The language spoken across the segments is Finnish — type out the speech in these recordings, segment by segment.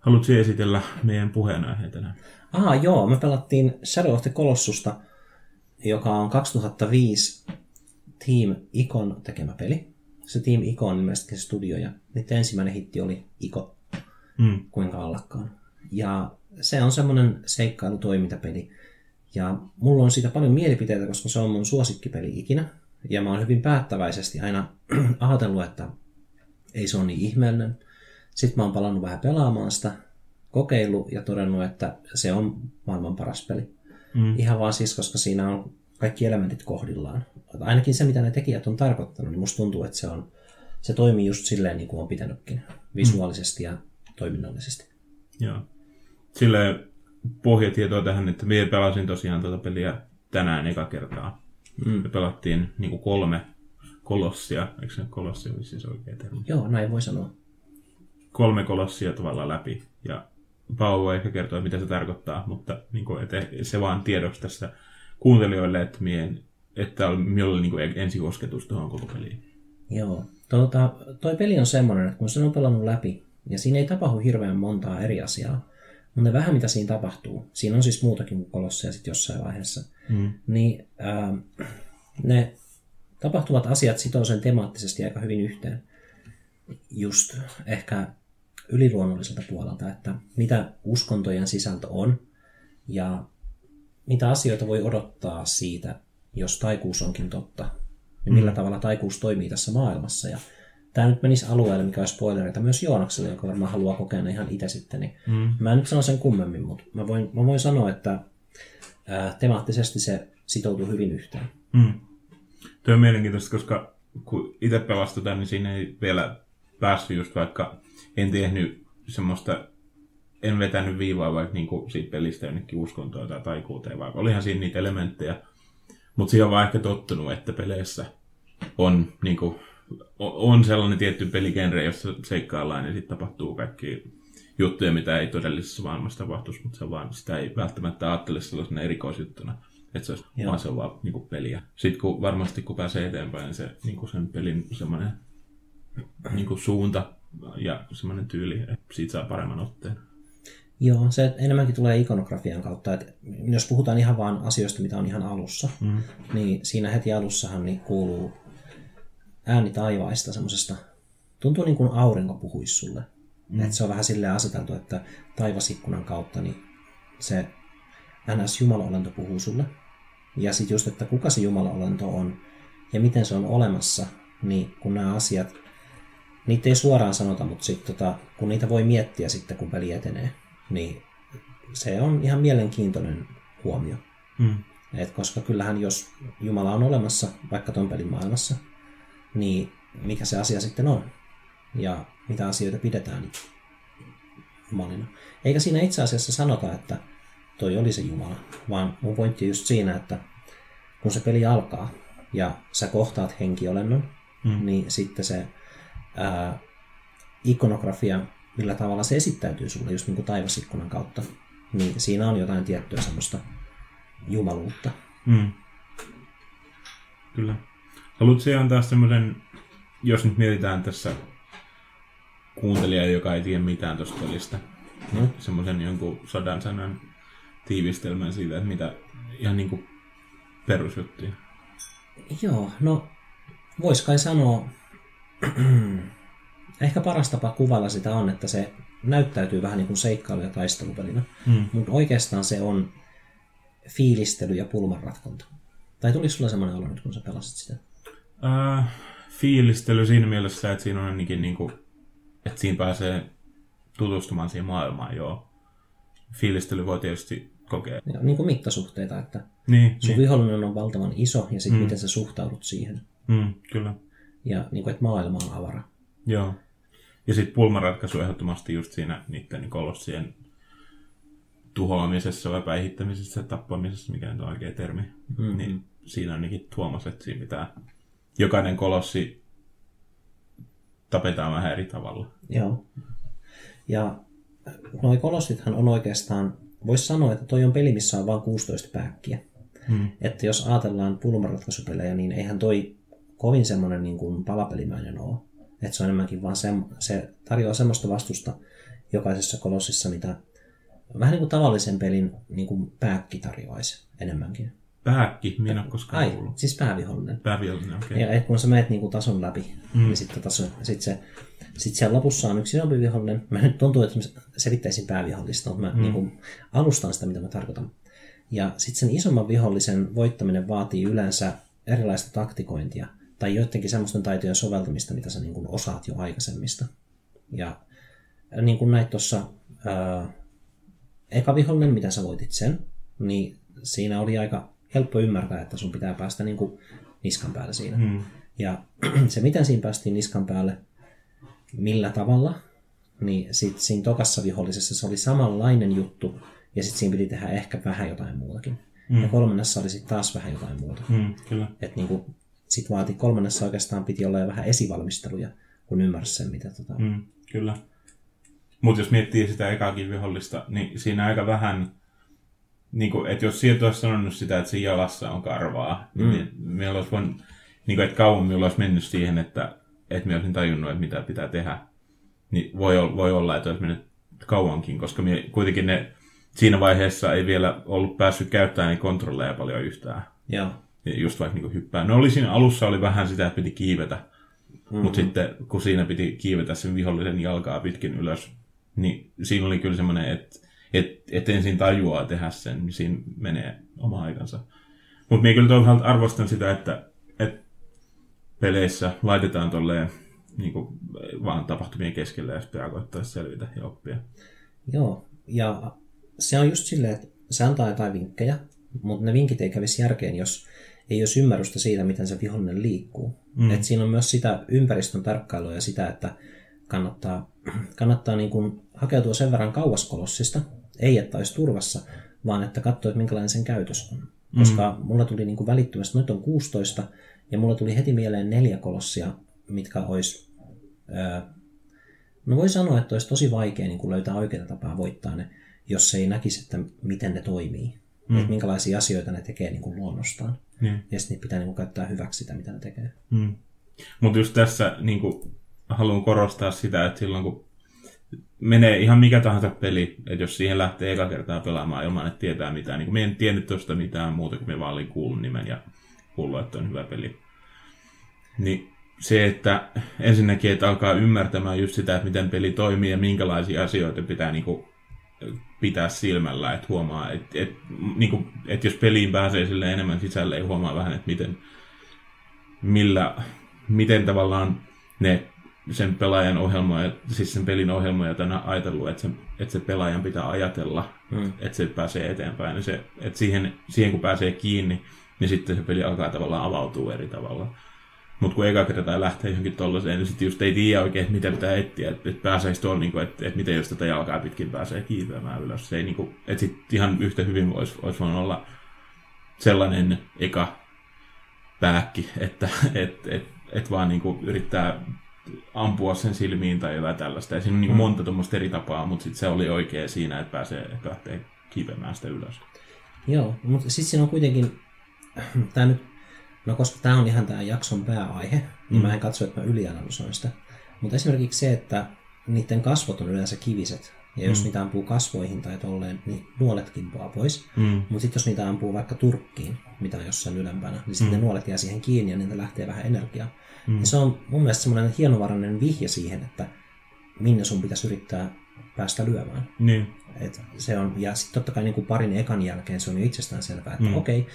Haluatko esitellä meidän puheenaiheet tänään? Aha, joo, me pelattiin Shadow of the Colossusta, joka on 2005 Team Icon tekemä peli. Se Team Icon on se studio ja niiden ensimmäinen hitti oli Iko, Mm. kuinka allakaan. Ja se on semmoinen seikkailutoimintapeli. Ja mulla on siitä paljon mielipiteitä, koska se on mun suosikkipeli ikinä. Ja mä oon hyvin päättäväisesti aina ajatellut, että ei se ole niin ihmeellinen. Sitten mä oon palannut vähän pelaamaan sitä, kokeillut ja todennut, että se on maailman paras peli. Mm. Ihan vaan siis, koska siinä on kaikki elementit kohdillaan. Ainakin se, mitä ne tekijät on tarkoittanut, niin musta tuntuu, että se, on, se toimii just silleen, niin kuin on pitänytkin. Visuaalisesti ja toiminnallisesti. Joo. Sille pohjatietoa tähän, että minä pelasin tosiaan tuota peliä tänään eka kertaa. Mm. Me pelattiin niin kuin kolme kolossia, eikö se kolossi olisi siis oikea termi? Joo, näin voi sanoa. Kolme kolossia tavallaan läpi. Ja Paavo voi ehkä kertoa, mitä se tarkoittaa, mutta niin kuin, että se vaan tiedoksi tässä kuuntelijoille, että mien, että minulla oli niin kuin ensikosketus tuohon koko peliin. Joo. Tuota, toi peli on semmoinen, että kun sen on pelannut läpi, ja siinä ei tapahdu hirveän montaa eri asiaa, mutta ne vähän mitä siinä tapahtuu, siinä on siis muutakin kuin kolossia sitten jossain vaiheessa, Mm. niin ää, ne tapahtuvat asiat sitoo sen temaattisesti aika hyvin yhteen. Just ehkä yliluonnolliselta puolelta, että mitä uskontojen sisältö on ja mitä asioita voi odottaa siitä, jos taikuus onkin totta. Ja millä tavalla taikuus toimii tässä maailmassa. Ja tämä nyt menisi alueelle, mikä on spoilereita myös Joonakselle, joka varmaan haluaa kokea ne ihan itse sitten. Niin Mm. Mä en nyt sano sen kummemmin, mutta mä voin, mä voin sanoa, että ää, temaattisesti se sitoutuu hyvin yhteen. Mm. Tuo on mielenkiintoista, koska kun itse pelastutaan, niin siinä ei vielä päässyt just vaikka, en tehnyt semmoista, en vetänyt viivaa vaikka niinku siitä pelistä jonnekin uskontoa tai taikuuteen, vaikka olihan siinä niitä elementtejä. Mutta siihen on vaan ehkä tottunut, että peleissä on, niinku, o- on sellainen tietty peligenre, jossa seikkaillaan ja sitten tapahtuu kaikki juttuja, mitä ei todellisessa maailmassa tapahtuisi, mutta se vaan, sitä ei välttämättä ajattele sellaisena erikoisjuttuna. Että se olisi, Joo. vaan se on vaan niin kuin peliä. Sitten kun varmasti kun pääsee eteenpäin, niin se niin kuin sen pelin semmoinen niin kuin suunta ja semmoinen tyyli, että siitä saa paremman otteen. Joo, se enemmänkin tulee ikonografian kautta. Että jos puhutaan ihan vaan asioista, mitä on ihan alussa, Mm. niin siinä heti alussahan niin kuuluu ääni taivaista semmoisesta, tuntuu niin kuin aurinko puhuisi sulle. Mm. Että se on vähän silleen aseteltu, että taivasikkunan kautta niin se NS Jumalaolento puhuu sulle. Ja sitten just, että kuka se Jumalaolento on ja miten se on olemassa, niin kun nämä asiat, niitä ei suoraan sanota, mutta sitten tota, kun niitä voi miettiä sitten, kun peli etenee, niin se on ihan mielenkiintoinen huomio. Mm. Et koska kyllähän jos Jumala on olemassa vaikka ton pelin maailmassa, niin mikä se asia sitten on? Ja mitä asioita pidetään Jumalina. Eikä siinä itse asiassa sanota, että toi oli se Jumala, vaan mun pointti just siinä, että kun se peli alkaa ja sä kohtaat henkiolennon, Mm. niin sitten se ää, ikonografia, millä tavalla se esittäytyy sulle just niin kuin taivasikkunan kautta, niin siinä on jotain tiettyä semmoista jumaluutta. Mm. Kyllä. Haluatko antaa semmoisen, jos nyt mietitään tässä kuuntelijaa, joka ei tiedä mitään tuosta pelistä, No. semmoisen jonkun sadan sanan tiivistelmän siitä, että mitä ihan niin kuin perusjuttuja. Joo, no vois kai sanoa, ehkä paras tapa kuvailla sitä on, että se näyttäytyy vähän niin kuin seikkailu- ja taistelupelinä, Mm. mutta oikeastaan se on fiilistely ja pulmanratkonta. Tai tuliko sulla semmoinen olo nyt, kun sä pelasit sitä? Äh, fiilistely siinä mielessä, että siinä on ainakin niin kuin, että siinä pääsee tutustumaan siihen maailmaan, joo. Fiilistely voi tietysti kokea. Ja, niin kuin mittasuhteita, että Niin, sun niin. vihollinen on valtavan iso ja sitten mm. miten sä suhtaudut siihen. Mm, kyllä. Ja niin kuin, että maailma on avara. Joo. Ja sitten pulmanratkaisu ehdottomasti just siinä niiden kolossien tuhoamisessa vai päihittämisessä, tappamisessa, mikä nyt on oikea termi. Mm. Niin siinä ainakin huomasi, että siinä pitää jokainen kolossi tapetaan vähän eri tavalla. Joo. Ja noi kolossithan on oikeastaan, voisi sanoa, että toi on peli, missä on vain 16 pääkkiä. Mm. Että jos ajatellaan pulmanratkaisupelejä, niin eihän toi kovin semmoinen niin kuin palapelimäinen ole. Että se on enemmänkin vaan se, se tarjoaa semmoista vastusta jokaisessa kolossissa, mitä vähän niin kuin tavallisen pelin niin kuin pääkki tarjoaisi enemmänkin. Pääkki, minä en ole koskaan Ai, kuullut. siis päävihollinen. Päävihollinen, okei. Okay. Ja et kun sä menet niinku tason läpi, mm. niin sitten taso, sit se, sit siellä lopussa on yksi isompi vihollinen. Mä nyt tuntuu, että mä selittäisin päävihollista, mutta mä mm. niinku alustan sitä, mitä mä tarkoitan. Ja sitten sen isomman vihollisen voittaminen vaatii yleensä erilaista taktikointia tai joidenkin semmoisten taitojen soveltamista, mitä sä niinku osaat jo aikaisemmista. Ja niin kuin näit tuossa eka vihollinen, mitä sä voitit sen, niin siinä oli aika helppo ymmärtää, että sun pitää päästä niin kuin niskan päälle siinä. Mm. Ja se, miten siinä päästiin niskan päälle, millä tavalla, niin sitten siinä tokassa vihollisessa se oli samanlainen juttu, ja sitten siinä piti tehdä ehkä vähän jotain muutakin. Mm. Ja kolmannessa oli sitten taas vähän jotain muuta. Mm, kyllä. Että niinku, sitten vaati kolmannessa oikeastaan piti olla jo vähän esivalmisteluja, kun ymmärsi sen, mitä tota... Mm, kyllä. Mutta jos miettii sitä ekaakin vihollista, niin siinä aika vähän, niin kuin, että jos sieltä olisi sanonut sitä, että siinä jalassa on karvaa, niin mm. meillä olisi voinut, niin kuin, että kauan minulla olisi mennyt siihen, että, että minä olisin tajunnut, että mitä pitää tehdä. Niin voi, voi olla, että olisi mennyt kauankin, koska minä, kuitenkin ne siinä vaiheessa ei vielä ollut päässyt käyttämään niin kontrolleja paljon yhtään. Joo. Just vaikka niin hyppää. No oli siinä alussa oli vähän sitä, että piti kiivetä. Mm-hmm. Mutta sitten kun siinä piti kiivetä sen vihollisen jalkaa pitkin ylös, niin siinä oli kyllä semmoinen, että et, et ensin tajuaa tehdä sen, niin siinä menee oma aikansa. Mutta minä kyllä toisaalta arvostan sitä, että, että peleissä laitetaan tolleen niin kuin, vaan tapahtumien keskellä ja sitten koittaa selvitä ja oppia. Joo, ja se on just silleen, että se antaa jotain vinkkejä, mutta ne vinkit ei kävisi järkeen, jos ei olisi ymmärrystä siitä, miten se vihollinen liikkuu. Mm. Et siinä on myös sitä ympäristön tarkkailua ja sitä, että kannattaa, kannattaa niin kuin hakeutua sen verran kauas kolossista, ei että olisi turvassa, vaan että katsoo, että minkälainen sen käytös on. Koska mm. mulla tuli niin kuin välittömästi, nyt on 16, ja mulla tuli heti mieleen neljä kolossia, mitkä olisi, ää, no voi sanoa, että olisi tosi vaikea niin kuin löytää oikeaa tapaa voittaa ne, jos ei näkisi, että miten ne toimii. Mm. Että minkälaisia asioita ne tekee niin kuin luonnostaan. Mm. Ja sitten pitää niin kuin käyttää hyväksi sitä, mitä ne tekee. Mm. Mutta just tässä niin kuin, haluan korostaa sitä, että silloin kun menee ihan mikä tahansa peli, että jos siihen lähtee eka kertaa pelaamaan ilman, että tietää mitään, niin me en tiennyt tuosta mitään muuta, kuin me vaan olin kuullut nimen ja kuullut, että on hyvä peli. Niin se, että ensinnäkin, että alkaa ymmärtämään just sitä, että miten peli toimii ja minkälaisia asioita pitää niin kuin, pitää silmällä, että huomaa, että, että, niin kuin, että jos peliin pääsee sille enemmän sisälle, ei huomaa vähän, että miten, millä, miten tavallaan ne sen pelaajan ohjelmoja, siis sen pelin ohjelmoja tänä ajatellut, että, se, että se pelaajan pitää ajatella, hmm. että se pääsee eteenpäin. Ja se, että siihen, siihen kun pääsee kiinni, niin sitten se peli alkaa tavallaan avautua eri tavalla. Mutta kun eka kertaa lähtee johonkin tollaiseen, niin sitten just ei tiedä oikein, että mitä pitää etsiä, että, että pääseisi tuolla, niin kuin, että, että miten jos tätä jalkaa pitkin pääsee kiipeämään ylös. Se ei, niin kuin, että sitten ihan yhtä hyvin olisi, olisi voinut olla sellainen eka pääkki, että et, et, et vaan niin kuin yrittää ampua sen silmiin tai jotain tällaista. Ja siinä on niin mm. monta tuommoista eri tapaa, mutta sitten se oli oikea siinä, että pääsee, että lähtee kiipeämään sitä ylös. Joo, mutta sitten siinä on kuitenkin, tämä nyt, no koska tämä on ihan tämä jakson pääaihe, niin mm. mä en katso, että mä ylianalysoin sitä. Mutta esimerkiksi se, että niiden kasvot on yleensä kiviset, ja jos mm. niitä ampuu kasvoihin tai tolleen, niin nuolet kimpoaa pois. Mm. Mutta sitten jos niitä ampuu vaikka turkkiin, mitä on jossain ylempänä, niin sitten mm. ne nuolet jää siihen kiinni ja niitä lähtee vähän energiaa. Mm. Ja se on mun mielestä semmoinen hienovarainen vihje siihen, että minne sun pitäisi yrittää päästä lyömään. Niin. Et se on, ja sitten totta kai niin kuin parin ekan jälkeen se on jo itsestään selvää, että mm. okei, okay,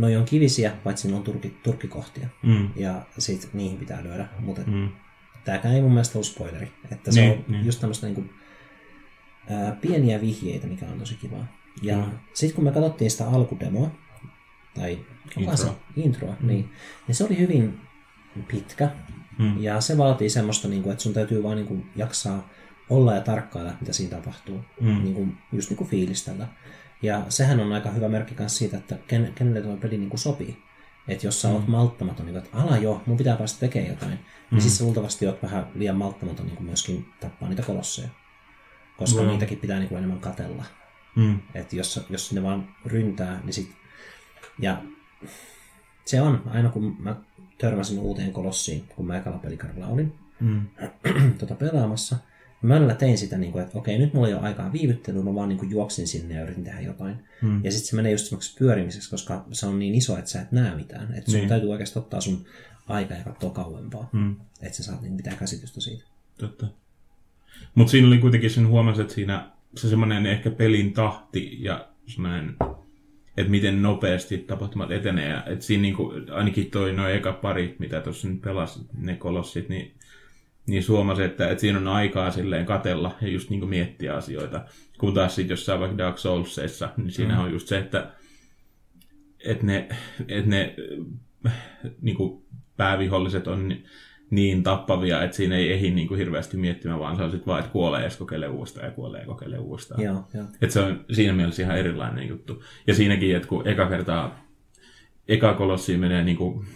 noi on kivisiä, paitsi ne on turki, turkkikohtia. Mm. Ja sitten niihin pitää lyödä. Mutta mm. tämäkään ei mun mielestä ole spoileri. Että se niin, on niin. just tämmöistä niin kuin, ää, pieniä vihjeitä, mikä on tosi kivaa. Ja mm. sitten kun me katsottiin sitä alkudemoa, tai intro. se, introa, mm. niin, niin se oli hyvin pitkä. Mm. Ja se vaatii semmoista, niin kuin, että sun täytyy vaan niin kuin, jaksaa olla ja tarkkailla, mitä siinä tapahtuu. Mm. Niin kuin, just niin kuin fiilistellä. Ja sehän on aika hyvä merkki myös siitä, että ken, kenelle tuo peli niin kuin sopii. Että jos sä mm. oot malttamaton, niin että ala jo, mun pitää päästä tekemään jotain, niin mm. niin siis sä luultavasti oot vähän liian malttamaton niin kuin myöskin tappaa niitä kolosseja. Koska mm. niitäkin pitää niin kuin enemmän katella. Mm. Että jos, jos ne vaan ryntää, niin sit... Ja se on, aina kun mä törmäsin uuteen kolossiin, kun mä ekalla pelikarvalla olin, Mm. tota pelaamassa. Mä tein sitä, niin kuin, että okei, nyt mulla ei ole aikaa viivyttelyä, mä vaan niin kuin juoksin sinne ja yritin tehdä jotain. Mm. Ja sitten se menee just semmoiksi pyörimiseksi, koska se on niin iso, että sä et näe mitään. Että sun Niin. täytyy oikeasti ottaa sun aika ja katsoa kauempaa, Mm. että sä saat niin mitään käsitystä siitä. Totta. Mutta siinä oli kuitenkin sen huomasi, että siinä se semmoinen ehkä pelin tahti ja semmoinen, että miten nopeasti tapahtumat etenee. Ja, että siinä niinku, ainakin toi noin eka pari, mitä tuossa nyt pelasi, ne kolossit, niin, niin huomasi, että, että siinä on aikaa silleen katella ja just niinku miettiä asioita. Kun taas sitten jossain vaikka Dark Soulsissa, niin siinä mm. on just se, että, että ne, että ne äh, niinku pääviholliset on ni- niin tappavia, että siinä ei ehdi niin kuin hirveästi miettimään, vaan se on sitten vaan, että kuolee ja kokeilee uudestaan ja kuolee ja kokeilee uudestaan. Joo, joo. Että se on siinä mielessä ihan erilainen juttu. Ja siinäkin, että kun eka kertaa, eka kolossi menee niin kuin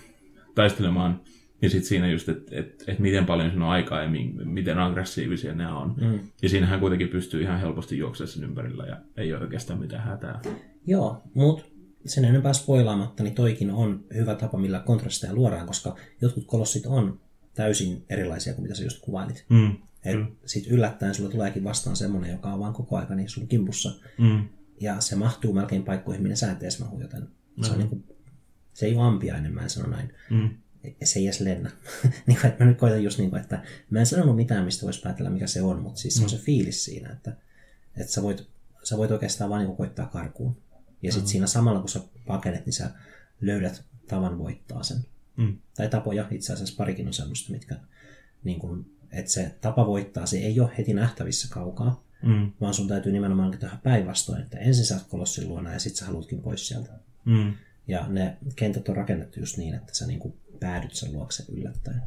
taistelemaan, niin sitten siinä just, että et, et miten paljon siinä on aikaa ja mi- miten aggressiivisia ne on. Mm. Ja siinähän kuitenkin pystyy ihan helposti juoksemaan sen ympärillä ja ei ole oikeastaan mitään hätää. Joo, mutta sen enempää spoilaamatta, niin toikin on hyvä tapa, millä kontrasteja luodaan, koska jotkut kolossit on täysin erilaisia kuin mitä sä just kuvailit. Mm. Et sit yllättäen sulle tuleekin vastaan semmonen, joka on vaan koko aika niin sun kimpussa. Mm. Ja se mahtuu melkein paikkoihin, minne sä et edes mahu, joten se, on niinku, se ei ole ampiainen, mä en sano näin. Mm. Se ei edes lennä. niin kuin, että mä nyt koitan just niin kuin, että mä en sanonut mitään, mistä voisi päätellä, mikä se on, mutta siis se on se fiilis siinä, että, että sä, voit, sä voit oikeastaan vaan niin koittaa karkuun. Ja sitten siinä samalla, kun sä pakenet, niin sä löydät tavan voittaa sen. Mm. Tai tapoja, itse asiassa parikin on semmoista, mitkä, niin kuin, että se tapa voittaa, se ei ole heti nähtävissä kaukaa, Mm. vaan sun täytyy nimenomaan tehdä päinvastoin, että ensin sä oot kolossin luona ja sitten sä haluatkin pois sieltä. Mm. Ja ne kentät on rakennettu just niin, että sä niinku päädyt sen luokse yllättäen.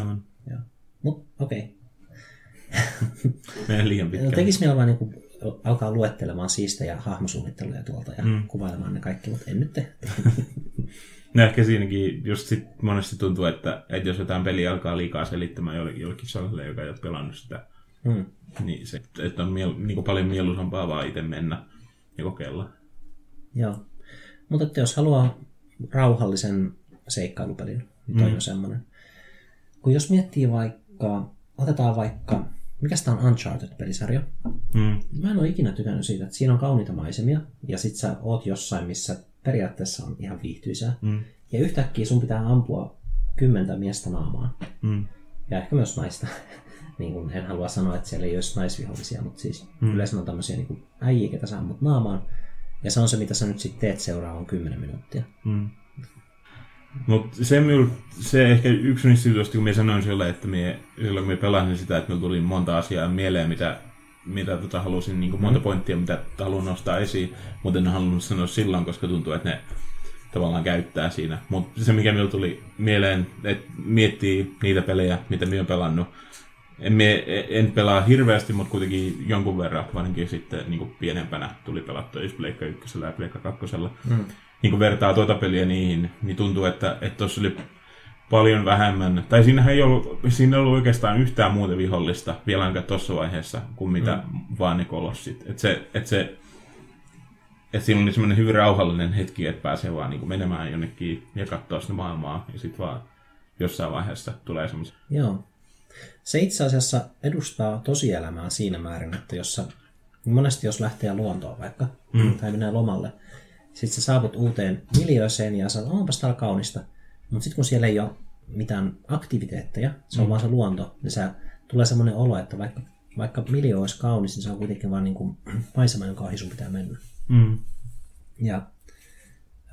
Aivan. Joo. Mut okei. Menee liian Okay. pitkään. Tekis mieli vaan niinku alkaa luettelemaan siistejä hahmosuunnitteluja tuolta ja mm. kuvailemaan ne kaikki, mutta en nyt tee. No ehkä siinäkin just sit monesti tuntuu, että, että jos jotain peliä alkaa liikaa selittämään jollekin, jollekin sellaiselle, joka ei ole pelannut sitä, Mm. niin se että on miel, niin kuin paljon mieluisampaa vaan itse mennä ja kokeilla. Joo. Mutta että jos haluaa rauhallisen seikkailupelin, toi mm. on semmoinen. Kun jos miettii vaikka, otetaan vaikka, mikä tämä on Uncharted-pelisarja? Mm. Mä en ole ikinä tykännyt siitä, että siinä on kauniita maisemia, ja sit sä oot jossain, missä periaatteessa on ihan viihtyisää. Mm. Ja yhtäkkiä sun pitää ampua kymmentä miestä naamaan. Mm. Ja ehkä myös naista. niin kun en halua sanoa, että siellä ei olisi naisvihollisia, mutta siis mm. yleensä on tämmöisiä niin äijiä, ketä sä ammut naamaan. Ja se on se, mitä sä nyt sitten teet seuraavan kymmenen minuuttia. Mm. Mutta se, mul, se ehkä yksi niistä jutuista, kun minä sanoin sille, että mie, silloin kun minä pelasin sitä, että minulla tuli monta asiaa mieleen, mitä, mitä tota halusin, niin monta pointtia, mitä haluan nostaa esiin, mutta en halunnut sanoa silloin, koska tuntuu, että ne tavallaan käyttää siinä. Mutta se, mikä minulla tuli mieleen, että miettii niitä pelejä, mitä minä olen pelannut, en, mie, en pelaa hirveästi, mutta kuitenkin jonkun verran, varsinkin sitten niin kuin pienempänä tuli pelattua just Pleikka 1 ja Pleikka 2. Mm. Niin kuin vertaa tuota peliä niihin, niin tuntuu, että tuossa oli paljon vähemmän, tai siinähän ei ollut, siinä ei ollut oikeastaan yhtään muuta vihollista vielä ainakaan tuossa vaiheessa, kuin mitä mm. vaan ne kolossit. Että se, et se että siinä oli semmoinen hyvin rauhallinen hetki, että pääsee vaan niin kuin menemään jonnekin ja katsoa sitä maailmaa, ja sitten vaan jossain vaiheessa tulee semmoisia. Joo. Se itse asiassa edustaa tosielämää siinä määrin, että jos sä, monesti jos lähtee luontoon vaikka, mm. tai menee lomalle, sitten sä saavut uuteen miljööseen ja sanot, onpas täällä kaunista. Mutta sitten kun siellä ei ole mitään aktiviteetteja, se on mm. vaan se luonto, niin sä, tulee semmoinen olo, että vaikka, vaikka miljö olisi kaunis, niin se on kuitenkin vaan niin kuin maisema, jonka ohi sun pitää mennä. Mm. Ja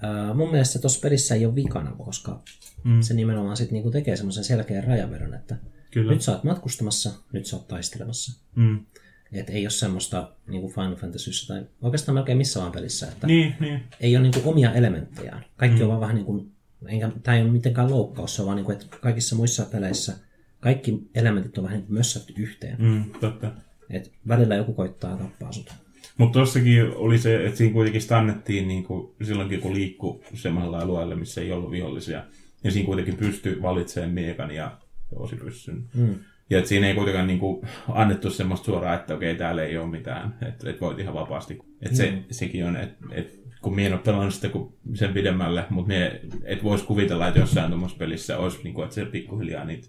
ää, mun mielestä tuossa pelissä ei ole vikana, koska mm. se nimenomaan sit niinku tekee semmoisen selkeän rajavedon, että Kyllä. nyt sä oot matkustamassa, nyt sä oot taistelemassa. Mm. Et ei ole semmoista niin kuin Final Fantasyssä tai oikeastaan melkein missä vaan pelissä, että Niin, niin. ei ole niin kuin omia elementtejään. Kaikki mm. on vaan vähän niin kuin, enkä, tämä ei ole mitenkään loukkaus, se on vaan niin kuin, että kaikissa muissa peleissä kaikki elementit on vähän niin kuin mössätty yhteen. Mm. Totta. Et välillä joku koittaa tappaa sut. Mutta tossakin oli se, että siinä kuitenkin stannettiin niin kuin silloinkin, kun liikkuu semmoisella alueella, missä ei ollut vihollisia. Ja siinä kuitenkin pystyi valitsemaan miekan ja osipyssyn. Mm. Ja että siinä ei kuitenkaan niin kuin, annettu semmoista suoraan, että okei, täällä ei ole mitään. Että et voit ihan vapaasti. Että se, Mm. sekin on, että et, kun minä en ole pelannut sitä kun sen pidemmälle, mutta mie, et voisi kuvitella, että jossain tuommoisessa pelissä olisi, niin kuin, että se pikkuhiljaa niitä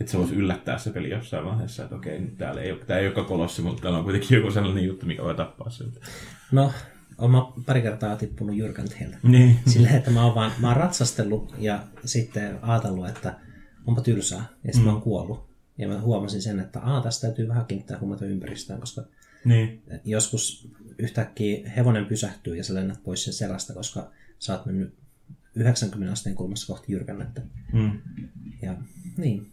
että se voisi yllättää se peli jossain vaiheessa, että okei, nyt täällä ei ole, tää ei olekaan kolossi, mutta täällä on kuitenkin joku sellainen juttu, mikä voi tappaa sen. No, olen pari kertaa tippunut jyrkän tieltä. Niin. Silleen, että mä oon, vaan, mä oon ratsastellut ja sitten ajatellut, että onpa tylsää. Ja sitten mm. mä oon kuollut. Ja mä huomasin sen, että Aa, tästä täytyy vähän kiinnittää huomiota ympäristöön, koska Niin. joskus yhtäkkiä hevonen pysähtyy ja sä lennät pois sen selästä, koska sä oot mennyt 90 asteen kulmassa kohti jyrkännettä. Mm. Ja niin.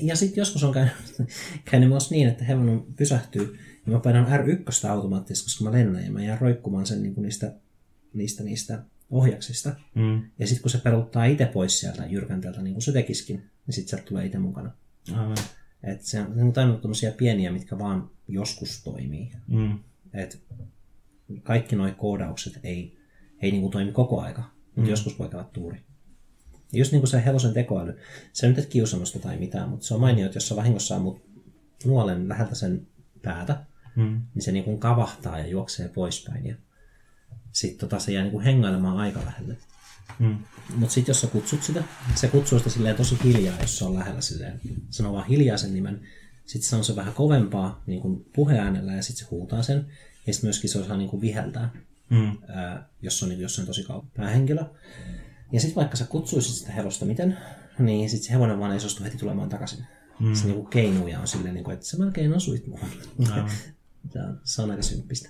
Ja sitten joskus on käynyt, käynyt myös niin, että hevonen pysähtyy ja mä painan R1 automaattisesti, koska mä lennän ja mä jään roikkumaan sen niin kuin niistä, niistä, niistä ohjaksista. Mm. Ja sitten kun se peruuttaa itse pois sieltä jyrkänteltä, niin kuin se tekisikin, niin sitten sieltä tulee itse mukana. Aivan. Et se on, se on tainnut tämmöisiä pieniä, mitkä vaan joskus toimii. Mm. Et kaikki nuo koodaukset ei, ei niin kuin toimi koko aika, mutta mm. joskus voi käydä tuuri. Ja just niin kuin se hevosen tekoäly, se nyt et kiusannosta tai mitään, mutta se on mainio, että jos sä vahingossa ammut nuolen läheltä sen päätä, Mm. niin se niin kuin kavahtaa ja juoksee poispäin. Ja sitten tota, se jää niin kuin hengailemaan aika lähelle. Mm. Mutta sitten jos sä kutsut sitä, se kutsuu sitä silleen tosi hiljaa, jos se on lähellä silleen. Sanoo vaan hiljaa sen nimen. Sitten se sanoo se vähän kovempaa niin kuin puheäänellä ja sitten se huutaa sen. Ja sitten myöskin se osaa niin kuin viheltää, Mm. ää, jos on niin kuin jossain tosi kauan päähenkilö. Ja sitten vaikka sä kutsuisit sitä hevosta miten, niin sitten se hevonen vaan ei suostu heti tulemaan takaisin. Mm. Se niinku keinuu ja on silleen, niinku, että sä melkein osuit muuhun. Se on- se on aika symppistä.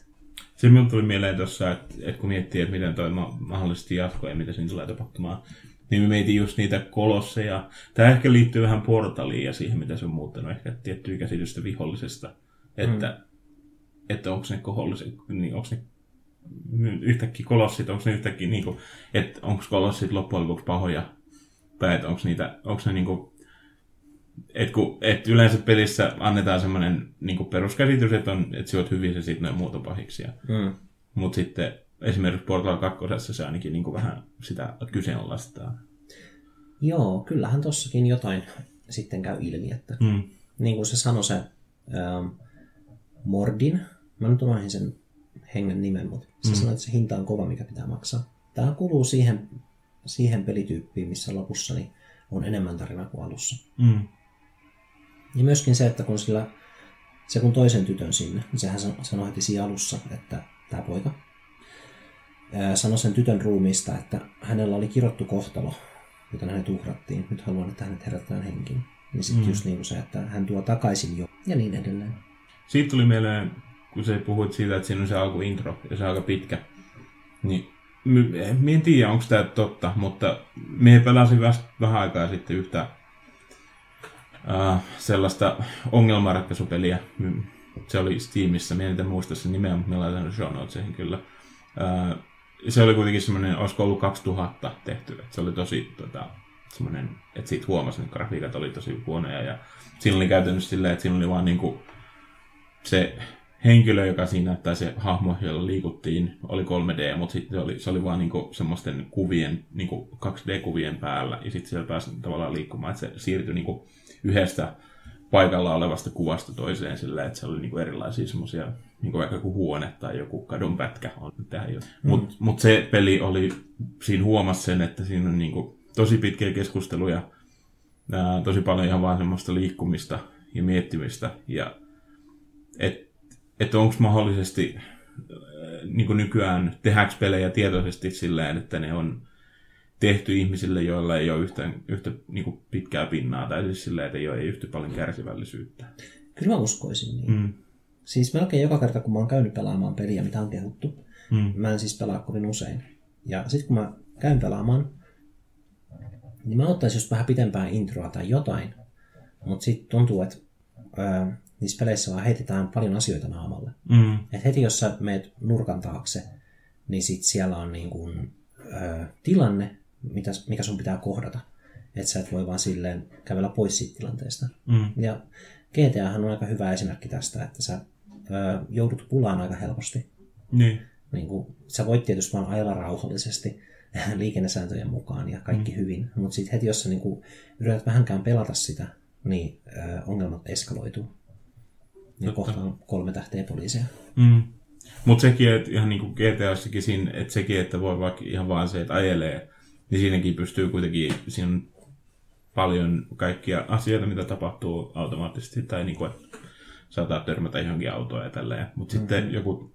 Se minun tuli mieleen tuossa, että, että kun miettii, että miten toi ma- mahdollisesti jatkuu ja mitä siinä tulee tapahtumaan, niin me mietin just niitä kolosseja. Tämä ehkä liittyy vähän portaliin ja siihen, mitä se on muuttanut ehkä tiettyä käsitystä vihollisesta. Että, mm. että onko ne koholliset, niin onko ne yhtäkkiä kolossit, onko ne yhtäkkiä, niin kuin, että onko kolossit loppujen lopuksi pahoja, tai että onko niitä, onko ne niin kuin, et kun, et yleensä pelissä annetaan semmoinen niin peruskäsitys, että, on, että oot hyvin ja sitten ne muut on pahiksi. Mm. Mutta sitten esimerkiksi Portal 2 se ainakin niin vähän sitä kyseenalaistaa. Joo, kyllähän tossakin jotain sitten käy ilmi, että Mm. niin kuin se sanoi se ähm, Mordin, mä nyt unohdin sen hengen nimen, mutta se mm. sanoi, että se hinta on kova, mikä pitää maksaa. Tämä kuuluu siihen, siihen pelityyppiin, missä lopussa niin on enemmän tarinaa kuin alussa. Mm. Ja myöskin se, että kun sillä, se kun toisen tytön sinne, niin sehän san- sanoi heti siinä alussa, että tämä poika sanoi sen tytön ruumiista, että hänellä oli kirottu kohtalo, joten hänet uhrattiin. Nyt haluan, että hänet herätetään henkiin. Niin sitten mm. just niin kuin se, että hän tuo takaisin jo, ja niin edelleen. Siitä tuli mieleen, kun sä puhuit siitä, että siinä on se alkuintro ja se on aika pitkä. Niin mä en tiedä, onko tämä totta, mutta me pelasin vasta vähän aikaa sitten yhtä uh, sellaista ongelmanratkaisupeliä. My- Se oli Steamissa, mä en muista sen nimeä, mutta mä laitan show notesihin kyllä. Uh, se oli kuitenkin semmoinen, olisiko ollut 2000 tehty, että se oli tosi tota, semmoinen, että siitä huomasi, että grafiikat oli tosi huonoja ja siinä oli käytännössä silleen, että siinä oli vaan niinku se henkilö, joka siinä, tai se hahmo, jolla liikuttiin, oli 3D, mutta sitten se oli, se oli vaan niinku semmoisten kuvien, niinku 2D-kuvien päällä, ja sitten siellä pääsi tavallaan liikkumaan, että se siirtyi niinku yhdestä paikalla olevasta kuvasta toiseen sillä, että se oli niinku erilaisia semmoisia, niinku vaikka joku huone tai joku kadun pätkä on tähän jo. Mm. Mutta mut se peli oli, siinä huomasi sen, että siinä on niinku tosi pitkiä keskusteluja, ää, tosi paljon ihan vaan semmoista liikkumista ja miettimistä, ja että et onko mahdollisesti niin nykyään tehdäänkö pelejä tietoisesti silleen, että ne on tehty ihmisille, joilla ei ole yhtä, yhtä niin pitkää pinnaa, tai siis silleen, että ei ole ei yhtä paljon kärsivällisyyttä. Kyllä mä uskoisin niin. Mm. Siis melkein joka kerta, kun mä oon käynyt pelaamaan peliä, mitä on kehuttu, Mm. mä en siis pelaa kovin usein. Ja sitten kun mä käyn pelaamaan, niin mä ottaisin just vähän pitempää introa tai jotain. Mutta sitten tuntuu, että ää, niissä peleissä vaan heitetään paljon asioita naamalle. Mm. Et heti jos sä meet nurkan taakse, niin sit siellä on niin kuin, ää, tilanne, mitä, mikä sun pitää kohdata. Että sä et voi vaan silleen kävellä pois siitä tilanteesta. Mm. Ja GTAhan on aika hyvä esimerkki tästä, että sä ää, joudut pulaan aika helposti. Niin. Niin kuin, sä voit tietysti vaan ajella rauhallisesti liikennesääntöjen mukaan ja kaikki mm. hyvin, mutta sitten heti jos sä niin kuin, yrität vähänkään pelata sitä, niin ää, ongelmat eskaloituu. Ja kohta on kolme tähteä poliisia. Mm. Mutta sekin, että ihan niin kuin GTAssakin siinä, että sekin, että voi vaikka ihan vaan se, että ajelee, niin siinäkin pystyy kuitenkin, siinä on paljon kaikkia asioita, mitä tapahtuu automaattisesti, tai niin kuin, että saattaa törmätä johonkin autoon ja tälleen. Mutta mm-hmm. sitten joku,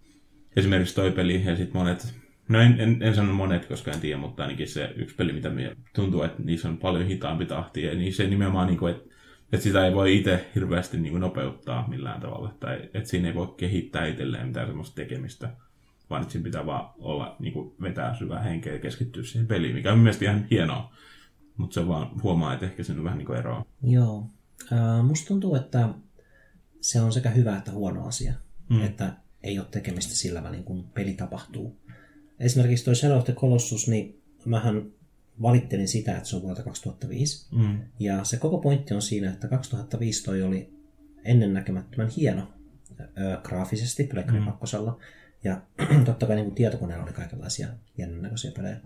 esimerkiksi toi peli ja sitten monet, no en, en, en sano monet, koska en tiedä, mutta ainakin se yksi peli, mitä me tuntuu, että niissä on paljon hitaampi tahti, ja niin se nimenomaan, niin kuin, että että sitä ei voi itse hirveästi niin kuin nopeuttaa millään tavalla, tai että siinä ei voi kehittää itselleen mitään semmoista tekemistä, vaan että siinä pitää vaan olla, niin kuin vetää syvää henkeä ja keskittyä siihen peliin, mikä on mielestäni ihan hienoa. Mutta se vaan huomaa, että ehkä siinä on vähän niin kuin eroa. Joo. Äh, musta tuntuu, että se on sekä hyvä että huono asia, mm. että ei ole tekemistä sillä välin, kun peli tapahtuu. Esimerkiksi toi Shadow of the Colossus, niin mähän valittelin sitä, että se on vuodelta 2005. Mm. Ja se koko pointti on siinä, että 2005 toi oli ennennäkemättömän hieno ö, graafisesti Plekkari mm. 2. Ja totta kai niin kuin tietokoneella oli kaikenlaisia jännännäköisiä pelejä.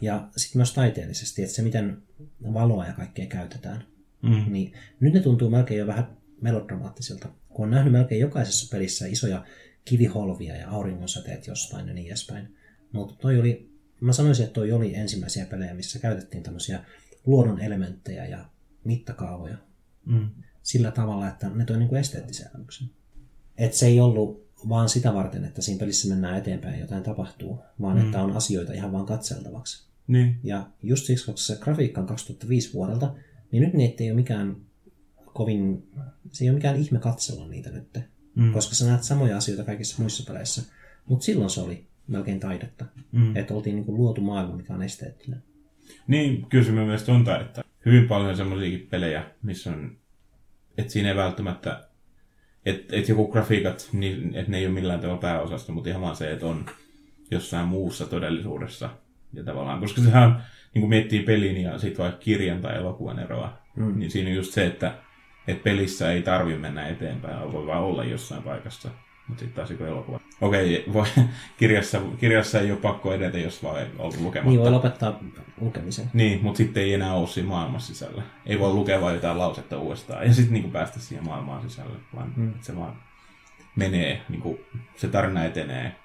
Ja sitten myös taiteellisesti, että se miten valoa ja kaikkea käytetään. Mm. Niin nyt ne tuntuu melkein jo vähän melodramaattisilta. Kun on nähnyt melkein jokaisessa pelissä isoja kiviholvia ja auringonsäteet jostain ja niin edespäin. Mutta toi oli, mä sanoisin, että toi oli ensimmäisiä pelejä, missä käytettiin tämmöisiä luonnon elementtejä ja mittakaavoja. Mm. Sillä tavalla, että ne toi niinku esteettisen elämyksen. Että se ei ollut vaan sitä varten, että siinä pelissä mennään eteenpäin ja jotain tapahtuu, vaan mm. että on asioita ihan vaan katseltavaksi. Niin. Ja just siksi, koska se grafiikka on 2005 vuodelta, niin nyt niitä ei ole mikään kovin, se ei ole mikään ihme katsella niitä nyt, mm. koska sä näet samoja asioita kaikissa muissa peleissä. Mutta silloin se oli melkein taidetta, mm. että oltiin niinku luotu maailma, mikä on esteettinen. Niin, kyllä se myös tuntuu, että hyvin paljon semmoisiakin pelejä, missä on, että siinä ei välttämättä että et joku grafiikat, niin, että ne ei ole millään tavalla pääosasta, mutta ihan vaan se, että on jossain muussa todellisuudessa. Ja tavallaan, koska sehän on, niin kuin miettii pelin ja sitten vaikka kirjan tai elokuvan eroa, mm. niin siinä on just se, että, että pelissä ei tarvi mennä eteenpäin, voi vaan olla jossain paikassa. Mutta sitten taas elokuva. Okei, voi, kirjassa, kirjassa ei ole pakko edetä, jos vaan ei ollut lukematta. Niin, voi lopettaa lukemisen. Niin, mutta sitten ei enää ole siinä maailmassa sisällä. Ei voi lukea vain jotain lausetta uudestaan ja sitten niinku päästä siihen maailmaan sisälle, vaan hmm. se vaan menee, niinku, se tarina etenee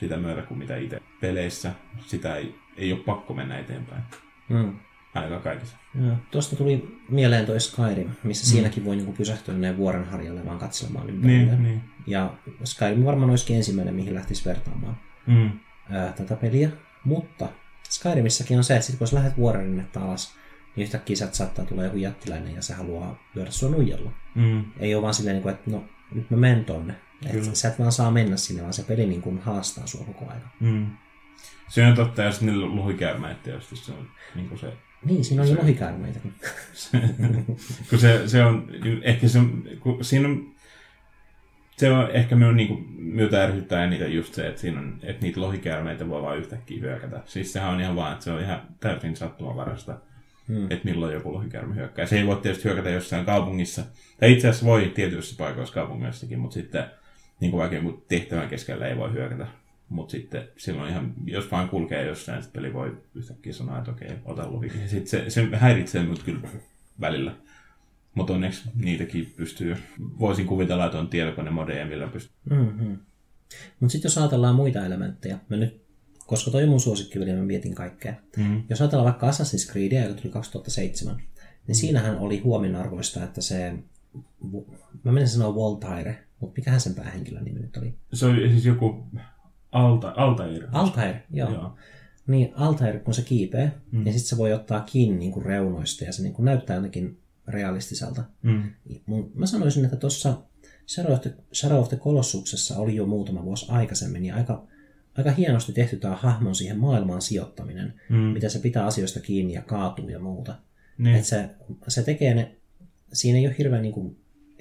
sitä myötä kuin mitä itse peleissä. Sitä ei, ei ole pakko mennä eteenpäin. Hmm. Ainakaan kaikissa. Joo. Tuosta tuli mieleen toi Skyrim, missä mm. siinäkin voi niinku pysähtyä näin vuoren harjalle vaan katselemaan ympärille. Niin, niin. Ja Skyrim varmaan olisikin ensimmäinen, mihin lähtisi vertaamaan mm. ää, tätä peliä. Mutta Skyrimissäkin on se, että sit kun sä lähdet vuorennetta alas, niin yhtäkkiä sieltä saattaa tulla joku jättiläinen ja se haluaa lyödä sua nuijalla. Mm. Ei ole vaan silleen, niin että no nyt mä menen tonne. Et sä et vaan saa mennä sinne, vaan se peli niin kuin haastaa sua koko ajan. Mm. Se on totta, jos niillä luhikäärmeet tietysti se on niin kuin se niin, siinä on jo lohikäärmeitäkin. kun se, se on, ehkä se, kun siinä on, se on ehkä minun niin kuin, miltä ärsyttää niitä just se, että, siinä on, että niitä lohikäärmeitä voi vaan yhtäkkiä hyökätä. Siis sehän on ihan vaan, että se on ihan täysin sattumavarasta, hmm. että milloin joku lohikäärme hyökkää. Se ei voi tietysti hyökätä jossain kaupungissa. Tai itse asiassa voi tietyissä paikoissa kaupungissakin, mutta sitten niin kuin vaikka tehtävän keskellä ei voi hyökätä. Mutta sitten silloin ihan, jos vaan kulkee jossain, sitten peli voi yhtäkkiä sanoa, että okei, ota luki. Sitten se, se häiritsee mut kyllä välillä. Mutta onneksi niitäkin pystyy. Voisin kuvitella, että on tietokonemodeja, millä pystyy. Mm-hmm. Mutta sitten jos ajatellaan muita elementtejä, mä nyt, koska toi on mun suosikkiveli, mä mietin kaikkea. Mm-hmm. Jos ajatellaan vaikka Assassin's Creedia, joka tuli 2007, niin mm-hmm. siinähän oli huominarvoista, että se, mä menen sanoa Voltaire, mutta mikähän sen päähenkilön nimi nyt oli? Se oli siis joku Alta, Altair. Altair, joo. joo. Niin Altair, kun se kiipee, mm. niin sitten se voi ottaa kiinni niin kuin reunoista ja se niin kuin näyttää jotenkin realistiselta. Mm. Mä sanoisin, että tuossa Shadow of the Colossuksessa oli jo muutama vuosi aikaisemmin ja aika, aika hienosti tehty tämä hahmon siihen maailmaan sijoittaminen, mm. mitä se pitää asioista kiinni ja kaatuu ja muuta. Niin. Et se, se tekee ne, siinä ei ole hirveän niin kuin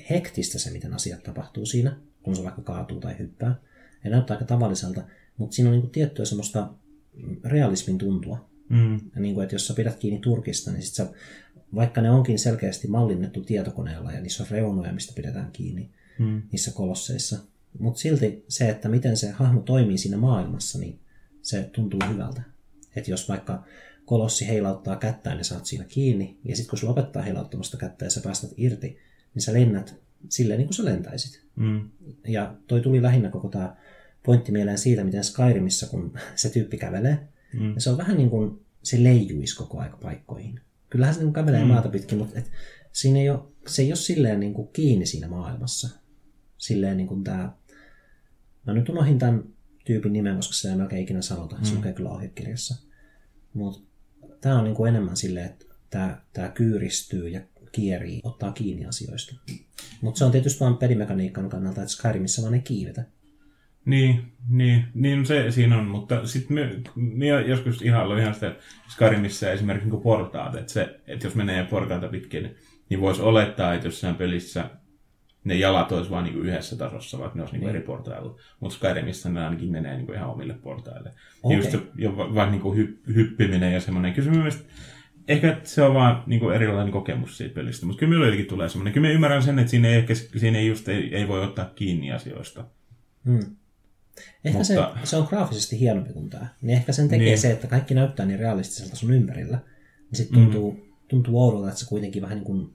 hektistä se, miten asiat tapahtuu siinä, kun se vaikka kaatuu tai hyppää ja näyttää aika tavalliselta, mutta siinä on niin kuin tiettyä semmoista realismin tuntua. Mm. Ja niin kuin, että jos sä pidät kiinni Turkista, niin sit sä, vaikka ne onkin selkeästi mallinnettu tietokoneella ja niissä on reunoja, mistä pidetään kiinni mm. niissä kolosseissa, mutta silti se, että miten se hahmo toimii siinä maailmassa, niin se tuntuu hyvältä. Että jos vaikka kolossi heilauttaa kättään ja niin saat siinä kiinni, ja sitten kun se lopettaa heilauttamasta kättä ja sä päästät irti, niin sä lennät silleen niin kuin sä lentäisit. Mm. Ja toi tuli lähinnä koko tämä pointti mieleen siitä, miten Skyrimissa, kun se tyyppi kävelee, mm. ja se on vähän niin kuin se leijuisi koko aika paikkoihin. Kyllähän se niin kävelee mm. maata pitkin, mutta et, siinä ei ole, se ei ole silleen niin kuin kiinni siinä maailmassa. Silleen niin kuin tämä... Mä nyt unohdin tämän tyypin nimen, koska se ei melkein ikinä sanota. Se lukee kyllä ohjekirjassa. Mutta tämä on niin kuin enemmän silleen, että tämä, tämä kyyristyy ja kierii, ottaa kiinni asioista. Mutta se on tietysti vain pelimekaniikan kannalta, että Skyrimissä vaan ei kiivetä. Niin, niin, niin se siinä on, mutta sitten me, me joskus ihan ihan sitä Skyrimissa esimerkiksi niin portaat, että, se, että jos menee portaita pitkin, niin, niin voisi olettaa, että jossain pelissä ne jalat olisi vain niin yhdessä tasossa, vaikka ne olisi niin eri portailla. Mutta Skyrimissa ne ainakin menee niin ihan omille portaille. Okay. Just se, jo, vaikka niin hy, hyppiminen ja semmoinen. Kyllä se mielestä, ehkä se on vaan niin kuin erilainen kokemus siitä pelistä, mutta kyllä minulle tulee semmoinen. Kyllä mä ymmärrän sen, että siinä ei, ehkä, siinä ei, just, ei, ei voi ottaa kiinni asioista. Hmm. Ehkä Mutta... se, se on graafisesti hienompi kuin tämä. Niin ehkä sen tekee niin. se, että kaikki näyttää niin realistiselta sun ympärillä. Niin sitten tuntuu, mm. tuntuu oudolta, että se kuitenkin vähän niin kuin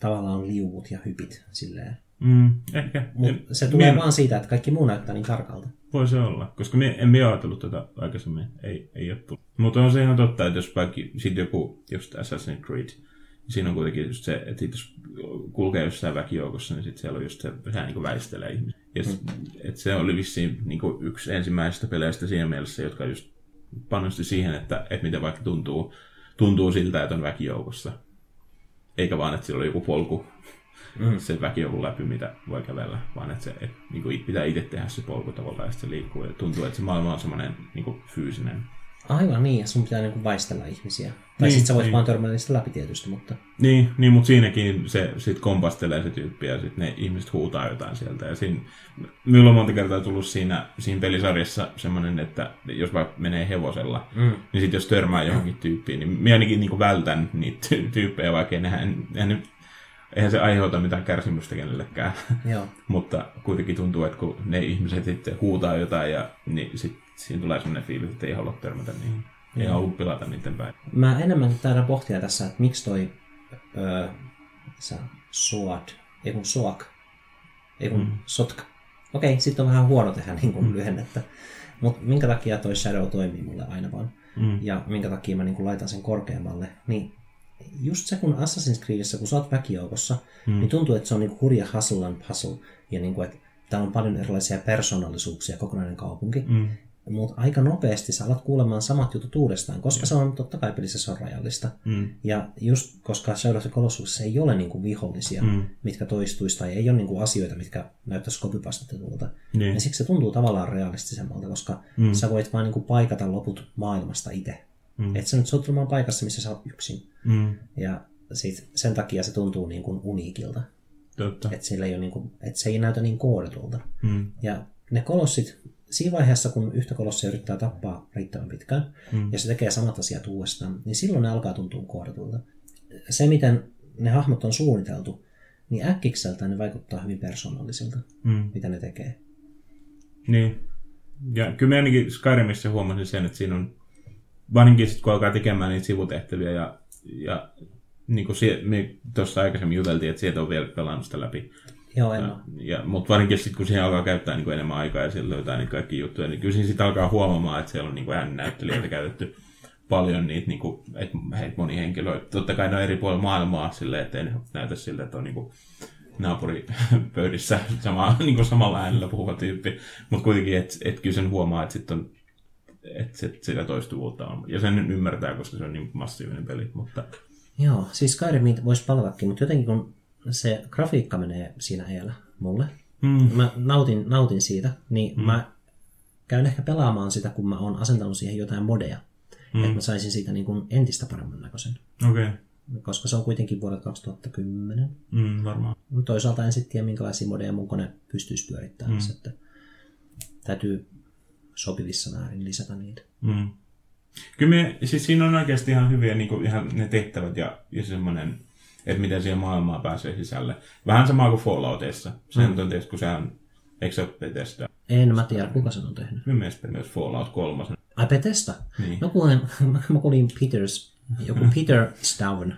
tavallaan liuut ja hypit silleen. Mm, ehkä. Mut se tulee mie... vaan siitä, että kaikki muu näyttää niin tarkalta. Voi se olla, koska mie, en mie ajatellut tätä aikaisemmin. Ei, ei ole tullut. Mutta on se ihan totta, että jos vaikka sit joku, just Assassin's Creed, siinä on kuitenkin just se, että jos kulkee jossain väkijoukossa, niin sitten siellä on just se, vähän niin väistelee ihmisiä. Ja mm. et se oli vissiin niin kuin yksi ensimmäisistä peleistä siinä mielessä, jotka just panosti siihen, että, että miten vaikka tuntuu, tuntuu siltä, että on väkijoukossa. Eikä vaan, että sillä oli joku polku mm. sen väkijoukon läpi, mitä voi kävellä, vaan että, se, että niin kuin pitää itse tehdä se polku tavallaan, ja se liikkuu. Ja tuntuu, että se maailma on semmoinen niin kuin fyysinen Aivan niin, ja sun pitää niinku väistellä ihmisiä. Tai niin, sitten sä voit niin. vaan törmätä niistä läpi tietysti, mutta... Niin, niin mutta siinäkin se sit kompastelee se tyyppi ja sitten ne ihmiset huutaa jotain sieltä. Ja siinä, minulla on monta kertaa tullut siinä, siinä pelisarjassa semmoinen, että jos vaikka menee hevosella, mm. niin sitten jos törmää johonkin tyyppiin, niin minä ainakin niinku vältän niitä tyyppejä, vaikka en, en, eihän se aiheuta mitään kärsimystä kenellekään. Joo. mutta kuitenkin tuntuu, että kun ne ihmiset sitten huutaa jotain, ja, niin sitten siinä tulee sellainen fiilis, että ei halua törmätä niihin. Ei halua pilata niiden päin. Mä enemmän täällä pohtia tässä, että miksi toi öö, SOAD, ei kun SOAK, ei kun mm. SOTK. Okei, sitten on vähän huono tehdä niin kuin mm. lyhennettä. Mutta minkä takia toi Shadow toimii mulle aina vaan, mm. ja minkä takia mä niin kuin laitan sen korkeammalle, niin just se, kun Assassin's Creedissä, kun sä oot väkijoukossa, mm. niin tuntuu, että se on niin hurja hustle and puzzle, ja niin kuin, että täällä on paljon erilaisia persoonallisuuksia, kokonainen kaupunki. Mm mutta aika nopeasti sä alat kuulemaan samat jutut uudestaan, koska ja. se on totta kai pelissä se on rajallista. Mm. Ja just koska Shadow of the Colossus ei ole niinku vihollisia, mm. mitkä toistuisi, tai ei ole niinku asioita, mitkä näyttäisi kopipastetulta, niin. niin siksi se tuntuu tavallaan realistisemmalta, koska mm. sä voit vain niinku paikata loput maailmasta itse. Mm. Et sä nyt sottumaan paikassa, missä sä oot yksin. Mm. Ja sit sen takia se tuntuu niin kuin uniikilta. Totta. Että ei niinku, et se ei näytä niin koodetulta. Mm. Ja ne kolossit siinä vaiheessa, kun yhtä kolossia yrittää tappaa riittävän pitkään, mm. ja se tekee samat asiat uudestaan, niin silloin ne alkaa tuntua koodatulta. Se, miten ne hahmot on suunniteltu, niin äkkikseltä ne vaikuttaa hyvin persoonallisilta, mm. mitä ne tekee. Niin. Ja kyllä me ainakin Skyrimissä huomasin sen, että siinä on, varsinkin sitten kun alkaa tekemään niitä sivutehtäviä ja, ja niin kuin me tuossa aikaisemmin juteltiin, että sieltä on vielä pelannut sitä läpi, Joo, en ja, ja, mutta varsinkin sitten, kun siihen alkaa käyttää niin kuin enemmän aikaa ja siellä löytää niin kaikki juttuja, niin kyllä siinä sitten alkaa huomaamaan, että siellä on niin kuin näyttelijöitä käytetty paljon niitä, niin kuin, että heitä moni henkilö. Totta kai ne on eri puolilla maailmaa silleen, että ei näytä siltä, että on niin kuin naapuripöydissä sama, niin kuin samalla äänellä puhuva tyyppi. Mutta kuitenkin, että et kyllä sen huomaa, että sitten on että se, sitä toistuvuutta on. Ja sen ymmärtää, koska se on niin massiivinen peli. Mutta... Joo, siis Skyrim voisi palatakin, mutta jotenkin kun se grafiikka menee siinä eellä mulle. Mm. Mä nautin, nautin siitä, niin mm. mä käyn ehkä pelaamaan sitä, kun mä oon asentanut siihen jotain modeja. Mm. Että mä saisin siitä niin kuin entistä paremman näköisen. Okei. Okay. Koska se on kuitenkin vuodelta 2010. Mm, varmaan. Toisaalta en sitten tiedä, minkälaisia modeja mun kone pystyisi pyörittämään. Mm. Että täytyy sopivissa määrin lisätä niitä. Mm. Kyllä me, siis siinä on oikeasti ihan hyviä niin kuin, ihan ne tehtävät ja, ja semmoinen että miten siihen maailmaan pääsee sisälle. Vähän sama kuin Falloutissa. Sen mm. on tietysti, kun se on, eikö se ole Bethesda? En mä tiedä, kuka sen on tehnyt. Minun mielestä myös Fallout 3. Ai Bethesda? Niin. No kuulen, mä kuulin Peters, joku Peter Staven.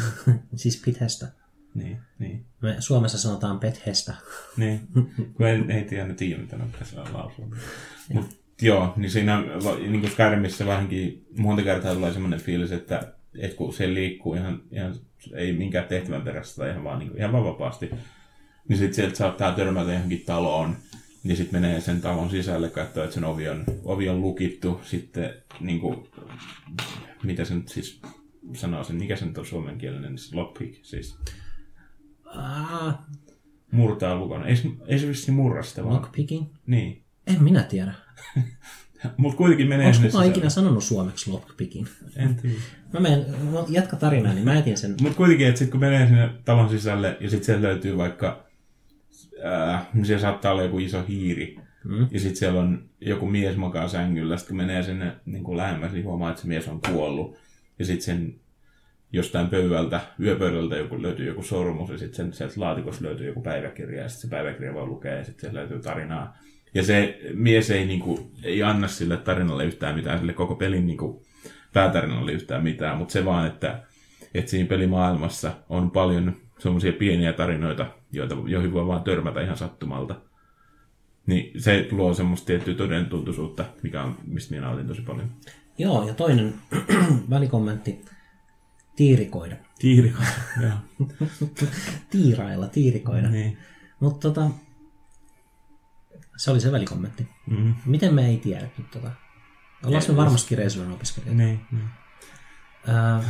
siis Bethesda. Niin, niin. Me Suomessa sanotaan Bethesda. niin, kun en, ei tiedä, tiedä mitä ne pitäisi lausua. Mut, joo, niin siinä niin kuin Skyrimissä vähänkin monta kertaa tulee semmoinen fiilis, että että kun se liikkuu ihan, ihan ei minkään tehtävän perässä tai ihan vaan, niin kuin, ihan vaan vapaasti, niin sitten sieltä saattaa törmätä johonkin taloon, niin sitten menee sen talon sisälle, katsoo, että sen ovi on, ovi on lukittu, sitten niin kuin, mitä se nyt siis sanoo sen, mikä se nyt on suomenkielinen, siis lockpick, siis Ah, murtaa lukon. Ei, se- ei se vissi murra sitä vaan. lockpicking? Niin. En minä tiedä. Mutta kuitenkin menee Onko sinne kukaan ikinä sanonut suomeksi lockpicking? En tiedä. Mä menen, no, jatka tarinaa, niin mä etin sen. Mutta kuitenkin, että sitten kun menee sinne talon sisälle ja sitten sieltä löytyy vaikka, niin siellä saattaa olla joku iso hiiri. Mm. Ja sitten siellä on joku mies makaa sängyllä. Sitten kun menee sinne niin kuin lähemmäs, niin huomaa, että se mies on kuollut. Ja sitten sen jostain pöydältä, yöpöydältä joku, löytyy joku sormus ja sitten sieltä laatikosta löytyy joku päiväkirja ja sitten se päiväkirja voi lukea ja sitten löytyy tarinaa. Ja se mies ei, niin kuin, ei anna sille tarinalle yhtään mitään, sille koko pelin niin kuin, päätarinalle yhtään mitään, mutta se vaan, että, että siinä pelimaailmassa on paljon semmoisia pieniä tarinoita, joita, joihin voi vaan törmätä ihan sattumalta. Niin se luo semmoista tiettyä todentuntuisuutta, mikä on, mistä minä nautin tosi paljon. Joo, ja toinen välikommentti. Tiirikoida. Tiirikoita, joo. Tiirailla, tiirikoida. niin. Mutta tota, se oli se välikommentti. Mm. Miten me ei tiedetty tota? Ollaan me varmasti Reisuuden opiskelijoita. Niin, niin. Ää,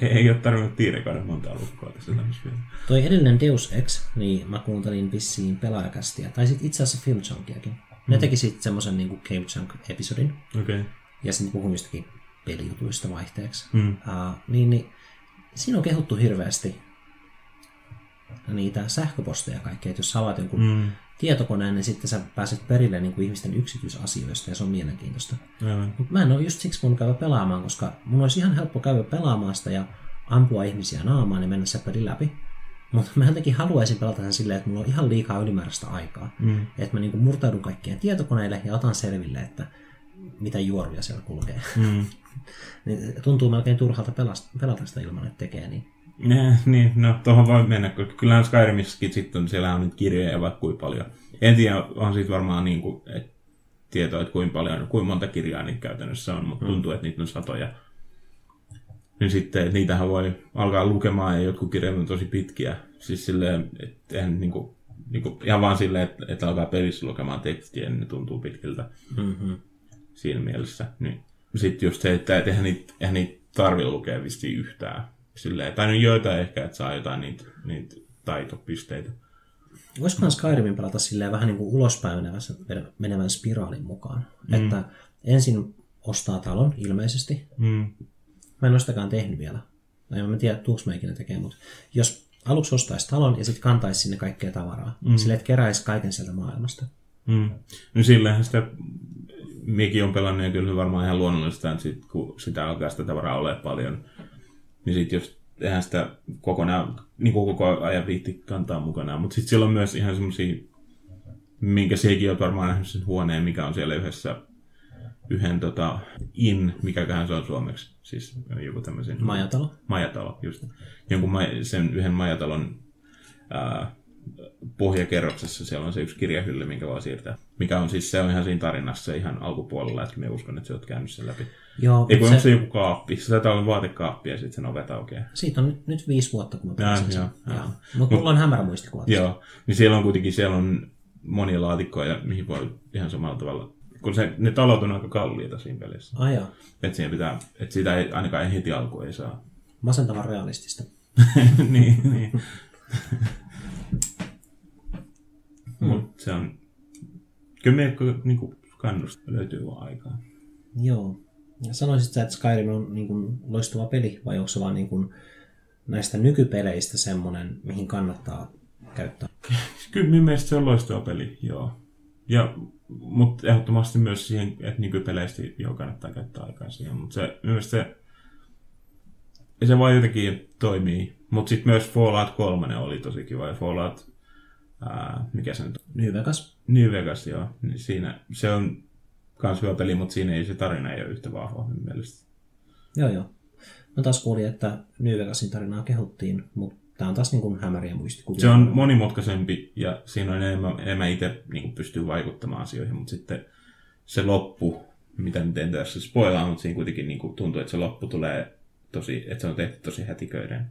Ei ole tarvinnut tiirikoida monta lukkoa tässä vielä. toi edellinen Deus Ex, niin mä kuuntelin vissiin pelaajakästiä, tai sit itse asiassa Film Chunkiakin. Ne teki sitten semmoisen niinku Game Chunk-episodin, Okei. Okay. ja sitten puhuin jostakin pelijutuista vaihteeksi. Mm. Uh, niin, niin, siinä on kehuttu hirveästi niitä sähköposteja ja kaikkea, että jos sä avaat jonkun Mm. tietokoneen, niin sitten sä pääset perille niin kuin ihmisten yksityisasioista, ja se on mielenkiintoista. Aivan. Mutta mä en ole just siksi voinut käydä pelaamaan, koska mun olisi ihan helppo käydä pelaamaan sitä ja ampua ihmisiä naamaan ja mennä se peli läpi. Mutta mä jotenkin haluaisin pelata sen silleen, että mulla on ihan liikaa ylimääräistä aikaa. Mm. Että mä niinku murtaudun kaikkien tietokoneille ja otan selville, että mitä juoruja siellä kulkee. Mm. niin tuntuu melkein turhalta pelasta, pelata sitä ilman, että tekee niin. Ne, niin, no tuohon voi mennä, koska kyllähän Skyrimissäkin sitten on, siellä on nyt kirjoja vaikka kuinka paljon. En tiedä, on siitä varmaan niin kuin, et, tietoa, että kuinka paljon, kuinka monta kirjaa niitä käytännössä on, mutta tuntuu, että niitä on satoja. Niin sitten, että niitähän voi alkaa lukemaan ja jotkut kirjat on tosi pitkiä. Siis silleen, että eihän niin kuin, niin kuin, ihan vaan silleen, että, että alkaa pelissä lukemaan tekstiä, niin ne tuntuu pitkiltä Mm-hmm. siinä mielessä. Niin. Sitten just se, että et eihän niitä, eihän niitä tarvitse lukea vissiin yhtään. Silleen, tai no joitain ehkä, että saa jotain niitä, niitä taitopisteitä. Voisikohan Skyrimin pelata silleen vähän niin kuin ulospäin menevän, menevän spiraalin mukaan? Mm. Että ensin ostaa talon ilmeisesti. Mm. Mä en ole sitäkään tehnyt vielä. Tai en mä tiedä, tuuks mä ikinä tekee, mutta jos aluksi ostaisi talon ja sitten kantaisi sinne kaikkea tavaraa, mm. silleen, että keräisi kaiken sieltä maailmasta. Mm. No sillähän sitä, mikin on pelannut ja kyllä varmaan ihan luonnollista, että sit, kun sitä alkaa sitä tavaraa olemaan paljon, niin sitten jos eihän sitä kokonaan, niin kuin koko ajan viitti kantaa mukanaan, mutta sitten siellä on myös ihan semmoisia, minkä sekin on varmaan nähnyt sen huoneen, mikä on siellä yhdessä yhden tota, in, mikäköhän se on suomeksi, siis joku tämmöisen... Majatalo. Majatalo, just. Jonkun ma- sen yhden majatalon ää, pohjakerroksessa siellä on se yksi kirjahylly, minkä voi siirtää. Mikä on siis, se on ihan siinä tarinassa ihan alkupuolella, että me uskon, että sä oot käynyt sen läpi. Joo, Ei kun se, onko se joku kaappi? Se taitaa olla vaatekaappi ja sitten sen ovet aukeaa. siitä on nyt, nyt viisi vuotta, kun mä pelasin sen. Mutta mulla on hämärä muistikuva. Joo, niin siellä on kuitenkin siellä on monia laatikkoja, mihin voi ihan samalla tavalla. Kun se, ne talot on aika kalliita siinä pelissä. Ai joo. Että siihen pitää, että sitä ei, ainakaan heti alkuun ei saa. Masentavan realistista. niin, niin. Mut se on... Kyllä meidän niinku, kannusta löytyy vaan aikaa. Joo. Ja sanoisit sä, että Skyrim on niin kuin loistava peli, vai onko se vaan niin kuin näistä nykypeleistä semmoinen, mihin kannattaa käyttää? Kyllä minun mielestä se on loistava peli, joo. Ja, mutta ehdottomasti myös siihen, että nykypeleistä joo kannattaa käyttää aikaa siihen. Mutta se, myös se, se vaan jotenkin toimii. Mutta sitten myös Fallout 3 oli tosi kiva. Ja Fallout, ää, mikä se nyt on? New Vegas. New Vegas, joo. Niin siinä, se on kans hyvä peli, mutta siinä ei se tarina ei ole yhtä vahva minun mielestä. Joo, joo. Mä taas kuulin, että New Vegasin tarinaa kehuttiin, mutta tämä on taas niin kuin hämäriä muistikuvia. Se on monimutkaisempi ja siinä on enemmän, enemmän itse niin pystyy vaikuttamaan asioihin, mutta sitten se loppu, mitä nyt en tässä spoilaa, mutta siinä kuitenkin niin kuin tuntuu, että se loppu tulee tosi, että se on tehty tosi hätiköiden.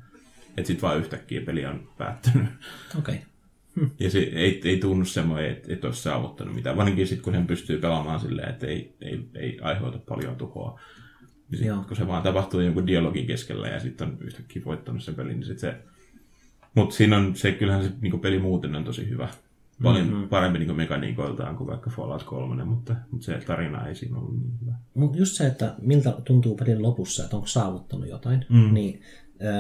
Että sitten vaan yhtäkkiä peli on päättynyt. Okei. Okay. Ja se ei, ei tunnu semmoinen, että et olisi saavuttanut mitään. Varsinkin sitten, kun sen pystyy pelaamaan silleen, että ei, ei, ei aiheuta paljon tuhoa. Ja sit, kun se vaan tapahtuu jonkun dialogin keskellä ja sitten on yhtäkkiä voittanut sen pelin, niin sit se... Mutta siinä on se, kyllähän se niin peli muuten on tosi hyvä. Paljon mm-hmm. paremmin niin mekaniikoiltaan kuin vaikka Fallout 3, mutta, mutta se tarina ei siinä ollut niin hyvä. Mutta just se, että miltä tuntuu pelin lopussa, että onko saavuttanut jotain, mm. niin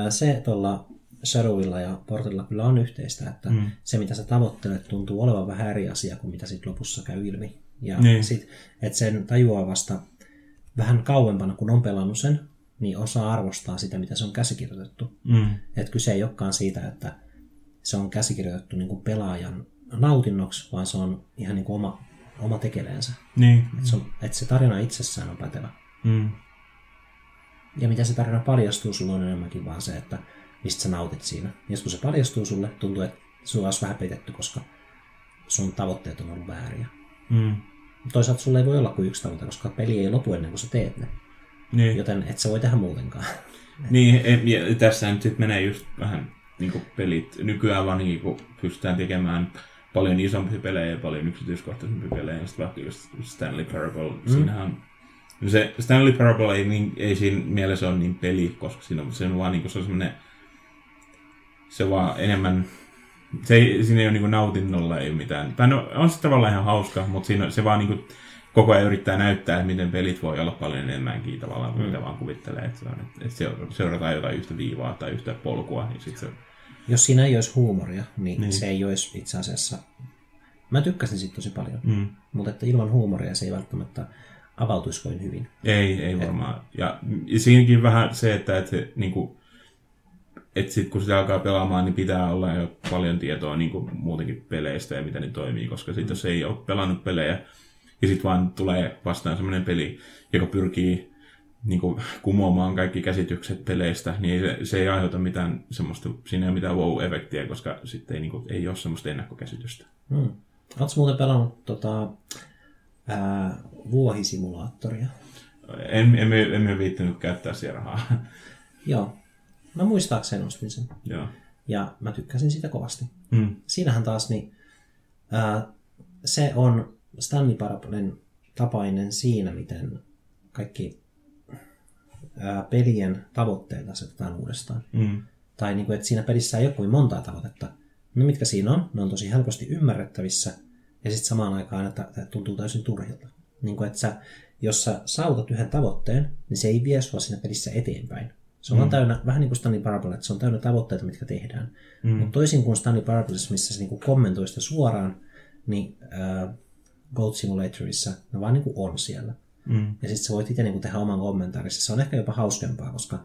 se tuolla Shadowilla ja Portilla kyllä on yhteistä, että mm. se mitä sä tavoittelet tuntuu olevan vähän eri asia kuin mitä sitten lopussa käy ilmi. Ja niin. sit, että sen tajuaa vasta vähän kauempana, kun on pelannut sen, niin osaa arvostaa sitä, mitä se on käsikirjoitettu. Mm. Että kyse ei olekaan siitä, että se on käsikirjoitettu niin kuin pelaajan nautinnoksi, vaan se on ihan niin kuin oma, oma tekeleensä. Niin. Että se, on, että se tarina itsessään on pätevä. Mm. Ja mitä se tarina paljastuu, sulla on enemmänkin vaan se, että mistä sä nautit siinä. Ja kun se paljastuu sulle, tuntuu, että sulla olisi vähän petetty, koska sun tavoitteet on ollut vääriä. Mm. Toisaalta sulla ei voi olla kuin yksi tavoite, koska peli ei lopu ennen kuin sä teet ne. Niin. Joten et sä voi tehdä muutenkaan. Niin, ja tässä nyt sitten menee just vähän niin kuin pelit. Nykyään vaan niin kuin pystytään tekemään paljon isompia pelejä ja paljon yksityiskohtaisempia pelejä. Ja sitten vaikka just Stanley Parable, mm. siinähän se Stanley Parable ei, niin, ei siinä mielessä ole niin peli, koska siinä on, se on vaan niin se on semmoinen, se vaan enemmän, se ei, siinä ei ole niin nautinnolla ei mitään. Tai no, on se tavallaan ihan hauska, mutta siinä, se vaan niin koko ajan yrittää näyttää, että miten pelit voi olla paljon enemmänkin tavallaan, kuin mm. mitä vaan kuvittelee. Että, se on, että seurataan jotain yhtä viivaa tai yhtä polkua, niin sit se jos siinä ei olisi huumoria, niin, niin. se ei olisi itse asiassa... Mä tykkäsin siitä tosi paljon, mm. mutta että ilman huumoria se ei välttämättä avautuisi kovin hyvin. Ei, ei varmaan. Et... Ja, siinäkin vähän se, että et, niin kuin, et sit, kun sitä alkaa pelaamaan, niin pitää olla jo paljon tietoa niin kuin muutenkin peleistä ja miten ne toimii, koska sit, jos ei ole pelannut pelejä, ja sitten vaan tulee vastaan semmoinen peli, joka pyrkii niin kuin, kumoamaan kaikki käsitykset peleistä, niin se, se ei aiheuta mitään semmoista, siinä ei ole mitään wow-efektiä, koska sitten ei, niin kuin, ei ole semmoista ennakkokäsitystä. Hmm. Oletko muuten pelannut tota, ää, vuohisimulaattoria? En, emme, emme viittinyt käyttää siellä rahaa. Joo. Mä muistaakseni ostin sen. Joo. Ja mä tykkäsin sitä kovasti. Mm. Siinähän taas niin, ää, se on Stanley Parablen tapainen siinä, miten kaikki ää, pelien tavoitteita asetetaan uudestaan. Mm. Tai niin kuin, että siinä pelissä ei ole kuin montaa tavoitetta. Ne, mitkä siinä on, ne on tosi helposti ymmärrettävissä, ja sitten samaan aikaan, että, että tuntuu täysin turhilta. Niin kuin, että sä, jos sä saavutat yhden tavoitteen, niin se ei vie sua siinä pelissä eteenpäin. Se on mm. täynnä, vähän niin kuin Stanley Parable, että se on täynnä tavoitteita, mitkä tehdään. Mm. Mutta toisin kuin Stanley Parable, missä se niin kuin kommentoi sitä suoraan, niin äh, Gold Simulatorissa ne vaan niin kuin on siellä. Mm. Ja sitten sä voit itse niin tehdä oman kommentaarissa. Se on ehkä jopa hauskempaa, koska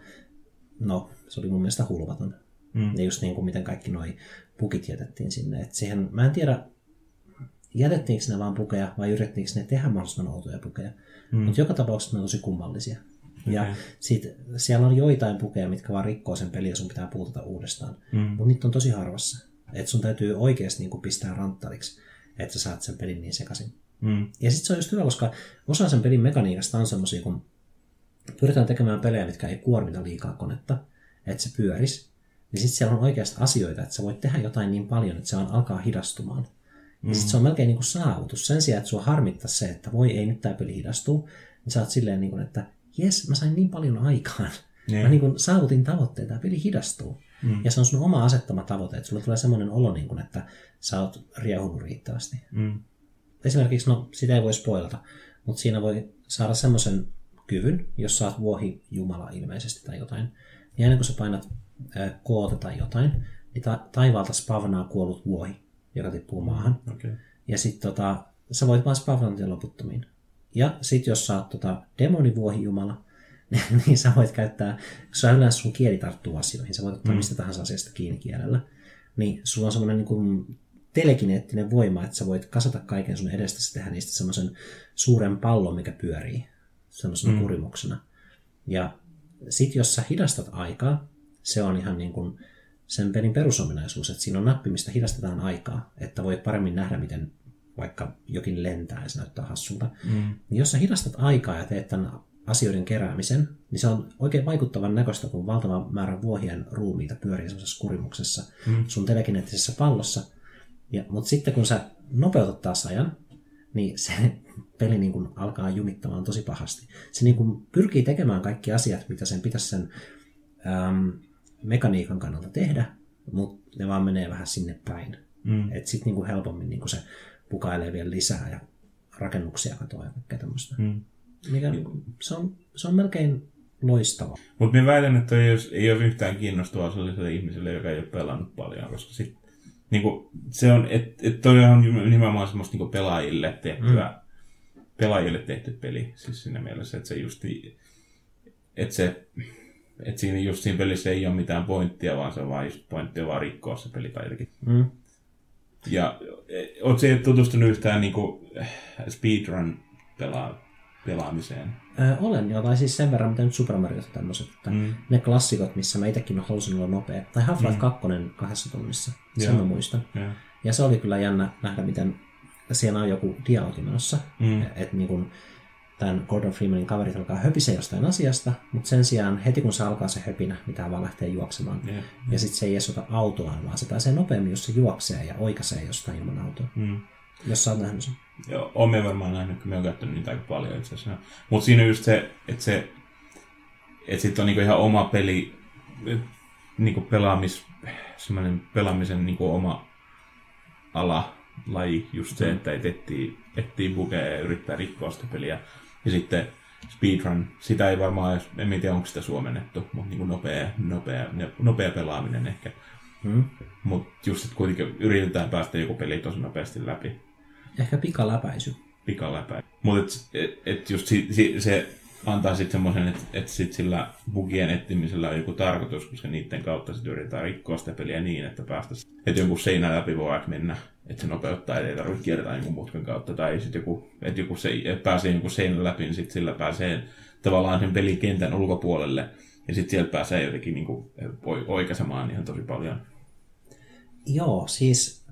no, se oli mun mielestä hulvaton. Mm. Ja just niin kuin miten kaikki noi pukit jätettiin sinne. Et siihen, mä en tiedä, jätettiinkö ne vaan pukeja vai yritettiinkö ne tehdä mahdollisimman outoja pukeja. Mm. Mutta joka tapauksessa ne on tosi kummallisia. Okay. Ja sit, siellä on joitain pukeja, mitkä vaan rikkoo sen pelin ja sun pitää puutata uudestaan. Mm. Mutta niitä on tosi harvassa. Että sun täytyy oikeasti niin pistää ranttariksi, että sä saat sen pelin niin sekaisin. Mm. Ja sitten se on just hyvä, koska osa sen pelin mekaniikasta on semmoisia, kun pyritään tekemään pelejä, mitkä ei kuormita liikaa konetta, että se pyörisi, niin sitten siellä on oikeasti asioita, että sä voit tehdä jotain niin paljon, että se on alkaa hidastumaan. Mm. Ja sitten se on melkein niin kuin saavutus. Sen sijaan, että sua harmittaa se, että voi ei nyt tämä peli hidastuu, niin sä oot silleen, niin kuin, että jes, mä sain niin paljon aikaan. Yeah. Mä niin kuin saavutin tavoitteita, tämä peli hidastuu. Mm. Ja se on sun oma asettama tavoite, että sulla tulee semmoinen olo, niin kuin, että sä oot riehunut riittävästi. Mm esimerkiksi, no sitä ei voi spoilata, mutta siinä voi saada semmoisen kyvyn, jos saat vuohi jumala ilmeisesti tai jotain, niin aina kun sä painat ää, koota tai jotain, niin ta- taivaalta spavnaa kuollut vuohi, joka tippuu maahan. Okay. Ja sitten tota, sä voit vaan spavnata loputtomiin. Ja sitten jos sä oot tota, demonivuohi jumala, niin sä voit käyttää, kun sä yleensä sun kieli tarttuu asioihin, sä voit ottaa mm. mistä tahansa asiasta kiinni kielellä, niin sulla on semmoinen niin kuin telekineettinen voima, että sä voit kasata kaiken sun edestä, tehdä niistä semmoisen suuren pallon, mikä pyörii semmoisena mm. kurimuksena. Ja sit jos sä hidastat aikaa, se on ihan niin kuin sen pelin perusominaisuus, että siinä on nappi, mistä hidastetaan aikaa, että voit paremmin nähdä, miten vaikka jokin lentää ja se näyttää hassulta. Mm. Niin jos sä hidastat aikaa ja teet tämän asioiden keräämisen, niin se on oikein vaikuttavan näköistä, kun valtava määrä vuohien ruumiita pyörii semmoisessa kurimuksessa mm. sun telekineettisessä pallossa. Ja, mutta sitten kun sä nopeutat taas ajan, niin se peli niin kuin alkaa jumittamaan tosi pahasti. Se niin kuin pyrkii tekemään kaikki asiat, mitä sen pitäisi sen äm, mekaniikan kannalta tehdä, mutta ne vaan menee vähän sinne päin. Mm. Että sitten niin helpommin niin kuin se pukailee vielä lisää ja rakennuksia katoa ja kaikkea tämmöistä. Mm. Mikä, se, on, se on melkein loistava. Mutta minä väitän, että ei olisi, ei olisi yhtään kiinnostavaa sellaiselle ihmiselle, joka ei ole pelannut paljon, koska sit, niinku, se on, että et on nimenomaan semmoista niinku pelaajille tehtyä, mm. pelaajille tehty peli, siis siinä mielessä, että se just, että se, että siinä just siinä pelissä ei ole mitään pointtia, vaan se on vaan just pointtia vaan rikkoa se peli tai jotenkin. Mm. Ja e, oletko tutustunut yhtään niin kuin, speedrun pelaa, pelaamiseen? Öö, olen jo, tai siis sen verran, mitä nyt Super Mario tämmöiset, että mm. ne klassikot, missä mä itsekin halusin olla nopea. Tai Half-Life mm. 2 kahdessa tunnissa, sen yeah. mä muistan. Yeah. Ja se oli kyllä jännä nähdä, miten siellä on joku dialogi menossa. Mm. Että niin kun, tämän Gordon Freemanin kaverit alkaa höpisee jostain asiasta, mutta sen sijaan heti kun se alkaa se höpinä, mitä vaan lähtee juoksemaan. Yeah, yeah. Ja sitten se ei edes ota autoaan, vaan se pääsee nopeammin, jos se juoksee ja oikaisee jostain ilman autoa. Mm. Jos sä oot nähnyt sen. Joo, oon varmaan nähnyt, kun me oon käyttänyt niitä aika paljon itse asiassa. Mutta siinä on just se, että se, että sitten on niinku ihan oma peli, niinku pelaamis, semmoinen pelaamisen niinku oma ala, laji, just se, mm. että et etsii, etsii bugeja ja yrittää rikkoa sitä peliä. Ja sitten speedrun, sitä ei varmaan edes, en tiedä onko sitä suomennettu, mutta niin kuin nopea, nopea, nopea pelaaminen ehkä. Hmm. Mutta just, että kuitenkin yritetään päästä joku peli tosi nopeasti läpi. Ehkä pikaläpäisy. Pikaläpäisy. Mutta et, et, et just si, si, se antaa sitten semmoisen, että et sit sillä bugien etsimisellä on joku tarkoitus, koska niiden kautta sitten yritetään rikkoa sitä peliä niin, että päästäisiin, että jonkun seinän läpi voi mennä että se nopeuttaa, ei tarvitse kiertää jonkun mutkan kautta, tai sitten joku, että joku se, että pääsee jonkun seinän läpi, niin sitten sillä pääsee tavallaan sen pelikentän ulkopuolelle, ja sitten sieltä pääsee jotenkin niin kuin, oikaisemaan ihan tosi paljon. Joo, siis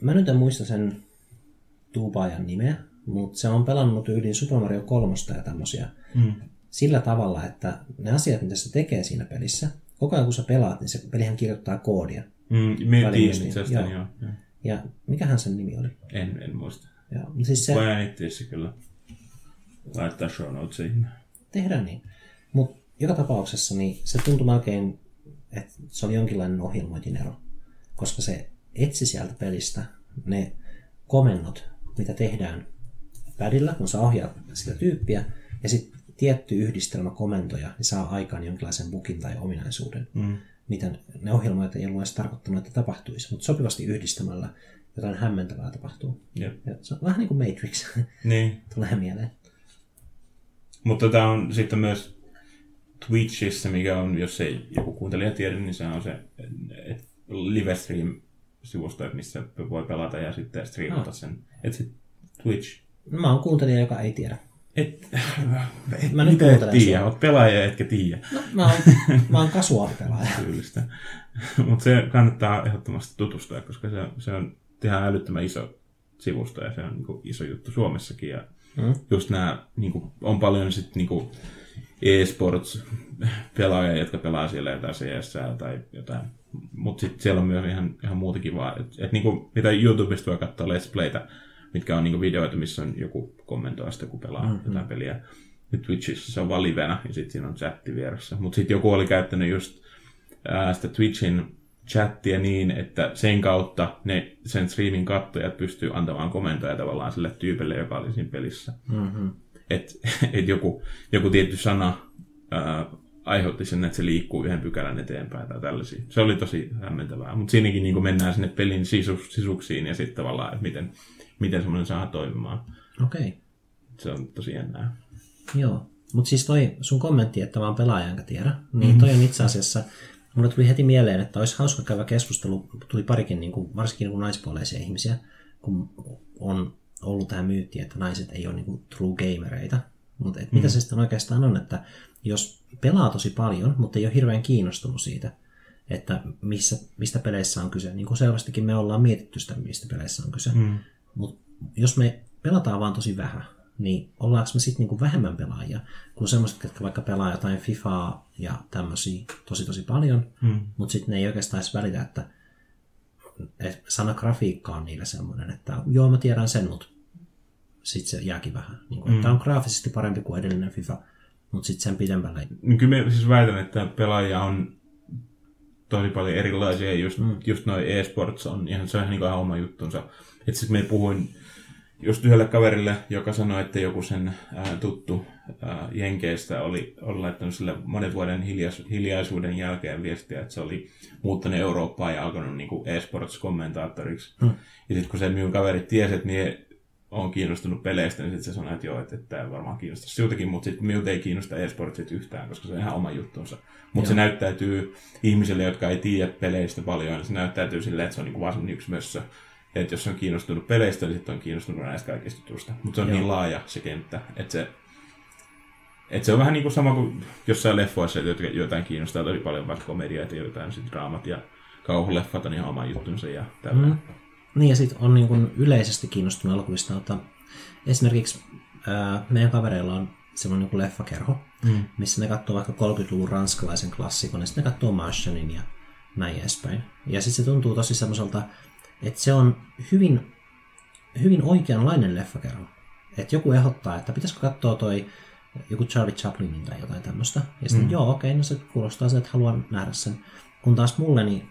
mä nyt en muista sen tuupaajan nimeä, mutta se on pelannut yli Super Mario 3 ja tämmöisiä mm. sillä tavalla, että ne asiat, mitä se tekee siinä pelissä, koko ajan kun sä pelaat, niin se pelihän kirjoittaa koodia. Mm, me tiedän joo. joo. Ja mikähän sen nimi oli? En, en muista. Joo, siis se... Etsiä se kyllä. Laittaa show notesiin. Tehdään niin. Mutta joka tapauksessa niin se tuntui melkein, että se oli jonkinlainen ohjelmointinero. Koska se etsi sieltä pelistä ne komennot, mitä tehdään padilla, kun sä ohjaat sitä tyyppiä, ja sitten tietty yhdistelmä komentoja, niin saa aikaan jonkinlaisen bukin tai ominaisuuden. Mm mitä ne ohjelmoijat ei ollut edes tarkoittanut, että tapahtuisi, mutta sopivasti yhdistämällä jotain hämmentävää tapahtuu. Ja se on vähän niin kuin Matrix. Niin. Tulee mieleen. Mutta tämä on sitten myös Twitchissä, mikä on, jos ei joku kuuntelija tiedä, niin se on se live stream sivusto, missä voi pelata ja sitten striimata ah. sen. Et sit Twitch. Mä oon kuuntelija, joka ei tiedä. Et, et, mä nyt et tiedä, oot pelaaja etkä tiedä. No, mä oon, mä oon kasuaalipelaaja. Tyylistä. Mutta se kannattaa ehdottomasti tutustua, koska se, se on ihan älyttömän iso sivusto ja se on niin iso juttu Suomessakin. Ja mm. just nämä, niin kuin, on paljon sitten niin e-sports pelaajia, jotka pelaa siellä jotain CS tai jotain. Mutta sitten siellä on myös ihan, ihan muutakin vaan. Et, et niin kuin, mitä YouTubesta voi katsoa Let's Playtä, mitkä on niin videoita, missä on joku kommentoi sitä, kun pelaa mm-hmm. jotain peliä. Nyt Twitchissä se on vaan livenä ja sitten siinä on chatti vieressä. Mutta sitten joku oli käyttänyt just ää, sitä Twitchin chattia niin, että sen kautta ne sen streamin kattojat pystyy antamaan komentoja tavallaan sille tyypille, joka oli siinä pelissä. Mm-hmm. Että et joku, joku tietty sana ää, aiheutti sen, että se liikkuu yhden pykälän eteenpäin tai tällaisia. Se oli tosi hämmentävää. Mutta siinäkin niin mennään sinne pelin sisu, sisuksiin ja sitten tavallaan, että miten, miten semmoinen saa toimimaan. Okei. Okay. Se on tosi jännää. Joo. Mutta siis toi sun kommentti, että vaan pelaaja enkä tiedä, niin mm-hmm. toi on itse asiassa, mulle tuli heti mieleen, että olisi hauska käydä keskustelu, tuli parikin niin kuin, varsinkin niin kuin naispuoleisia ihmisiä, kun on ollut tähän myytti, että naiset ei ole niin kuin true gamereita. Mutta mm-hmm. mitä se sitten oikeastaan on, että jos pelaa tosi paljon, mutta ei ole hirveän kiinnostunut siitä, että missä, mistä peleissä on kyse. Niin kuin selvästikin me ollaan mietitty sitä, mistä peleissä on kyse. Mm. Mutta jos me pelataan vaan tosi vähän, niin ollaanko me sitten niinku vähemmän pelaajia kuin semmoiset, jotka vaikka pelaa jotain FIFAa ja tämmöisiä tosi tosi paljon, Mm. mutta sitten ne ei oikeastaan edes välitä, että, että sana grafiikka on niille semmoinen, että joo mä tiedän sen, mutta sitten se jääkin vähän. Niin kuin, mm. Tämä on graafisesti parempi kuin edellinen FIFA, mutta sitten sen pidemmällä ei. Niin Kyllä mä siis väitän, että pelaajia on tosi paljon erilaisia, ja just, mm. just noin e-sports on ihan, se on niin ihan oma juttunsa. Että sitten me puhuin just yhdelle kaverille, joka sanoi, että joku sen ää, tuttu ää, Jenkeistä oli, oli laittanut sille monen vuoden hiljais, hiljaisuuden jälkeen viestiä, että se oli muuttanut Eurooppaan ja alkanut niin kuin e-sports-kommentaattoriksi. Mm. Ja sitten kun se minun kaveri tiesi, että minä on kiinnostunut peleistä, niin sitten se sanoi, että joo, että, että tämä varmaan kiinnostaa siltäkin, mutta sitten minulta ei kiinnosta e-sportsit yhtään, koska se on ihan oma juttunsa. Mutta se näyttäytyy ihmisille, jotka ei tiedä peleistä paljon, niin se näyttäytyy silleen, että se on niin semmoinen yksi mössö. Että jos on kiinnostunut peleistä, niin sitten on kiinnostunut näistä kaikista jutuista. Mutta se on joo. niin laaja se kenttä, että se, että se on vähän niin kuin sama kuin jossain leffoissa, jotka jotain kiinnostaa tosi paljon, vaikka komediat ja jotain sit draamat ja kauhuleffat on ihan oma juttunsa ja tällä. Mm. Niin ja sitten on niin kuin yleisesti kiinnostunut elokuvista, että esimerkiksi ää, meidän kavereilla on semmoinen niin leffakerho, mm. missä ne katsoo vaikka 30-luvun ranskalaisen klassikon, ja sitten ne katsoo Martianin ja näin edespäin. Ja sitten se tuntuu tosi semmoiselta, että se on hyvin, hyvin oikeanlainen leffakerho. Että joku ehdottaa, että pitäisikö katsoa toi joku Charlie Chaplinin tai jotain tämmöistä. Ja sitten, mm. joo, okei, okay, no se kuulostaa se, että haluan nähdä sen. Kun taas mulle niin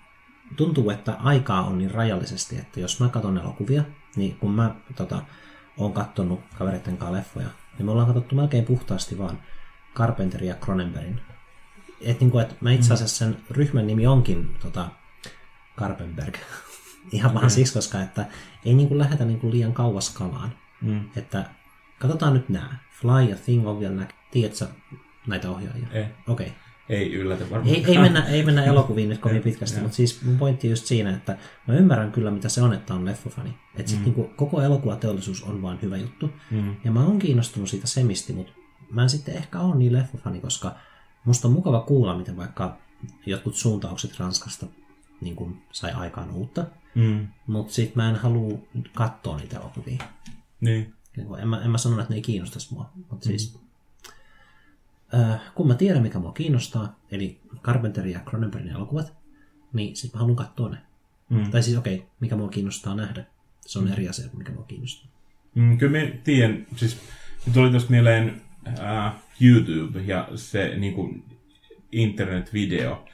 tuntuu, että aikaa on niin rajallisesti, että jos mä katson elokuvia, niin kun mä tota, oon kattonut kavereiden kanssa leffoja, niin me ollaan katsottu melkein puhtaasti vaan Carpenterin ja Cronenbergin. Et niin kuin, että mä itse asiassa sen ryhmän nimi onkin tota, Carpenberg. Ihan vaan siksi, koska että ei niin kuin lähetä niin kuin liian kauas kalaan. Mm. Että katsotaan nyt nämä. Fly ja Thing on vielä näkö. Tiedätkö näitä ohjaajia? Ei. Okei. Okay. Ei yllätä varmaan. Ei, ei, mennä, ei mennä elokuviin nyt kovin pitkästi, mutta siis mun pointti just siinä, että mä ymmärrän kyllä, mitä se on, että on leffofani. Että sit mm. niinku, koko elokuvateollisuus on vaan hyvä juttu. Mm. Ja mä oon kiinnostunut siitä semisti, mutta mä en sitten ehkä ole niin leffofani, koska musta on mukava kuulla, miten vaikka jotkut suuntaukset Ranskasta niin kuin sai aikaan uutta. Mm. Mutta sitten mä en halua katsoa niitä elokuvia. Niin. En mä, en mä sano, että ne ei kiinnostaisi mua. Mutta siis, äh, kun mä tiedän, mikä mua kiinnostaa, eli Carpenter ja Cronenbergin elokuvat, niin sitten mä haluan katsoa ne. Mm. Tai siis okei, okay, mikä mua kiinnostaa nähdä. Se on eri asia kuin mikä mua kiinnostaa. Mm, kyllä mä tiedän, siis tuli tuosta mieleen äh, YouTube ja se niin kuin, internet-video.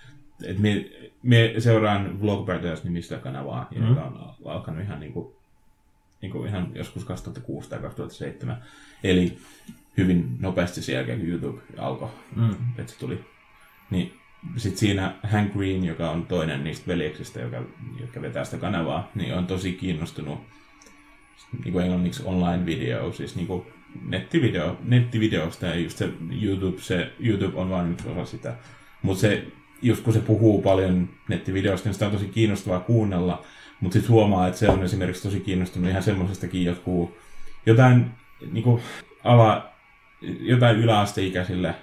Et me, me seuraan Vlog Brothers nimistä kanavaa, mm. joka on alkanut ihan, niin kuin, niin kuin ihan joskus 2006 tai 2007. Eli hyvin nopeasti sen jälkeen, kun YouTube alkoi, Mm. että se tuli. Niin sitten siinä Hank Green, joka on toinen niistä veljeksistä, joka, joka vetää sitä kanavaa, niin on tosi kiinnostunut niin kuin englanniksi online video, siis niin kuin nettivideo, nettivideosta ja just se YouTube, se YouTube on vain yksi osa sitä. Mutta se, just kun se puhuu paljon nettivideosta, niin sitä on tosi kiinnostavaa kuunnella, mutta sitten huomaa, että se on esimerkiksi tosi kiinnostunut ihan semmoisestakin jotkut, jotain niin kuin ala, jotain yläasteikäisille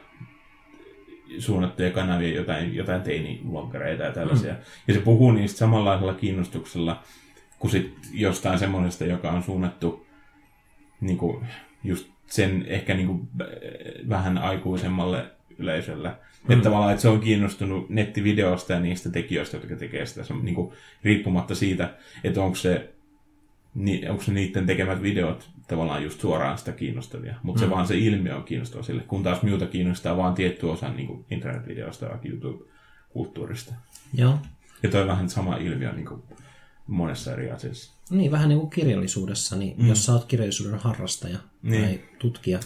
suunnattuja kanavia, jotain, jotain teini-vloggereita ja tällaisia. Mm. Ja se puhuu niistä samanlaisella kiinnostuksella kuin sit jostain semmoisesta, joka on suunnattu niin kuin, just sen ehkä niin kuin, vähän aikuisemmalle yleisölle. Mm. Että tavallaan, että se on kiinnostunut nettivideosta ja niistä tekijöistä, jotka tekee sitä, se on, niin kuin, riippumatta siitä, että onko se, ni, onko se niiden tekemät videot tavallaan just suoraan sitä kiinnostavia. Mutta mm. se vaan se ilmiö on kiinnostava sille, kun taas minulta kiinnostaa vaan tietty osa niin kuin internetvideosta vaikka YouTube-kulttuurista. Joo. Ja toi on vähän sama ilmiö niin kuin monessa eri asiassa. Niin, vähän niin kuin kirjallisuudessa, niin mm. jos sä oot kirjallisuuden harrastaja niin. tai tutkija,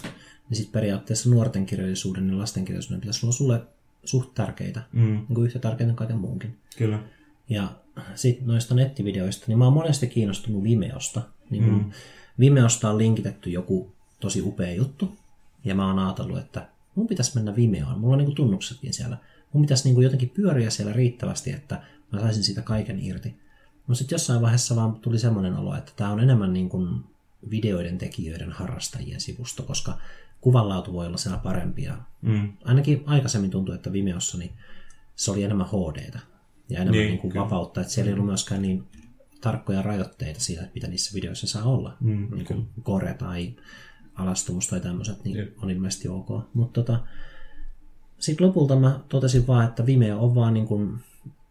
niin sitten periaatteessa nuorten kirjallisuuden ja lasten kirjallisuuden pitäisi olla sulle suht tärkeitä, Mm. niin kuin yhtä tärkeitä kaiken muunkin. Kyllä. Ja sitten noista nettivideoista, niin mä oon monesti kiinnostunut Vimeosta. Niin mm. Vimeosta on linkitetty joku tosi upea juttu, ja mä oon ajatellut, että mun pitäisi mennä Vimeoon. Mulla on niinku tunnuksetkin siellä. Mun pitäisi niinku jotenkin pyöriä siellä riittävästi, että mä saisin siitä kaiken irti. No sitten jossain vaiheessa vaan tuli semmoinen olo, että tämä on enemmän niin kuin videoiden tekijöiden harrastajien sivusto, koska kuvanlaatu voi olla siellä parempia. Mm. Ainakin aikaisemmin tuntui, että Vimeossa niin se oli enemmän HDtä ja enemmän Niin, niin, kuin kyllä. vapautta, että siellä ei ollut myöskään niin tarkkoja rajoitteita siitä, mitä niissä videoissa saa olla. Mm, niin kuin Core tai alastumus tai tämmöiset, niin on ilmeisesti ok. Mutta tota, sitten lopulta mä totesin vaan, että Vimeo on vaan niin kuin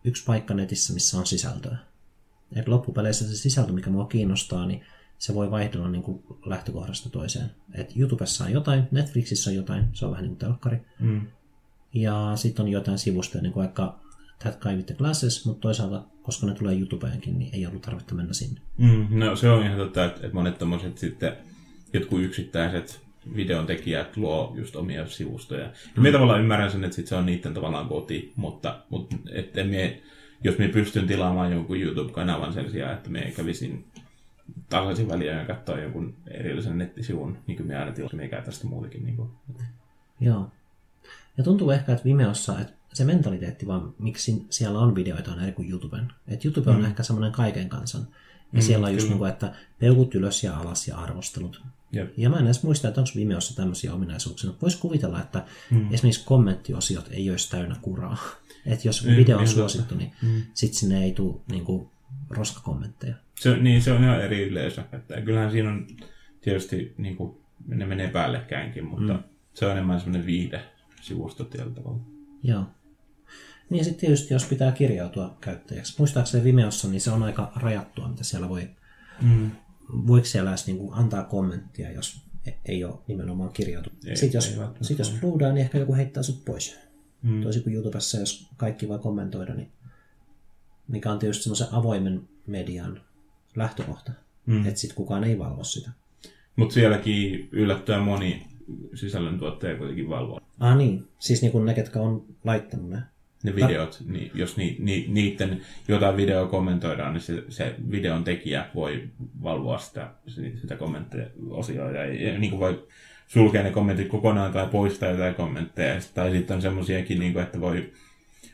yksi paikka netissä, missä on sisältöä. Et loppupeleissä se sisältö, mikä mua kiinnostaa, niin se voi vaihdella niin kuin lähtökohdasta toiseen. Et YouTubessa on jotain, Netflixissä on jotain, se on vähän niin kuin telkkari. Mm. Ja sitten on jotain sivustoja, niin kuin vaikka That Guy with the Glasses, mutta toisaalta, koska ne tulee YouTubeenkin, niin ei ollut tarvetta mennä sinne. Mm, no se on ihan totta, että, monet tommoset sitten, jotkut yksittäiset videon tekijät luo just omia sivustoja. Ja mm. minä tavallaan ymmärrän sen, että sit se on niiden tavallaan koti, mutta, mutta että me, jos me pystyn tilaamaan jonkun YouTube-kanavan sen sijaan, että me kävisin tasaisin väliä ja katsoa jonkun erillisen nettisivun, niin kuin me aina tilasin, me käy tästä muutenkin. Niin kuin. Joo. Ja tuntuu ehkä, että Vimeossa, että se mentaliteetti vaan, miksi siellä on videoita on eri kuin YouTuben. Että YouTube on mm. ehkä semmoinen kaiken kansan. Ja mm, siellä on just niin kuin, että peukut ylös ja alas ja arvostelut. Jep. Ja mä en edes muista, että onko Vimeossa tämmöisiä ominaisuuksia. Voisi kuvitella, että mm. esimerkiksi kommenttiosiot ei olisi täynnä kuraa. Että jos mm, video on suosittu, niin mm. sitten sinne ei tule niin kuin, roskakommentteja. Se, niin, se on ihan eri yleisö. Että kyllähän siinä on tietysti, niin kuin, ne menee päällekkäinkin, mutta mm. se on enemmän semmoinen viide sivusto tietyllä tavalla. Joo. Niin sitten tietysti, jos pitää kirjautua käyttäjäksi. Muistaakseni Vimeossa, niin se on aika rajattua, mitä siellä voi... Mm. Voiko siellä edes niin kuin antaa kommenttia, jos e- ei ole nimenomaan kirjautu. Ei, sitten jos, ei sit jos fluudaa, niin ehkä joku heittää sut pois. Mm. Toisin kuin YouTubessa, jos kaikki voi kommentoida, niin mikä on tietysti semmoisen avoimen median lähtökohta. Mm. Että sitten kukaan ei valvo sitä. Mutta sielläkin yllättäen moni sisällöntuottaja kuitenkin valvoo. Ah niin, siis niin ne, ketkä on laittanut ne. Ne videot, niin jos ni, ni, niiden jotain videoa kommentoidaan, niin se, se videon tekijä voi valvoa sitä, sitä kommenttiosioa ja, ja niin kuin voi sulkea ne kommentit kokonaan tai poistaa jotain kommentteja. Tai sitten on semmoisiakin, niin kuin, että voi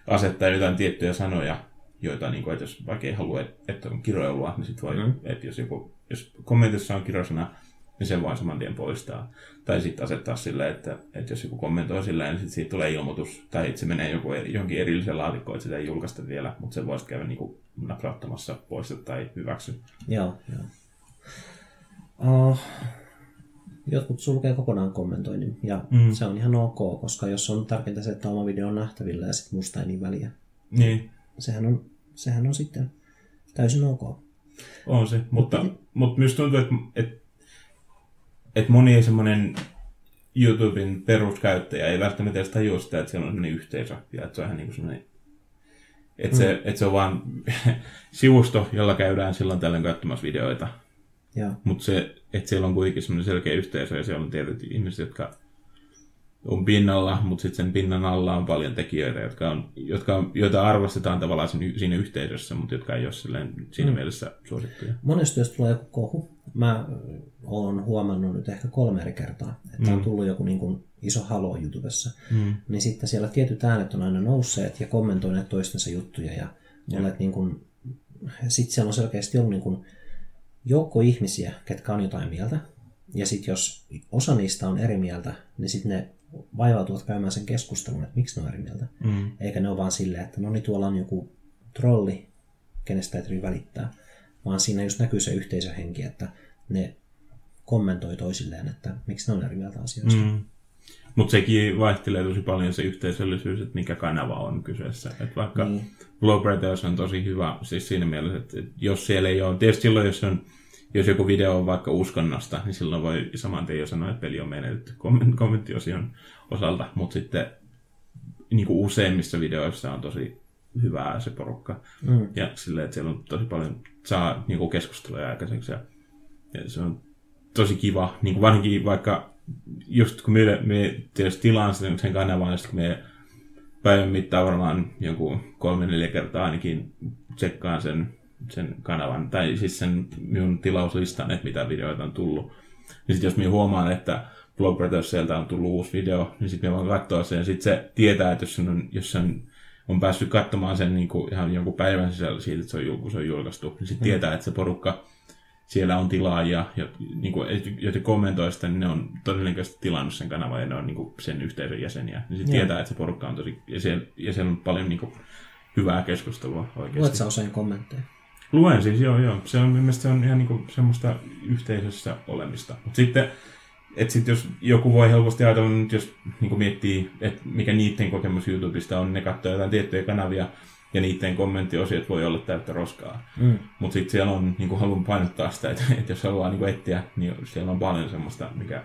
asettaa jotain tiettyjä sanoja, joita, niin kuin, että jos vaikka ei halua, että on kiroilua, niin sitten voi, mm. että jos, joku, jos kommentissa on kirosana, niin sen voi saman tien poistaa. Tai sitten asettaa silleen, että, että jos joku kommentoi silleen, niin sitten siitä tulee ilmoitus, tai että se menee joku, johonkin erilliseen laatikkoon, että sitä ei julkaista vielä, mutta sen voisi käydä niin kuin naprauttamassa pois tai hyväksy. Joo, joo. Uh, jotkut sulkee kokonaan kommentoinnin, ja mm. se on ihan ok, koska jos on tärkeintä se, että oma video on nähtävillä ja sitten musta ei niin väliä. Niin. Sehän on, sehän on sitten täysin ok. On se, mutta, mutta, mutta myös tuntuu, että, että että moni semmoinen YouTuben peruskäyttäjä ei välttämättä edes tajua sitä, että siellä on sellainen yhteisö. Ja että se on ihan niin kuin semmoinen, että, mm. se, että se on vaan sivusto, jolla käydään silloin tällöin katsomassa videoita. Mutta se, että siellä on kuitenkin semmoinen selkeä yhteisö ja siellä on tietyt ihmiset, jotka on pinnalla, mutta sitten sen pinnan alla on paljon tekijöitä, jotka on, jotka on, joita arvostetaan tavallaan siinä yhteisössä, mutta jotka ei ole silleen, siinä mm. mielessä suosittuja. Monesti jos tulee joku kohu, mä oon huomannut nyt ehkä kolme eri kertaa, että mm. on tullut joku niin kuin iso halo YouTubessa, mm. niin sitten siellä tietyt äänet on aina nousseet ja kommentoineet toistensa juttuja ja ja. olet niin kuin, sitten siellä on selkeästi ollut niin kuin joukko ihmisiä, ketkä on jotain mieltä, ja sitten jos osa niistä on eri mieltä, niin sitten ne vaivautuvat käymään sen keskustelun, että miksi ne on eri mieltä. Mm. Eikä ne ole vaan silleen, että no niin tuolla on joku trolli, kenestä ei välittää. Vaan siinä just näkyy se yhteisöhenki, että ne kommentoi toisilleen, että miksi ne on eri mieltä asioista. Mm. Mutta sekin vaihtelee tosi paljon se yhteisöllisyys, että mikä kanava on kyseessä. Et vaikka niin. Blow on tosi hyvä siis siinä mielessä, että jos siellä ei ole, tietysti silloin jos on jos joku video on vaikka uskonnosta, niin silloin voi saman tien jo sanoa, että peli on menetetty kommenttiosion osalta, mutta sitten niin kuin useimmissa videoissa on tosi hyvää se porukka. Mm. Ja silleen, että siellä on tosi paljon, saa niin kuin keskusteluja aikaiseksi. Ja se on tosi kiva, niin kuin varsinkin vaikka just kun me, me tietysti tilaan sen, sen kanavan, ja kun me päivän mittaan varmaan jonkun kolme neljä kertaa ainakin tsekkaan sen sen kanavan, tai siis sen minun tilauslistan, että mitä videoita on tullut. Niin sitten jos minä huomaan, että Blog sieltä on tullut uusi video, niin sitten minä voin katsoa sen. Sitten se tietää, että jos sen on, jos sen on päässyt katsomaan sen niin kuin ihan jonkun päivän sisällä siitä, että se on, se on julkaistu, niin sitten mm. tietää, että se porukka siellä on tilaajia, ja, niin kuin, joita kommentoi sitä, niin ne on todennäköisesti tilannut sen kanavan ja ne on niin kuin, sen yhteisön jäseniä. Niin sitten tietää, että se porukka on tosi, ja siellä, ja siellä on paljon niin kuin, hyvää keskustelua oikeasti. Luet sä usein kommentteja? Luen siis, joo, joo. Se on, mielestäni se on ihan niin kuin semmoista yhteisössä olemista. Mutta sitten että sit jos joku voi helposti ajatella, nyt jos niin miettii, että mikä niiden kokemus YouTubesta on, ne katsoo jotain tiettyjä kanavia, ja niiden kommenttiosiot voi olla täyttä roskaa. Mm. Mutta sitten siellä on, niin kuin haluan painottaa sitä, että, että jos haluaa niin kuin etsiä, niin siellä on paljon semmoista, mikä,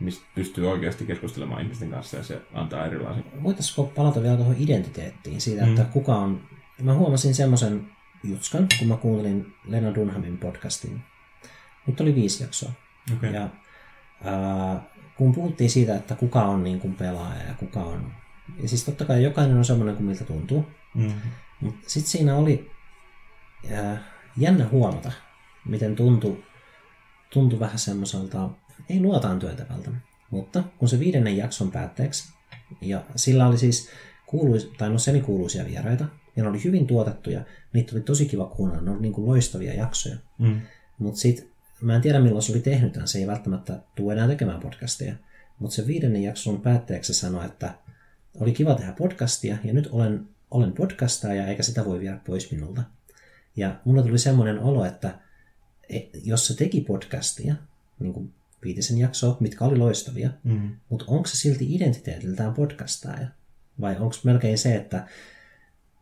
mistä pystyy oikeasti keskustelemaan ihmisten kanssa ja se antaa erilaisen. Voitaisiko palata vielä tuohon identiteettiin siitä, Mm. että kuka on... Mä huomasin semmoisen jutskan, kun mä kuuntelin Lena Dunhamin podcastin. Nyt oli viisi jaksoa. Okay. Ja ää, kun puhuttiin siitä, että kuka on niin kuin pelaaja ja kuka on... Ja siis totta kai jokainen on semmoinen kuin miltä tuntuu. Mm. Mutta sitten siinä oli ää, jännä huomata, miten tuntui, tuntui vähän semmoiselta, ei luotaan työtävältä, mutta kun se viidennen jakson päätteeksi, ja sillä oli siis kuuluis, tai no semikuuluisia vieraita, ja ne oli hyvin tuotettuja, niitä oli tosi kiva kuunnella, ne oli niin kuin loistavia jaksoja. Mm. Mutta sitten, mä en tiedä milloin se oli tehnyt tämän, se ei välttämättä tule enää tekemään podcasteja, mutta se viidennen jakson päätteeksi sanoi, että oli kiva tehdä podcastia ja nyt olen, olen podcastaja eikä sitä voi viedä pois minulta. Ja mulla tuli semmoinen olo, että e- jos se teki podcastia, niin kuin viitisen jaksoa, mitkä oli loistavia, Mm. mutta onko se silti identiteetiltään podcastaja? Vai onko melkein se, että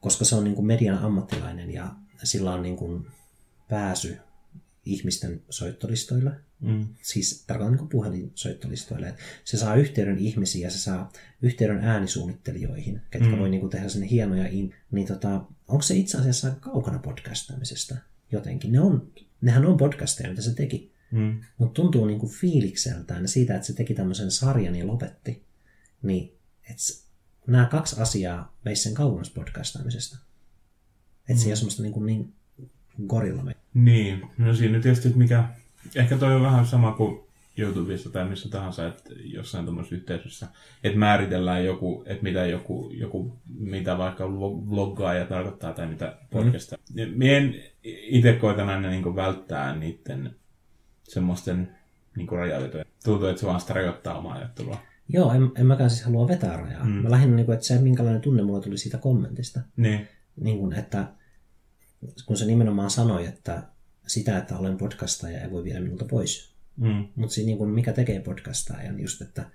koska se on niin kuin median ammattilainen ja sillä on niin kuin pääsy ihmisten soittolistoille, Mm. siis tarkoitan niin kuin puhelinsoittolistoille, että se saa yhteyden ihmisiin ja se saa yhteyden äänisuunnittelijoihin, ketkä Mm. voi niin kuin tehdä sen hienoja, in, niin tota, onko se itse asiassa kaukana podcastaamisesta jotenkin? Ne on, nehän on podcasteja, mitä se teki, Mm. mutta tuntuu niin kuin fiilikseltään ja siitä, että se teki tämmöisen sarjan ja lopetti, niin että nämä kaksi asiaa veisi sen kauemmas podcastaamisesta. Että se ei ole semmoista niin, kuin niin gorilla me. Niin, no siinä tietysti, että mikä, ehkä toi on vähän sama kuin YouTubessa tai missä tahansa, että jossain tuommoisessa yhteisössä, että määritellään joku, että mitä joku, joku mitä vaikka vlog- vloggaaja tarkoittaa tai mitä podcastaa. Mm. Mien itse koitan aina niin välttää niiden semmoisten niin rajavetoja. Tuntuu, että se vaan sitä rajoittaa omaa ajattelua. Joo, en, en mäkään siis halua vetää rajaa. Mm. Mä lähinnä, niin kuin, että se minkälainen tunne mulla tuli siitä kommentista. Niin. Niin kuin, että kun se nimenomaan sanoi, että sitä, että olen podcastaja ei voi viedä minulta pois. Mm. Mutta siis niin kuin mikä tekee podcastajan just, että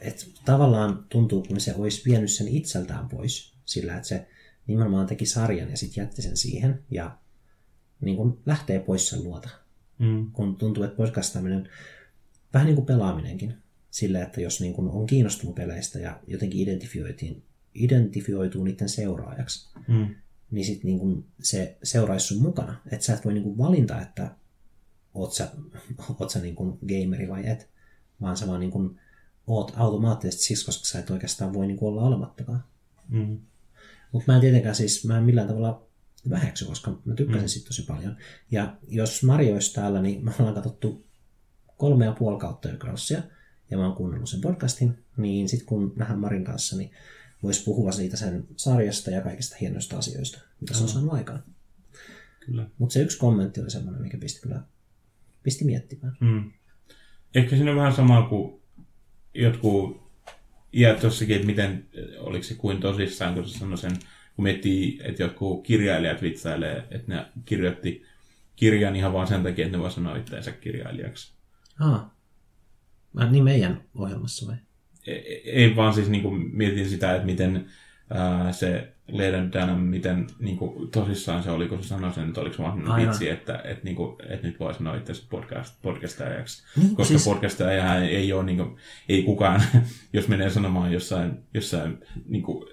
et tavallaan tuntuu, kun se olisi vienyt sen itseltään pois sillä, että se nimenomaan teki sarjan ja sitten jätti sen siihen ja niin kuin lähtee pois sen luota. Mm. Kun tuntuu, että podcastaaminen, vähän niin kuin pelaaminenkin, sillä, että jos niin kuin on kiinnostunut peleistä ja jotenkin identifioitiin, identifioituu niiden seuraajaksi, Mm. Niin sitten niin se seuraisi sun mukana. Että sä et voi niin kuin valinta, että oot sä, oot sä niin kuin gameri vai et, vaan sä vaan niin kuin oot automaattisesti siksi, koska sä et oikeastaan voi niin kuin olla olemattakaan. Mm. Mutta mä en tietenkään siis, mä en millään tavalla väheksy, koska mä tykkäsin mm. siitä tosi paljon. Ja jos Mario olisi täällä, niin me ollaan katsottu kolme ja puoli kautta ja mä oon kuunnellut sen podcastin, niin sitten kun nähdään Marin kanssa, niin voisi puhua siitä sen sarjasta ja kaikista hienoista asioista, mitä se on saanut aikaan. Kyllä. Mutta se yksi kommentti oli semmoinen, mikä pisti kyllä pisti miettimään. Mm. Ehkä siinä on vähän sama kuin jotkut iät tossakin, että miten, oliko se kuin tosissaan, kun se sanoi sen, kun miettii, että jotkut kirjailijat vitsailee, että ne kirjoitti kirjan ihan vaan sen takia, että ne voi sanoa itseänsä kirjailijaksi. Mä, niin meidän ohjelmassa vai? Ei, ei vaan siis niin kuin mietin sitä, että miten ää, se Leden Dunham, miten niin kuin, tosissaan se oli, kun se sanoi sen, että oliko se vaan vitsi, että, että, niin kuin, että nyt voi sanoa itse podcast, podcastajaksi. Niin, Koska siis- siis... podcastaja ei ole, niin kuin, ei kukaan, jos menee sanomaan jossain, jossain niin kuin,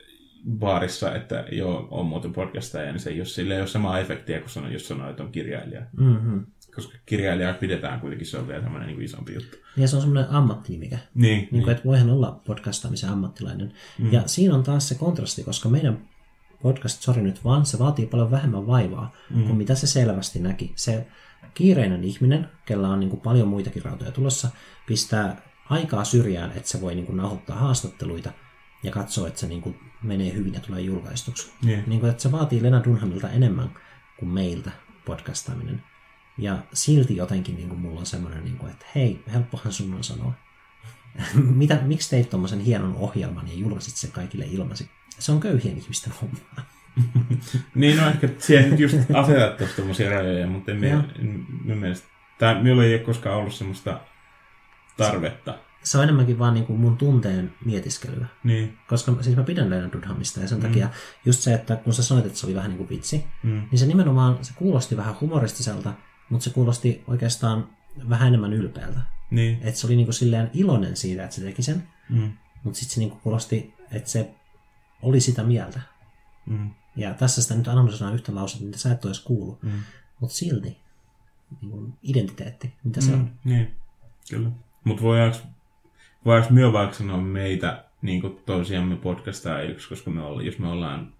baarissa, että joo, on muuten podcastaja, niin se ei ole, sillä ei ole samaa efektiä kuin sanoo, jos sanoo, että on kirjailija. Mm-hmm. Koska kirjailijaa pidetään kuitenkin, se on vielä tämmöinen niin isompi juttu. Ja se on semmoinen ammattinimike. Niin, Niin kuin, että voihan olla podcastaamisen ammattilainen. Mm. Ja siinä on taas se kontrasti, koska meidän podcast, sori nyt vaan, se vaatii paljon vähemmän vaivaa mm. kuin mitä se selvästi näki. Se kiireinen ihminen, kellä on niin kuin paljon muitakin rautoja tulossa, pistää aikaa syrjään, että se voi niin kuin nauhoittaa haastatteluita ja katsoo, että se niin kuin menee hyvin ja tulee julkaistuksi. Niin. Niin kuin, että se vaatii Lena Dunhamilta enemmän kuin meiltä podcastaaminen. Ja silti jotenkin niin kuin mulla on semmoinen, niin kuin, että hei, helppohan sun on sanoa. Mitä, miksi teit tuommoisen hienon ohjelman ja julkaisit sen kaikille ilmaiseksi? Se on köyhien ihmisten homma. Niin, no ehkä siihen nyt just asetat tuossa tommosia rajoja, mutta en, Joo. en, minun mielestä, tai minulla ei ole koskaan ollut semmoista tarvetta. Se on enemmänkin vaan niin kuin mun tunteen mietiskelyä. Niin. Koska siis mä pidän Leonard Dunhamista ja sen mm. takia just se, että kun sä sanoit, että se oli vähän niin kuin vitsi, Mm. niin se nimenomaan, se kuulosti vähän humoristiselta, mutta se kuulosti oikeastaan vähän enemmän ylpeältä. Niin. Että se oli niin kuin silleen iloinen siitä, että se teki sen, Mm. mutta sitten se niin kuin kuulosti, että se oli sitä mieltä. Mm. Ja tässä sitä nyt analysoidaan yhtä lausetta, mitä sä et ole edes kuullut. Mm. Mutta silti, niin identiteetti, mitä se on. Mm. Niin. Kyllä. Mutta voidaanko, voidaanko me vaikka sanoa meitä niin toisiamme podcastaa koska me olla, jos me ollaan,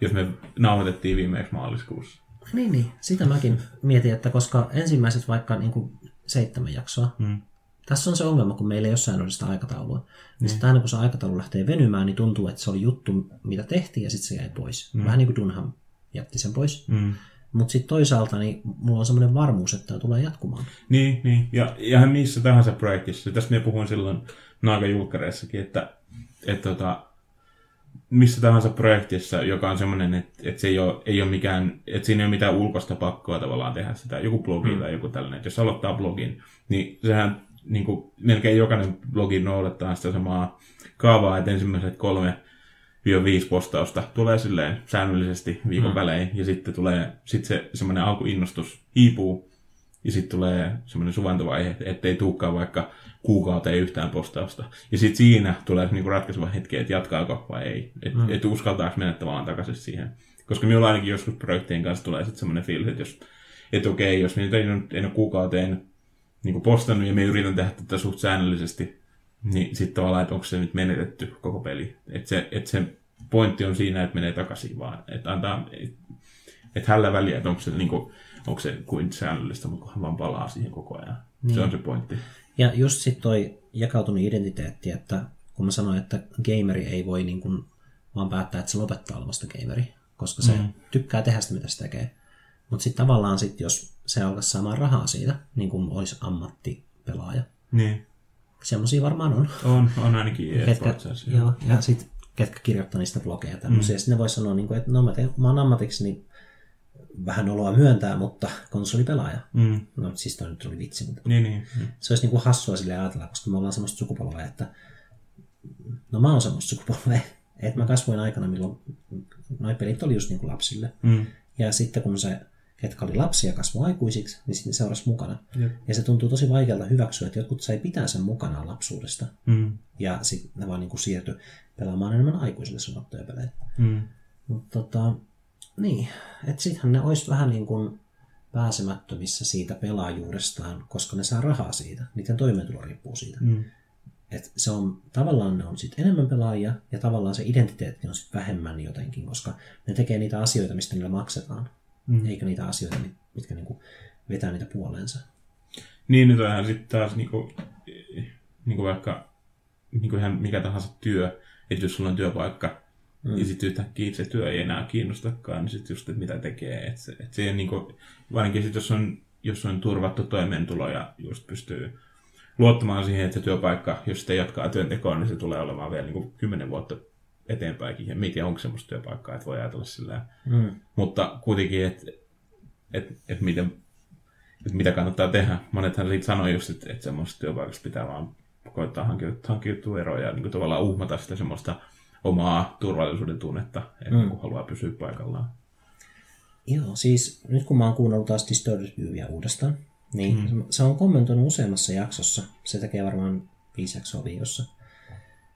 jos me nauhoitettiin viimeksi maaliskuussa. Niin, niin. Sitä mäkin mietin, että koska ensimmäiset vaikka niin kuin seitsemän jaksoa, Mm. tässä on se ongelma, kun meillä ei ole säännöllistä aikataulua. Niin sitten aina kun se aikataulu lähtee venymään, niin tuntuu, että se oli juttu, mitä tehtiin, ja sitten se jäi pois. Mm. Vähän niin kuin Dunham jätti sen pois. Mm. Mutta sitten toisaalta niin mulla on semmoinen varmuus, että tämä tulee jatkumaan. Niin, niin. Ja ihan missä tahansa projektissa. Tästä minä puhuin silloin Naaka-julkkareissakin, että, että tota, missä tahansa projektissa, joka on semmoinen, että, että se ei ole, ei ole mikään, että siinä ei ole mitään ulkoista pakkoa tavallaan tehdä sitä, joku blogi mm. tai joku tällainen. Että jos aloittaa blogin, niin sehän niin kuin, melkein jokainen blogi noudattaa sitä samaa kaavaa, että ensimmäiset kolme 5 postausta tulee silleen säännöllisesti viikon mm. välein, ja sitten tulee sit se semmoinen alkuinnostus hiipuu, ja sitten tulee semmoinen suvantovaihe, ettei tulekaan vaikka kuukauteen yhtään postausta. Ja sitten siinä tulee niinku ratkaiseva hetki, että jatkaako vai ei. Että mm. et uskaltaako mennä tavallaan takaisin siihen. Koska minulla ainakin joskus projektien kanssa tulee sitten semmoinen fiilis, että jos, et okei, jos minä en, en ole kuukauteen niin postannut ja me yritän tehdä tätä suht säännöllisesti, niin sitten tavallaan, että onko se nyt menetetty koko peli. Että se, et se pointti on siinä, että menee takaisin vaan. Että antaa, että et hällä väliä, että onko se, niin kuin, onko se kuin säännöllistä, mutta kunhan vaan palaa siihen koko ajan. Niin. Se on se pointti. Ja just sitten toi jakautunut identiteetti, että kun mä sanoin, että gameri ei voi niin kun vaan päättää, että se lopettaa olemasta gameri, koska se mm. tykkää tehdä sitä, mitä se tekee. Mutta sitten tavallaan sit, jos se alkaisi saamaan rahaa siitä, niin kuin olisi ammattipelaaja. Niin. Semmoisia varmaan on. On, on ainakin Ketkä, joo, ja sitten ketkä kirjoittaa niistä blogeja ja tämmöisiä. Mm. Sitten ne voi sanoa, niin kuin, että no mä, teen, mä oon ammatiksi, niin vähän oloa myöntää, mutta konsolipelaaja. Mm. No siis toi nyt oli vitsi, mutta Niin, niin. Mm. se olisi niin kuin hassua sille ajatella, koska me ollaan semmoista sukupolvea, että no mä oon semmoista sukupolvea, että mä kasvoin aikana, milloin noi pelit oli just niin kuin lapsille. Mm. Ja sitten kun se, ketkä oli lapsia kasvoi aikuisiksi, niin sitten seurasi mukana. Jep. Ja se tuntuu tosi vaikealta hyväksyä, että jotkut sai pitää sen mukanaan lapsuudesta. Mm. Ja sitten ne vaan niin kuin siirtyi pelaamaan enemmän aikuisille sanottuja pelejä. Mm. Mutta tota, niin, että sittenhän ne olisi vähän niin kuin pääsemättömissä siitä pelaajuudestaan, koska ne saa rahaa siitä. Niiden toimeentulo riippuu siitä. Mm. Et se on, tavallaan ne on sit enemmän pelaajia ja tavallaan se identiteetti on sit vähemmän jotenkin, koska ne tekee niitä asioita, mistä niillä maksetaan, Mm. eikä niitä asioita, mi- mitkä niinku vetää niitä puoleensa. Niin, nyt onhan sitten taas niinku, niinku vaikka niinku ihan mikä tahansa työ, että jos sulla on työpaikka, mm. ja sitten yhtäkkiä se työ ei enää kiinnostakaan, niin sitten just, että mitä tekee. Että se, et se ei niinku, varsinkin sit, jos on, jos on turvattu toimeentulo ja just pystyy luottamaan siihen, että työpaikka, jos sitä jatkaa työntekoon, niin se tulee olemaan vielä niinku kymmenen vuotta eteenpäinkin. Ja mikä onko semmoista työpaikkaa, että voi ajatella sillä Mm. Mutta kuitenkin, että et, et miten, et mitä kannattaa tehdä. Monethan siitä sanoi just, että et semmoisesta työpaikasta pitää vaan koittaa hankkiutua, eroa ja niin tavallaan uhmata sitä semmoista omaa turvallisuuden tunnetta, että mm. kun haluaa pysyä paikallaan. Joo, siis nyt kun mä oon kuunnellut taas Distorted Viewia uudestaan, niin mm. se on kommentoinut useammassa jaksossa, se tekee varmaan viisi jaksoa viikossa,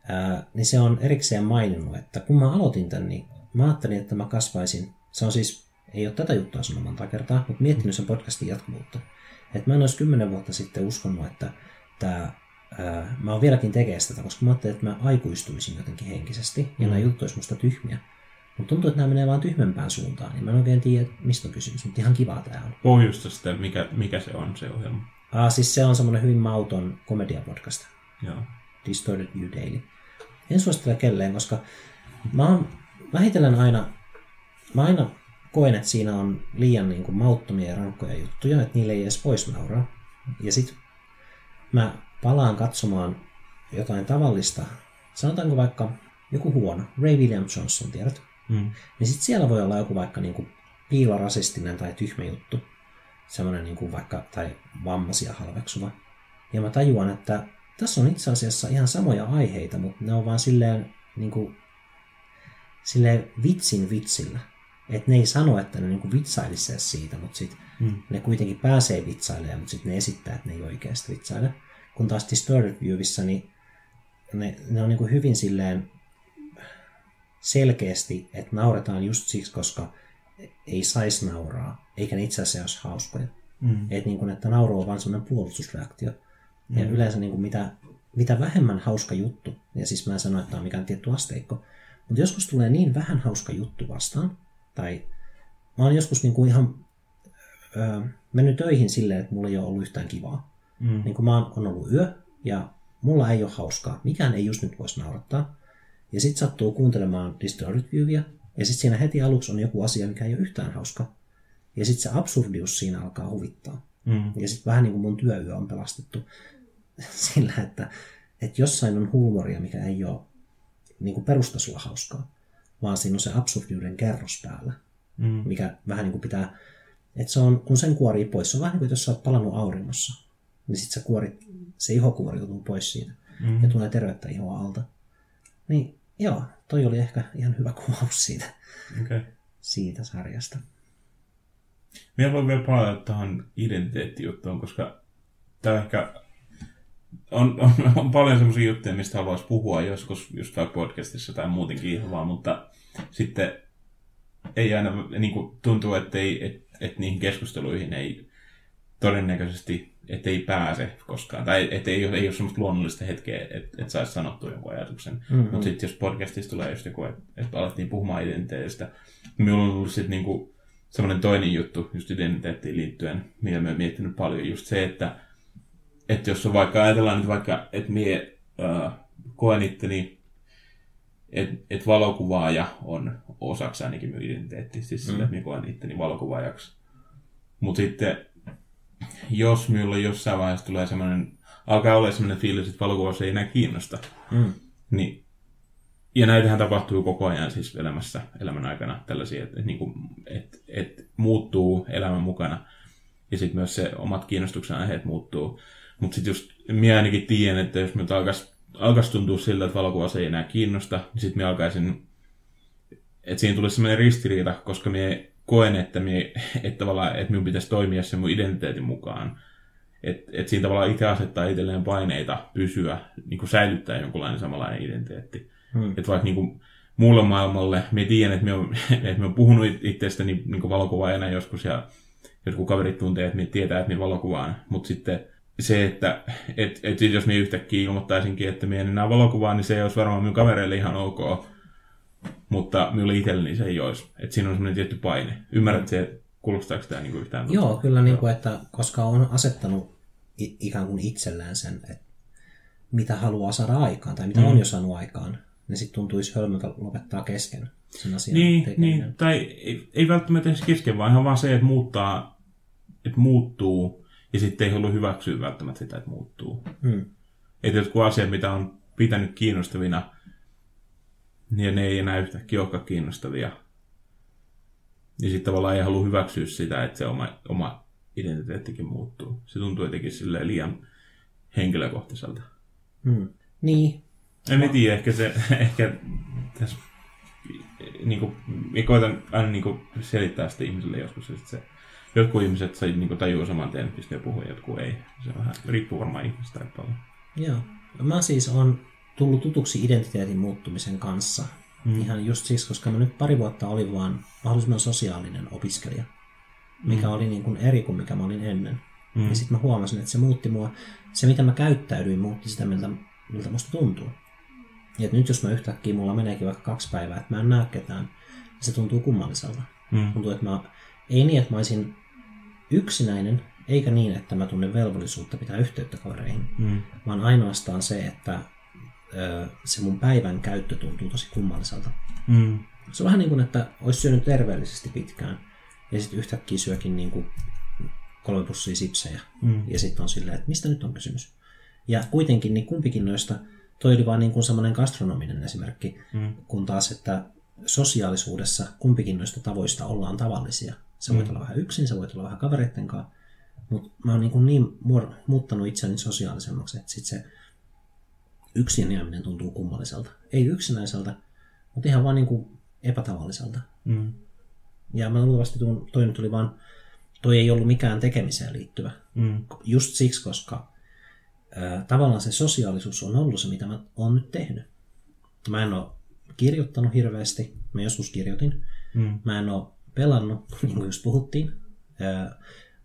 ää, niin se on erikseen maininnut, että kun mä aloitin tän, niin mä ajattelin, että mä kasvaisin, se on siis, ei ole tätä juttua sanonut monta kertaa, mutta miettinyt sen podcastin jatkuvuutta. Että mä en olisi kymmenen vuotta sitten uskonut, että tää, ää, mä oon vieläkin tekee sitä, koska mä ajattelin, että mä aikuistuisin jotenkin henkisesti, ja nämä jutut olisi musta tyhmiä. Mutta tuntuu, että nämä menee vaan tyhmempään suuntaan, niin mä en oikein tiedä, mistä on kysymys, mutta ihan kivaa tää on. Pohjusta sitä, mikä, mikä se on se ohjelma. Ah, siis se on semmoinen hyvin mauton komediapodcast, Joo. Distorted View Daily. En suosittele kelleen, koska mä oon vähitellen aina, mä aina koen, että siinä on liian niin kuin, mauttomia ja rankkoja juttuja, että niille ei edes voisi nauraa. Ja sit mä palaan katsomaan jotain tavallista, sanotaanko vaikka joku huono, Ray William Johnson, tiedät? Mm. Niin sit siellä voi olla joku vaikka niin kuin piilorasistinen tai tyhmä juttu. Semmoinen niin kuin vaikka, tai vammaisia halveksuva. Ja mä tajuan, että tässä on itse asiassa ihan samoja aiheita, mutta ne on vaan silleen, niin kuin, silleen vitsin vitsillä. Että ne ei sano, että ne niin kuin vitsailisi siitä, mutta sit mm. ne kuitenkin pääsee vitsailemaan, mutta sitten ne esittää, että ne ei oikeasti vitsaile. Kun taas Distorted Viewissa, niin ne, ne on niin kuin hyvin silleen selkeästi, että nauretaan just siksi, koska ei saisi nauraa, eikä ne itse asiassa olisi hauskoja. Mm. Et niin kuin, että nauru on vain sellainen puolustusreaktio. Mm. Ja yleensä niin kuin mitä, mitä vähemmän hauska juttu, ja siis mä en sano, että on mikään tietty asteikko, mutta joskus tulee niin vähän hauska juttu vastaan, tai mä oon joskus niin kuin ihan ö, mennyt töihin silleen, että mulla ei ole ollut yhtään kivaa. Mm. Niin kuin mä oon, on ollut yö, ja mulla ei ole hauskaa. Mikään ei just nyt voisi naurattaa. Ja sitten sattuu kuuntelemaan Distorted Viewia, ja sitten siinä heti aluksi on joku asia, mikä ei ole yhtään hauska. Ja sitten se absurdius siinä alkaa huvittaa. Mm. Ja sitten vähän niin kuin mun työyö on pelastettu sillä, että, että jossain on huumoria, mikä ei ole niin kuin perustasolla hauskaa, vaan siinä on se absurdiuden kerros päällä, mm. mikä vähän niin kuin pitää, että se on, kun sen kuorii pois, se on vähän niin kuin, jos sä oot palannut auringossa, niin sitten se, kuori, se iho kuoriutuu pois siitä mm. ja tulee tervettä ihoa alta. Niin joo, toi oli ehkä ihan hyvä kuvaus siitä, okay. siitä sarjasta. Minä voin vielä palata tähän identiteettijuttuun, koska tämä ehkä on, on, on paljon semmoisia juttuja, mistä haluaisi puhua joskus just podcastissa tai muutenkin ihan vaan, mutta sitten ei aina niin kuin tuntuu, että, ei, et, et niihin keskusteluihin ei todennäköisesti että ei pääse koskaan. Tai että ei, ei ole semmoista luonnollista hetkeä, että et saisi sanottua jonkun ajatuksen. Mm-hmm. Mutta sitten jos podcastista tulee just joku, että et alettiin puhumaan identiteetistä, minulla on ollut sitten niinku semmoinen toinen juttu just identiteettiin liittyen, mitä mä oon miettinyt paljon, just se, että, että jos on vaikka, ajatellaan nyt vaikka, että mie äh, koen itteni, että et valokuvaaja on osaksi ainakin minun identiteetti, siis mm. sille, että minä koen itteni valokuvaajaksi. Mutta sitten jos minulla jossain vaiheessa tulee semmoinen, alkaa olla semmoinen fiilis, että valokuvaus ei enää kiinnosta, mm. niin ja näitähän tapahtuu koko ajan siis elämässä, elämän aikana tällaisia, että, että, niin kuin, että, että muuttuu elämän mukana. Ja sitten myös se omat kiinnostuksen aiheet muuttuu. Mutta sitten just minä ainakin tiedän, että jos minulta alkaisi alkais tuntua siltä, että valokuvaus ei enää kiinnosta, niin sitten minä alkaisin, että siinä tulisi sellainen ristiriita, koska minä koen, että, mie, että, tavallaan, että minun pitäisi toimia sen mun identiteetin mukaan. Että et siinä tavallaan itse asettaa itselleen paineita pysyä, niin kuin säilyttää jonkunlainen samanlainen identiteetti. Hmm. Että vaikka niin kuin, muulle maailmalle, me tiedän, että me on, että me on puhunut itsestäni niin kuin valokuvaajana joskus ja jotkut kaverit tuntee, että me tietää, että me valokuvaan, mutta sitten se, että et, et jos me yhtäkkiä ilmoittaisinkin, että me en enää valokuvaa, niin se ei olisi varmaan minun kavereille ihan ok. Mutta minulle itselleni se ei olisi. Että siinä on semmoinen tietty paine. Ymmärrät se, kuulostaako tämä niin yhtään? Tuttu? Joo, kyllä, niin kuin, että koska on asettanut ikään kuin itsellään sen, että mitä haluaa saada aikaan tai mitä mm. on jo saanut aikaan, niin sitten tuntuisi hölmöltä lopettaa kesken sen asian niin, niin, tai ei, ei välttämättä edes kesken, vaan ihan vaan se, että muuttaa, että muuttuu, ja sitten ei halua hyväksyä välttämättä sitä, että muuttuu. Mm. Että jotkut asiat, mitä on pitänyt kiinnostavina, niin ne ei enää yhtäkkiä olekaan kiinnostavia. Niin sitten tavallaan ei halua hyväksyä sitä, että se oma, oma identiteettikin muuttuu. Se tuntuu jotenkin silleen liian henkilökohtaiselta. Hmm. Niin. En tiedä, ehkä se, ehkä tässä, niin kuin, minä koitan aina niin kuin, selittää sitä ihmisille joskus, että se, jotkut ihmiset sai, niin kuin, tajua saman tien, mistä ne puhuu, jotkut ei. Se vähän riippuu varmaan ihmistä paljon. Joo. Mä siis on tullut tutuksi identiteetin muuttumisen kanssa. Mm. Ihan just siksi, koska mä nyt pari vuotta olin vaan mahdollisimman sosiaalinen opiskelija, mikä mm. oli niin kuin eri kuin mikä mä olin ennen. Mm. Ja sitten mä huomasin, että se muutti mua, se mitä mä käyttäydyin muutti sitä, miltä, miltä musta tuntuu. Ja nyt jos mä yhtäkkiä, mulla meneekin vaikka kaksi päivää, että mä en näe ketään, niin se tuntuu kummalliselta. Mm. Tuntuu, että mä, ei niin, että mä olisin yksinäinen, eikä niin, että mä tunnen velvollisuutta pitää yhteyttä kavereihin, mm. vaan ainoastaan se, että se mun päivän käyttö tuntuu tosi kummalliselta. Mm. Se on vähän niin kuin, että olisi syönyt terveellisesti pitkään ja sitten yhtäkkiä syökin niin kuin kolme pussia sipsejä mm. ja sitten on silleen, että mistä nyt on kysymys. Ja kuitenkin niin kumpikin noista, toi oli vaan niin kuin semmoinen gastronominen esimerkki, mm. kun taas, että sosiaalisuudessa kumpikin noista tavoista ollaan tavallisia. Se mm. voit olla vähän yksin, se voit olla vähän kavereiden kanssa, Mutta mä oon niin, kuin niin muor- muuttanut itseni sosiaalisemmaksi, että sit se yksin jääminen tuntuu kummalliselta. Ei yksinäiseltä, mutta ihan vaan niin kuin epätavalliselta. Mm. Ja mä luultavasti tuon, toi nyt tuli vaan, toi ei ollut mikään tekemiseen liittyvä. Mm. Just siksi, koska ää, tavallaan se sosiaalisuus on ollut se, mitä mä oon nyt tehnyt. Mä en ole kirjoittanut hirveästi, mä joskus kirjoitin. Mm. Mä en ole pelannut, niin kuin just puhuttiin, ää,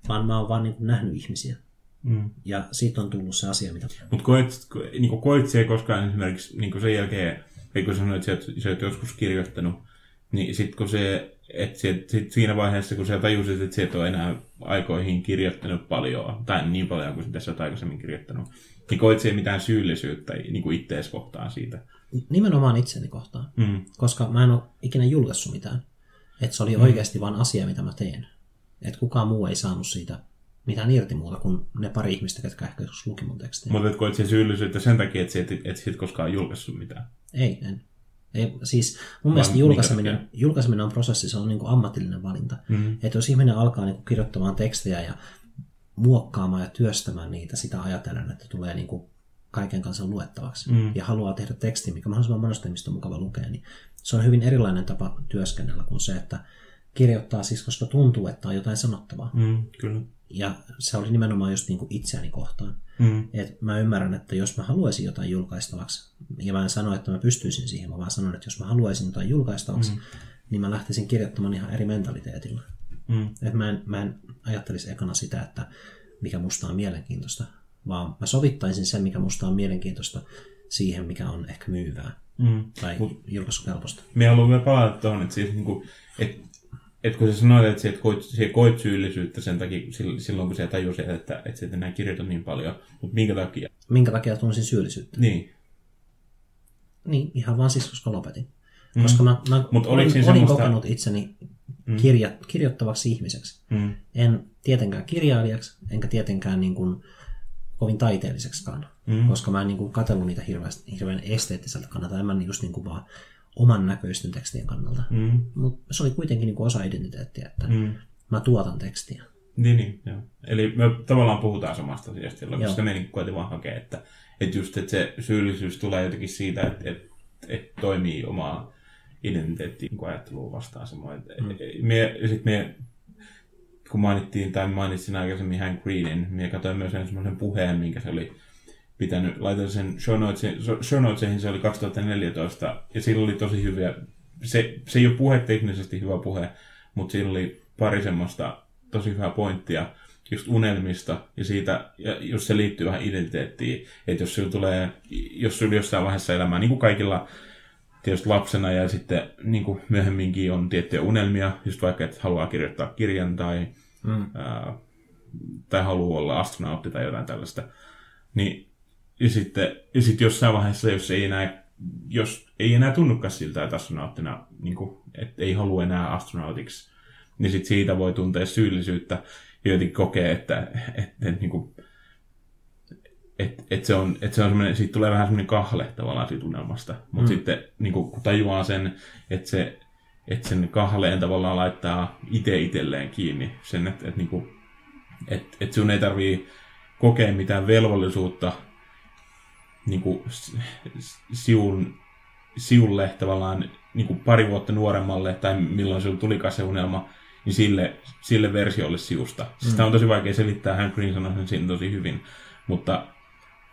vaan mä oon vaan niin kuin nähnyt ihmisiä. Mm. Ja siitä on tullut se asia, mitä... Mutta koet, ko- niinku koit se koskaan esimerkiksi niinku sen jälkeen, ei kun sanoit, että sä oot- sä oot joskus kirjoittanut, niin sitten kun se, että sit, sit siinä vaiheessa, kun sä tajusit, että sä et ole enää aikoihin kirjoittanut paljon, tai niin paljon kuin tässä olet aikaisemmin kirjoittanut, niin koit se mitään syyllisyyttä niin ittees kohtaan siitä? Nimenomaan itseni kohtaan. Mm. Koska mä en ole ikinä julkaissut mitään. Että se oli oikeasti vain asia, mitä mä teen. Että kukaan muu ei saanut siitä mitään irti muuta kuin ne pari ihmistä, ketkä ehkä joskus luki mun tekstejä. Mutta et koit se syyllisyyttä sen takia, että et, et sit koskaan julkaissut mitään? Ei, en. Ei, siis mun Vai mielestä julkaiseminen, julkaiseminen on prosessi, se on niin kuin ammatillinen valinta. Mm. Että jos ihminen alkaa niin kuin kirjoittamaan tekstejä ja muokkaamaan ja työstämään niitä sitä ajatellen, että tulee niin kuin kaiken kansan luettavaksi Mm. ja haluaa tehdä tekstin, mikä mahdollisimman monesta ihmistä on mukava lukea, niin se on hyvin erilainen tapa työskennellä kuin se, että kirjoittaa siis, koska tuntuu, että on jotain sanottavaa. Mm, kyllä. Ja se oli nimenomaan just niin kuin itseäni kohtaan. Mm. Et mä ymmärrän, että jos mä haluaisin jotain julkaistavaksi, ja mä en sano, että mä pystyisin siihen, mä vaan sanon, että jos mä haluaisin jotain julkaistavaksi, mm. niin mä lähtisin kirjoittamaan ihan eri mentaliteetilla. Mm. Et mä, en, mä en ajattelisi ekana sitä, että mikä musta on mielenkiintoista, vaan mä sovittaisin sen, mikä musta on mielenkiintoista, siihen, mikä on ehkä myyvää Mm. tai julkaisukelpoista. Me haluan vielä palata tuohon, että, siis, niin kuin, että, että kun sä sanoit, että sä et koit, sä koit syyllisyyttä sen takia, sil- silloin kun sä tajusit, että, että sä et enää kirjoita niin paljon, mutta minkä takia? Minkä takia tunsin syyllisyyttä? Niin. Niin, ihan vaan siis, koska lopetin. Koska mä, mä Mut olin, olin semmoista- kokenut itseni kirja, kirjoittavaksi ihmiseksi. Mm. En tietenkään kirjailijaksi, enkä tietenkään niin kuin kovin taiteelliseksikaan, Mm. koska mä en niin kuin katsellut niitä hirveästi, hirveän esteettiseltä kannalta, en mä just niin kuin vaan oman näköisten tekstien kannalta. Mm. Mutta se oli kuitenkin niin kuin osa identiteettiä, että Mm. mä tuotan tekstiä. Niin, niin, joo. Eli me tavallaan puhutaan samasta asiasta silloin, Joo. koska me niin koitin vaan hakea, että, että just että se syyllisyys tulee jotenkin siitä, että, että, että toimii omaa identiteettiä niin ajattelua vastaan samoin. Mm. Me, ja sit me, kun mainittiin, tai mainitsin aikaisemmin Hank Greenin, me katsoin myös sen semmoisen puheen, minkä se oli pitänyt, laitoin sen show notesiin, show se oli 2014, ja sillä oli tosi hyviä, se, se ei ole puheteknisesti hyvä puhe, mutta siinä oli pari semmoista tosi hyvää pointtia just unelmista ja siitä, ja jos se liittyy vähän identiteettiin, että jos sulla tulee, jos sulla jossain vaiheessa elämää, niin kuin kaikilla tietysti lapsena ja sitten niin kuin myöhemminkin on tiettyjä unelmia, just vaikka, että haluaa kirjoittaa kirjan tai, Mm. ää, tai haluaa olla astronautti tai jotain tällaista, niin ja sitten, ja sitten jossain vaiheessa, jos ei enää, jos ei enää tunnukaan siltä, että astronauttina, niin kuin, että ei halua enää astronautiksi, niin sit siitä voi tuntea syyllisyyttä ja jotenkin kokee, että, että, että, niin kuin, että, että se on, että se on semmoinen, siitä tulee vähän semmoinen kahle tavallaan siitä unelmasta. Mutta mm. sitten niin kuin, kun tajuaa sen, että, se, että sen kahleen tavallaan laittaa itse itselleen kiinni sen, että, että, niin kuin, että, että sun ei tarvii kokea mitään velvollisuutta niin kuin, siun, siulle tavallaan niin kuin pari vuotta nuoremmalle, tai milloin sinulla tulikaan se unelma, niin sille, sille versiolle siusta. Siis mm. Tämä on tosi vaikea selittää, Hank Green sanoi sen siinä tosi hyvin, mutta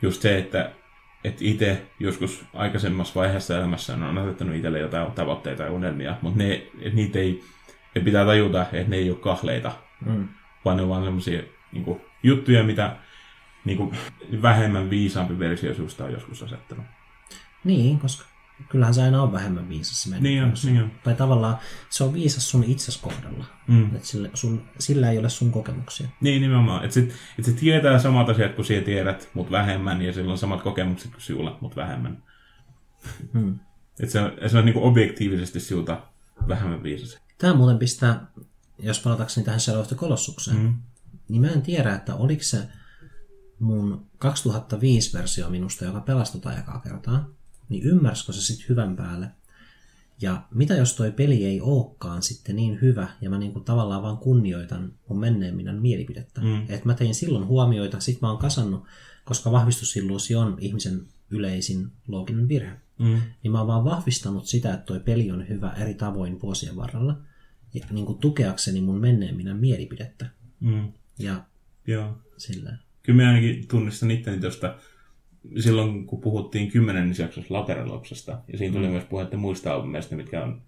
just se, että, että itse joskus aikaisemmassa vaiheessa elämässä on asettanut itselle jotain tavoitteita ja unelmia, mutta ne, että niitä ei, että pitää tajuta, että ne ei ole kahleita, Mm. vaan ne on vaan sellaisia niin juttuja, mitä niin kuin, vähemmän viisaampi versio susta on joskus asettanut. Niin, koska kyllähän se aina on vähemmän viisas se Niin on, niin on. Tai tavallaan se on viisas sun itses kohdalla. Mm. Et sillä, sun, sillä ei ole sun kokemuksia. Niin, nimenomaan. Että sit, et se tietää samat asiat kuin sinä tiedät, mutta vähemmän, ja sillä on samat kokemukset kuin sinulla, mutta vähemmän. Hmm. Että se on, se on niinku objektiivisesti sinulta vähemmän viisas. Tämä muuten pistää, jos palatakseni tähän Shadow of the Colossukseen, mm. niin mä en tiedä, että oliko se mun 2005-versio minusta, joka pelasi tota ekaa kertaa, niin ymmärsikö se sitten hyvän päälle Ja mitä jos toi peli ei olekaan sitten niin hyvä, ja mä niinku tavallaan vaan kunnioitan mun menneen minän mielipidettä. Mm. Että mä tein silloin huomioita, sit mä oon kasannut, koska vahvistusilluusio on ihmisen yleisin looginen virhe. Mm. Niin mä oon vaan vahvistanut sitä, että toi peli on hyvä eri tavoin vuosien varrella, ja niin kuin tukeakseni mun menneen minän mielipidettä. Mm. Ja Joo. sillä. Kyllä mä ainakin tunnistan itteni tuosta silloin, kun puhuttiin kymmenennes jaksossa Lateraloksesta, ja siinä tuli mm. myös puhetta muista albumeista, mitkä on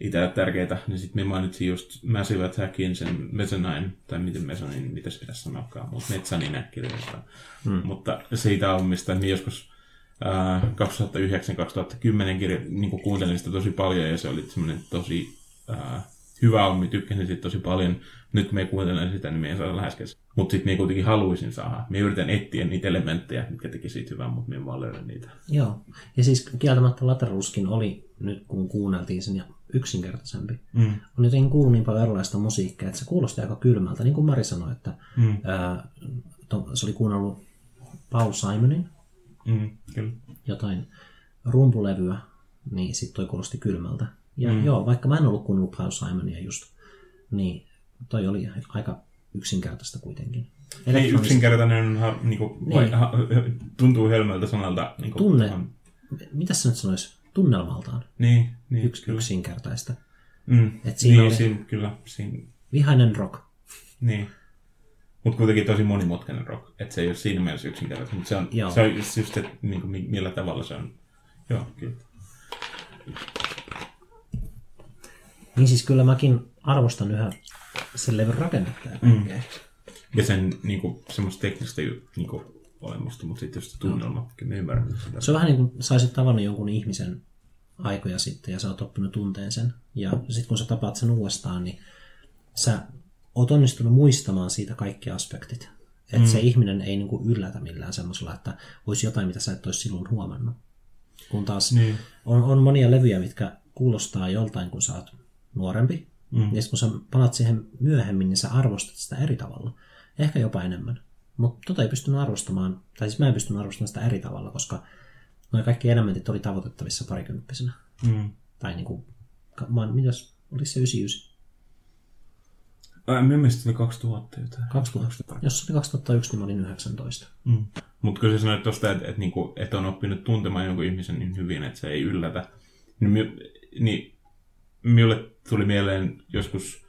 itselle tärkeitä, niin sitten me mainitsin just Massive Attackin, sen Mezzanine, tai miten Mezzanine, mitä se pitäisi sanoakaan, mutta Mezzanine kirjoittaa. Mm. Mutta siitä albumista, niin joskus äh, 2009-2010 kirjo, niin kuuntelin sitä tosi paljon, ja se oli semmoinen tosi äh, hyvä albumi, tykkäsin siitä tosi paljon. Nyt me kuuntelen sitä, niin me ei saada lähes kesken. Mutta sitten me kuitenkin haluaisin saada. Me yritän etsiä niitä elementtejä, mitkä teki siitä hyvää, mutta me en vaan löydä niitä. Joo. Ja siis kieltämättä Lateruskin oli, nyt kun kuunneltiin sen, ja yksinkertaisempi. Mm. On jotenkin kuullut niin paljon erilaista musiikkia, että se kuulosti aika kylmältä. Niin kuin Mari sanoi, että Mm. ää, to, se oli kuunnellut Paul Simonin Mm, kyllä. jotain rumpulevyä, niin sitten toi kuulosti kylmältä. Ja mm. joo, vaikka mä en ollut kuunnellut Paul Simonia just, niin toi oli aika yksinkertaista kuitenkin. Ei Elektronis- yksinkertainen, ha, niinku, vai, Niin. ha, tuntuu hölmöltä sanalta. Niinku, Tunne. ihan- Mitä sä nyt sanois? Tunnelmaltaan Niin, niin yks, kyllä. yksinkertaista. Mm. Et siinä niin, oli- siinä, kyllä. Siinä, Vihainen rock. niin. Mutta kuitenkin tosi monimutkainen rock. Että se ei ole siinä mielessä yksinkertainen. Mutta se on, Joo. se on just, just että niinku, mi- millä tavalla se on. Joo, kyllä. Niin siis kyllä mäkin arvostan yhä sen levyn rakennetta kaikkea. Ja sen niinku, semmoista teknistä ju- niinku, olemusta, mutta sitten just tunnelma. Kyllä mä ymmärrän sitä. Se on vähän niin kuin saisit tavannut jonkun ihmisen aikoja sitten ja sä oot oppinut tunteen sen. Ja sitten kun sä tapaat sen uudestaan, niin sä oot onnistunut muistamaan siitä kaikki aspektit. Että mm. se ihminen ei niin kuin yllätä millään semmoisella, että olisi jotain, mitä sä et olisi silloin huomannut. Kun taas Niin. on, on monia levyjä, mitkä kuulostaa joltain, kun sä oot nuorempi. Mm. Ja kun sä palat siihen myöhemmin, niin sä arvostat sitä eri tavalla. Ehkä jopa enemmän. Mutta tota ei pystynyt arvostamaan, tai siis mä en pystynyt arvostamaan sitä eri tavalla, koska noin kaikki elementit oli tavoitettavissa parikymppisenä. Mm. Tai niinku, oon- mitäs, oliko se 99? Ai, Mä mielestä oli 2000 jotain. 2000. Jos se oli 2001, niin mä olin 19. Mm. Mutta kun sä sanoit tuosta, että, että, niinku, että on oppinut tuntemaan jonkun ihmisen niin hyvin, että se ei yllätä, niin, niin minulle tuli mieleen joskus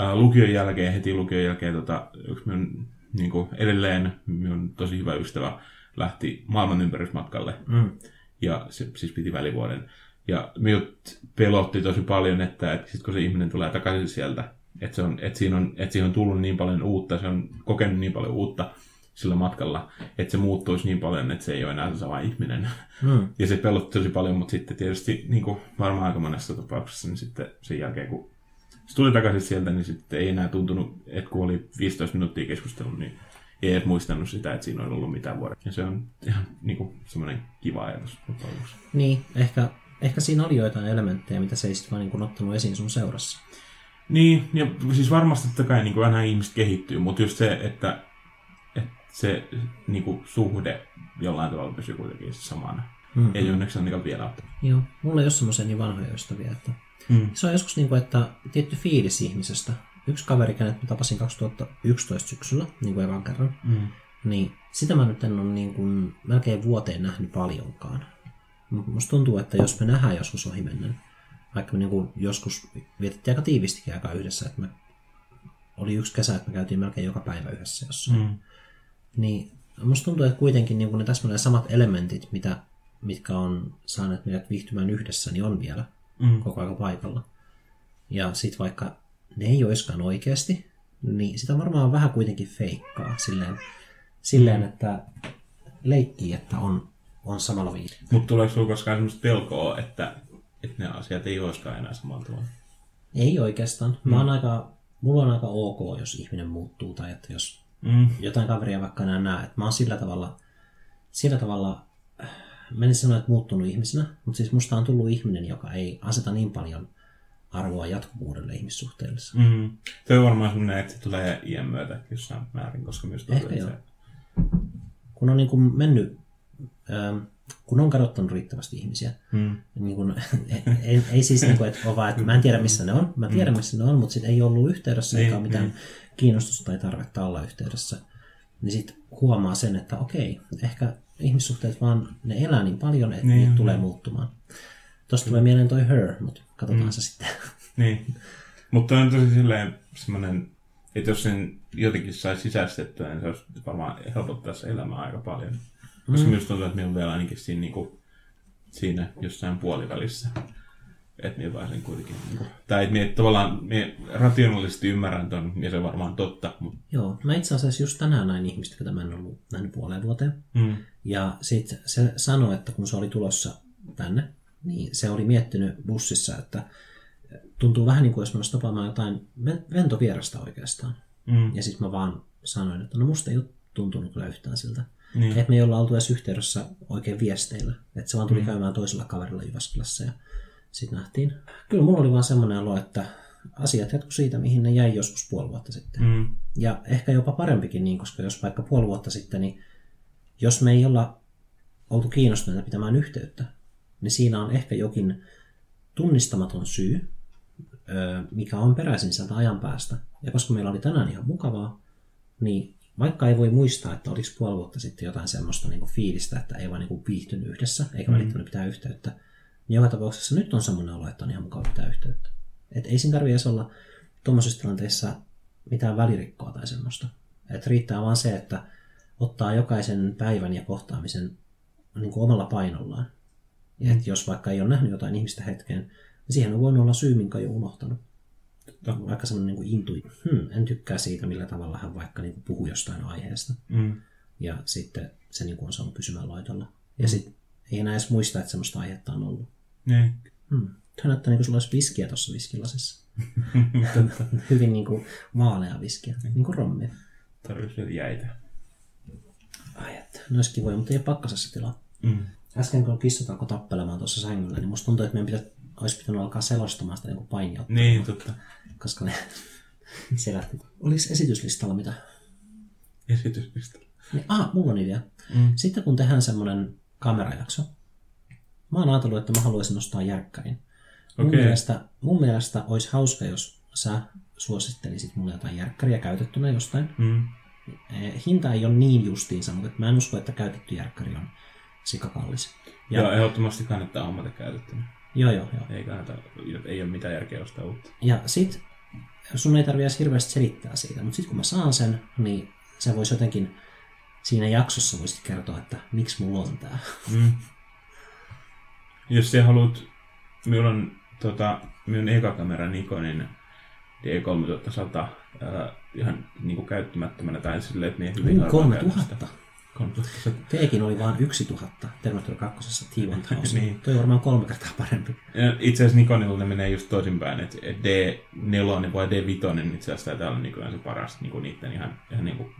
äh, lukion jälkeen, heti lukion jälkeen, tota, yksi minun niinku, edelleen minun tosi hyvä ystävä lähti maailman ympärysmatkalle. Mm. Ja se siis piti välivuoden. Ja minut pelotti tosi paljon, että, että sit kun se ihminen tulee takaisin sieltä, että, se on, että, siinä on, että siihen on tullut niin paljon uutta, se on kokenut niin paljon uutta sillä matkalla, että se muuttuisi niin paljon, että se ei ole enää se sama ihminen. Mm. Ja se pelotti tosi paljon, mutta sitten tietysti niin kuin varmaan aika monessa tapauksessa, niin sitten sen jälkeen kun se tuli takaisin sieltä, niin sitten ei enää tuntunut, että kun oli 15 minuuttia keskustellut, niin ei edes muistanut sitä, että siinä on ollut mitään vuotta. Ja se on ihan niin kuin, semmoinen kiva ajatus. Niin, ehkä, ehkä siinä oli joitain elementtejä, mitä se ei sitten vaan niin kuin ottanut esiin sun seurassa. Niin, ja siis varmasti totta kai niin kuin aina ihmiset kehittyy, mutta just se, että se niin kuin, suhde jollain tavalla pysyy kuitenkin samana. Mm. Ei onneksi ainakaan vielä. Joo, mulla ei ole semmoisia niin vanhoja ystäviä, että Mm. se on joskus niin kuin, että tietty fiilis ihmisestä. Yksi kaveri, kenet mä tapasin 2011 syksyllä, niin kuin ekan kerran, Mm. niin sitä mä nyt en ole niin kuin melkein vuoteen nähnyt paljonkaan. Musta tuntuu, että jos me nähdään joskus ohimennen, vaikka me niin kuin joskus vietettiin aika tiivistikin aikaa yhdessä, että me oli yksi kesä, että me käytiin melkein joka päivä yhdessä jossain. Mm. Niin musta tuntuu, että kuitenkin niin ne täsmälleen samat elementit, mitä, mitkä on saaneet meidät viihtymään yhdessä, niin on vielä Mm. koko ajan paikalla. Ja sit vaikka ne ei oiskaan oikeasti, niin sitä varmaan vähän kuitenkin feikkaa silleen, silleen että leikkii, että on, on samalla viivalla. Mutta tuleeko sinulla koskaan sellaista pelkoa, että, että ne asiat ei olisikaan enää samalla tavalla? Ei oikeastaan. Mä oon aika, mulla on aika ok, jos ihminen muuttuu tai että jos Mm. jotain kaveria vaikka enää näe. Että mä oon sillä tavalla, sillä tavalla, mä en sano, että muuttunut ihmisenä, mutta siis musta on tullut ihminen, joka ei aseta niin paljon arvoa jatkuvuudelle ihmissuhteissa. Mm. Se on varmaan sellainen, että se tulee iän myötä jossain määrin, koska myös Ehkä joo. Kun on niin kuin mennyt ähm, kun on kadottanut riittävästi ihmisiä, Mm. niin kun, ei, ei siis niin kuin, että, vaan, että mä en tiedä missä ne on, mä tiedän missä ne on, mutta sitten ei ollut yhteydessä Niin, eikä ole mitään kiinnostusta tai tarvetta olla yhteydessä. Niin sitten huomaa sen, että okei, ehkä ihmissuhteet vaan, ne elää niin paljon, että Niin, niitä niin. tulee muuttumaan. Tuosta tulee mieleen toi Her, mutta katsotaan mm. se sitten. Niin. Mutta on tosi silleen semmoinen, että jos sen jotenkin saisi sisäistettyä, niin se olisi varmaan helpottaisi elämää aika paljon. Koska mm. minusta tuntuu, että minä olen vielä ainakin siinä, niin kuin, siinä jossain puolivälissä. Että minä pääsen kuitenkin... Tai että minä tavallaan minä rationaalisesti ymmärrän ton, ja se on varmaan totta. Mutta, Joo, mä itse asiassa just tänään näin ihmistä, ketä mä en ollut nähnyt puoleen vuoteen. mm. Ja sitten se sanoi, että kun se oli tulossa tänne, niin se oli miettinyt bussissa, että tuntuu vähän niin kuin jos mä olisin tapaamaan jotain ven- ventovierasta oikeastaan. Mm. Ja sitten mä vaan sanoin, että no musta ei ole tuntunut kyllä yhtään siltä. Niin. Että me ei olla oltu edes yhteydessä oikein viesteillä. Että se vaan tuli mm. käymään toisella kaverilla Jyväskylässä ja sitten nähtiin. Kyllä mulla oli vaan semmoinen olo, että asiat jatku siitä, mihin ne jäi joskus puoli vuotta sitten. Mm. Ja ehkä jopa parempikin niin, koska jos vaikka puoli vuotta sitten, niin jos me ei olla oltu kiinnostuneita pitämään yhteyttä, niin siinä on ehkä jokin tunnistamaton syy, mikä on peräisin sieltä ajan päästä. Ja koska meillä oli tänään ihan mukavaa, niin vaikka ei voi muistaa, että oliko puoli vuotta sitten jotain semmoista niin fiilistä, että ei vaan niin viihtynyt yhdessä, eikä mm. välittänyt pitää yhteyttä, niin joka tapauksessa nyt on semmoinen olo, että on ihan mukava pitää yhteyttä. Et ei siinä tarvitse edes olla tuommoisessa tilanteessa mitään välirikkoa tai semmoista. Et riittää vaan se, että ottaa jokaisen päivän ja kohtaamisen niin kuin omalla painollaan. Ja et jos vaikka ei ole nähnyt jotain ihmistä hetken, niin siihen on voinut olla syy, minkä on jo unohtanut. Vaikka semmoinen niin intui, hmm, en tykkää siitä, millä tavalla hän vaikka niin kuin puhuu jostain aiheesta. Mm. Ja sitten se niin kuin on saanut pysymään laitolla. Ja sitten ei enää edes muista, että semmoista aihetta on ollut. Niin. Hmm. Tämä näyttää niin kuin sulla olisi viskiä tuossa viskilasissa. Hyvin niin kuin vaalea viskiä, niin kuin rommia. Tarvitsisi vielä jäitä. Ai että, ne olisi kivoja, mutta ei ole pakkasessa tilaa. Mm. Äsken kun kissat alkoi tappelemaan tuossa sängyllä, niin musta tuntuu, että meidän pitä, olisi pitänyt alkaa selostamaan sitä niin painiota, Niin, totta. koska ne se lähti. Oliko esityslistalla mitä? Esityslista. Niin, ah, mulla on idea. Mm. Sitten kun tehdään semmoinen kamerajakso, mä oon ajatellut, että mä haluaisin nostaa järkkärin. Mun, Okei. mielestä, mun mielestä olisi hauska, jos sä suosittelisit mulle jotain järkkäriä käytettynä jostain. Mm. Eh, Hinta ei ole niin justiinsa, mutta mä en usko, että käytetty järkkäri on sikakallis. Ja, Joo, ehdottomasti kannattaa hommata käytettynä. joo, joo, joo. Ei, kannata, ei ole mitään järkeä ostaa uutta. Ja sit sun ei tarvitse edes hirveästi selittää siitä, mutta sitten kun mä saan sen, niin se voisi jotenkin siinä jaksossa voisit kertoa, että miksi mulla on tää. Mm. Jos sä haluat, minulla on tota, minun eka kamera Nikonin D3100 ää, ihan niinku käyttämättömänä tai silleen, että minä hyvin Uu, harvoin käytän sitä. 3000. 3000. Teekin oli vain 1000 Terminator 2. T-1000. Niin. Toi on varmaan kolme kertaa parempi. Ja Itse asiassa Nikonilla ne menee just toisinpäin, että et D4 vai D5 itse asiassa taitaa olla nykyään se paras niinku niiden ihan, ihan niinku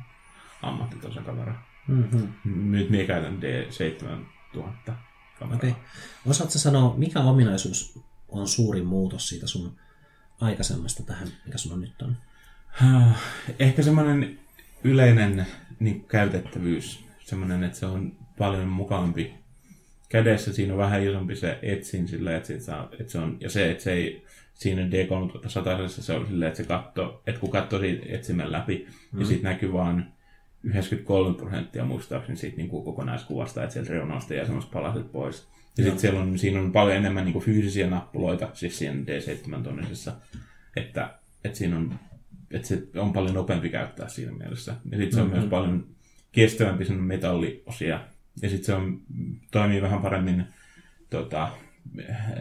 ammattitason kamera. Mm-hmm. Nyt minä käytän D7000 kameraa. Okei. Okay. Osaatko sanoa, mikä ominaisuus on suurin muutos siitä sun aikaisemmasta tähän, mikä sulla nyt on? Ehkä semmoinen yleinen niin käytettävyys, semmoinen, että se on paljon mukavampi. Kädessä siinä on vähän isompi se etsin sillä, että, saa, että se on, ja se, että se ei siinä D3100 se oli silleen, että se katto, että kun katsoo siitä etsimen läpi, mm. niin siitä näkyy vaan 93 prosenttia muistaakseni siitä niin kuin kokonaiskuvasta, että sieltä reunoista jää semmoiset palaset pois. Ja sitten siellä on, siinä on paljon enemmän niin kuin fyysisiä nappuloita, siis siinä D7 tonnisessa, että, että siinä on että se on paljon nopeampi käyttää siinä mielessä. Ja sitten se on mm-hmm. myös paljon kestävämpi sen metalliosia. Ja sitten se on, toimii vähän paremmin tota,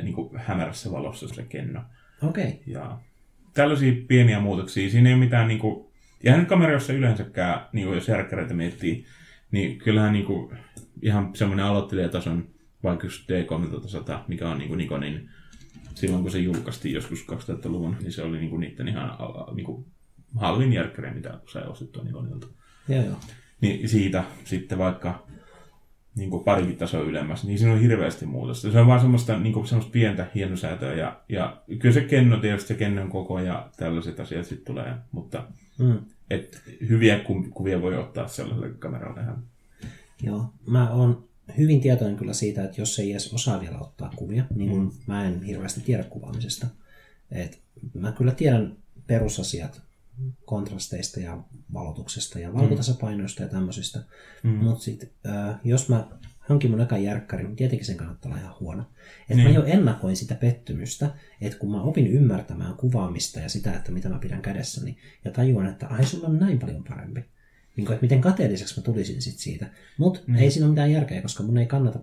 niin kuin hämärässä valossa sille kenno. Okei. Okay. Ja tällaisia pieniä muutoksia. Siinä ei ole mitään, niin kuin, ja hän kamerassa yleensäkään, niin kuin jos järkkäreitä miettii, niin kyllähän niin kuin, ihan semmoinen aloittelijatason, vaikka just D3100, mikä on niin kuin Nikonin, silloin kun se julkaistiin joskus 2000-luvun, niin se oli niin kuin niiden ihan niin kuin halvin järkkäri, mitä sai ostettua Nikonilta. Joo, joo. Niin siitä sitten vaikka niin kuin parikin tasoa ylemmäs, niin siinä on hirveästi muutosta. Se on vaan semmoista, niin kuin, semmoista pientä hienosäätöä ja, ja kyllä se kenno tietysti, se kennon koko ja tällaiset asiat sitten tulee, mutta Mm. Et hyviä ku- kuvia voi ottaa sellaisella kameralla ihan. Joo. Mä oon hyvin tietoinen kyllä siitä, että jos ei edes osaa vielä ottaa kuvia, niin mm. mä en hirveästi tiedä kuvaamisesta. Et mä kyllä tiedän perusasiat kontrasteista ja valotuksesta ja valkotasapainoista ja tämmöisistä. Mm. Mutta sitten jos mä hankin mun ekan järkkäri, niin tietenkin sen kannattaa olla ihan huono. Että niin. mä jo ennakoin sitä pettymystä, että kun mä opin ymmärtämään kuvaamista ja sitä, että mitä mä pidän kädessäni, ja tajuan, että ai sulla on näin paljon parempi. Niin kuin, että miten kateelliseksi mä tulisin sit siitä. Mutta mm. ei siinä ole mitään järkeä, koska mun ei kannata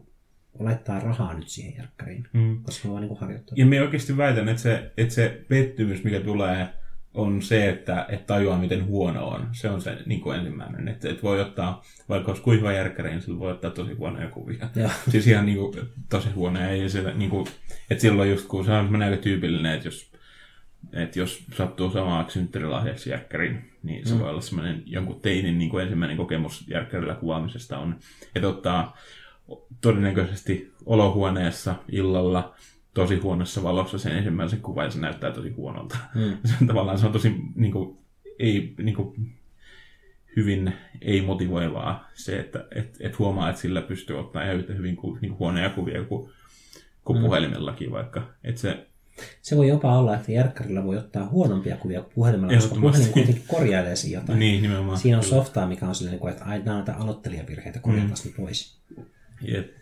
laittaa rahaa nyt siihen järkkäriin, mm. koska mä vaan niin harjoittaa. Ja me oikeasti väitän, että se, että se pettymys, mikä tulee on se, että, että tajuaa, miten huono on. Se on se niin kuin ensimmäinen. Että, että voi ottaa, vaikka olisi kuiva järkkäri, niin sillä voi ottaa tosi huonoja kuvia. Ja. Siis ihan niin kuin, tosi huonoja. Ja se, niin kuin, että silloin just kun se on aika tyypillinen, että jos, että jos sattuu samaaksi synttärilahjaksi järkkärin, niin se mm. voi olla semmoinen jonkun teinin niin kuin ensimmäinen kokemus järkkärillä kuvaamisesta on, että ottaa todennäköisesti olohuoneessa illalla tosi huonossa valossa sen ensimmäisen kuvan ja se näyttää tosi huonolta. Mm. Se tavallaan se on tosi niin kuin, ei, niin kuin, hyvin ei-motivoivaa se, että et, et huomaa, että sillä pystyy ottaa ihan yhtä hyvin kuin, niin kuin huonoja kuvia kuin, kuin mm. puhelimellakin vaikka. Et se, se voi jopa olla, että järkkärillä voi ottaa huonompia kuvia kuin puhelimella, koska puhelin kuitenkin korjailee siinä jotain. Niin, nimenomaan. Siinä on softaa, mikä on silleen, että aina näitä aloittelijavirheitä korjataan mm. pois. Jep.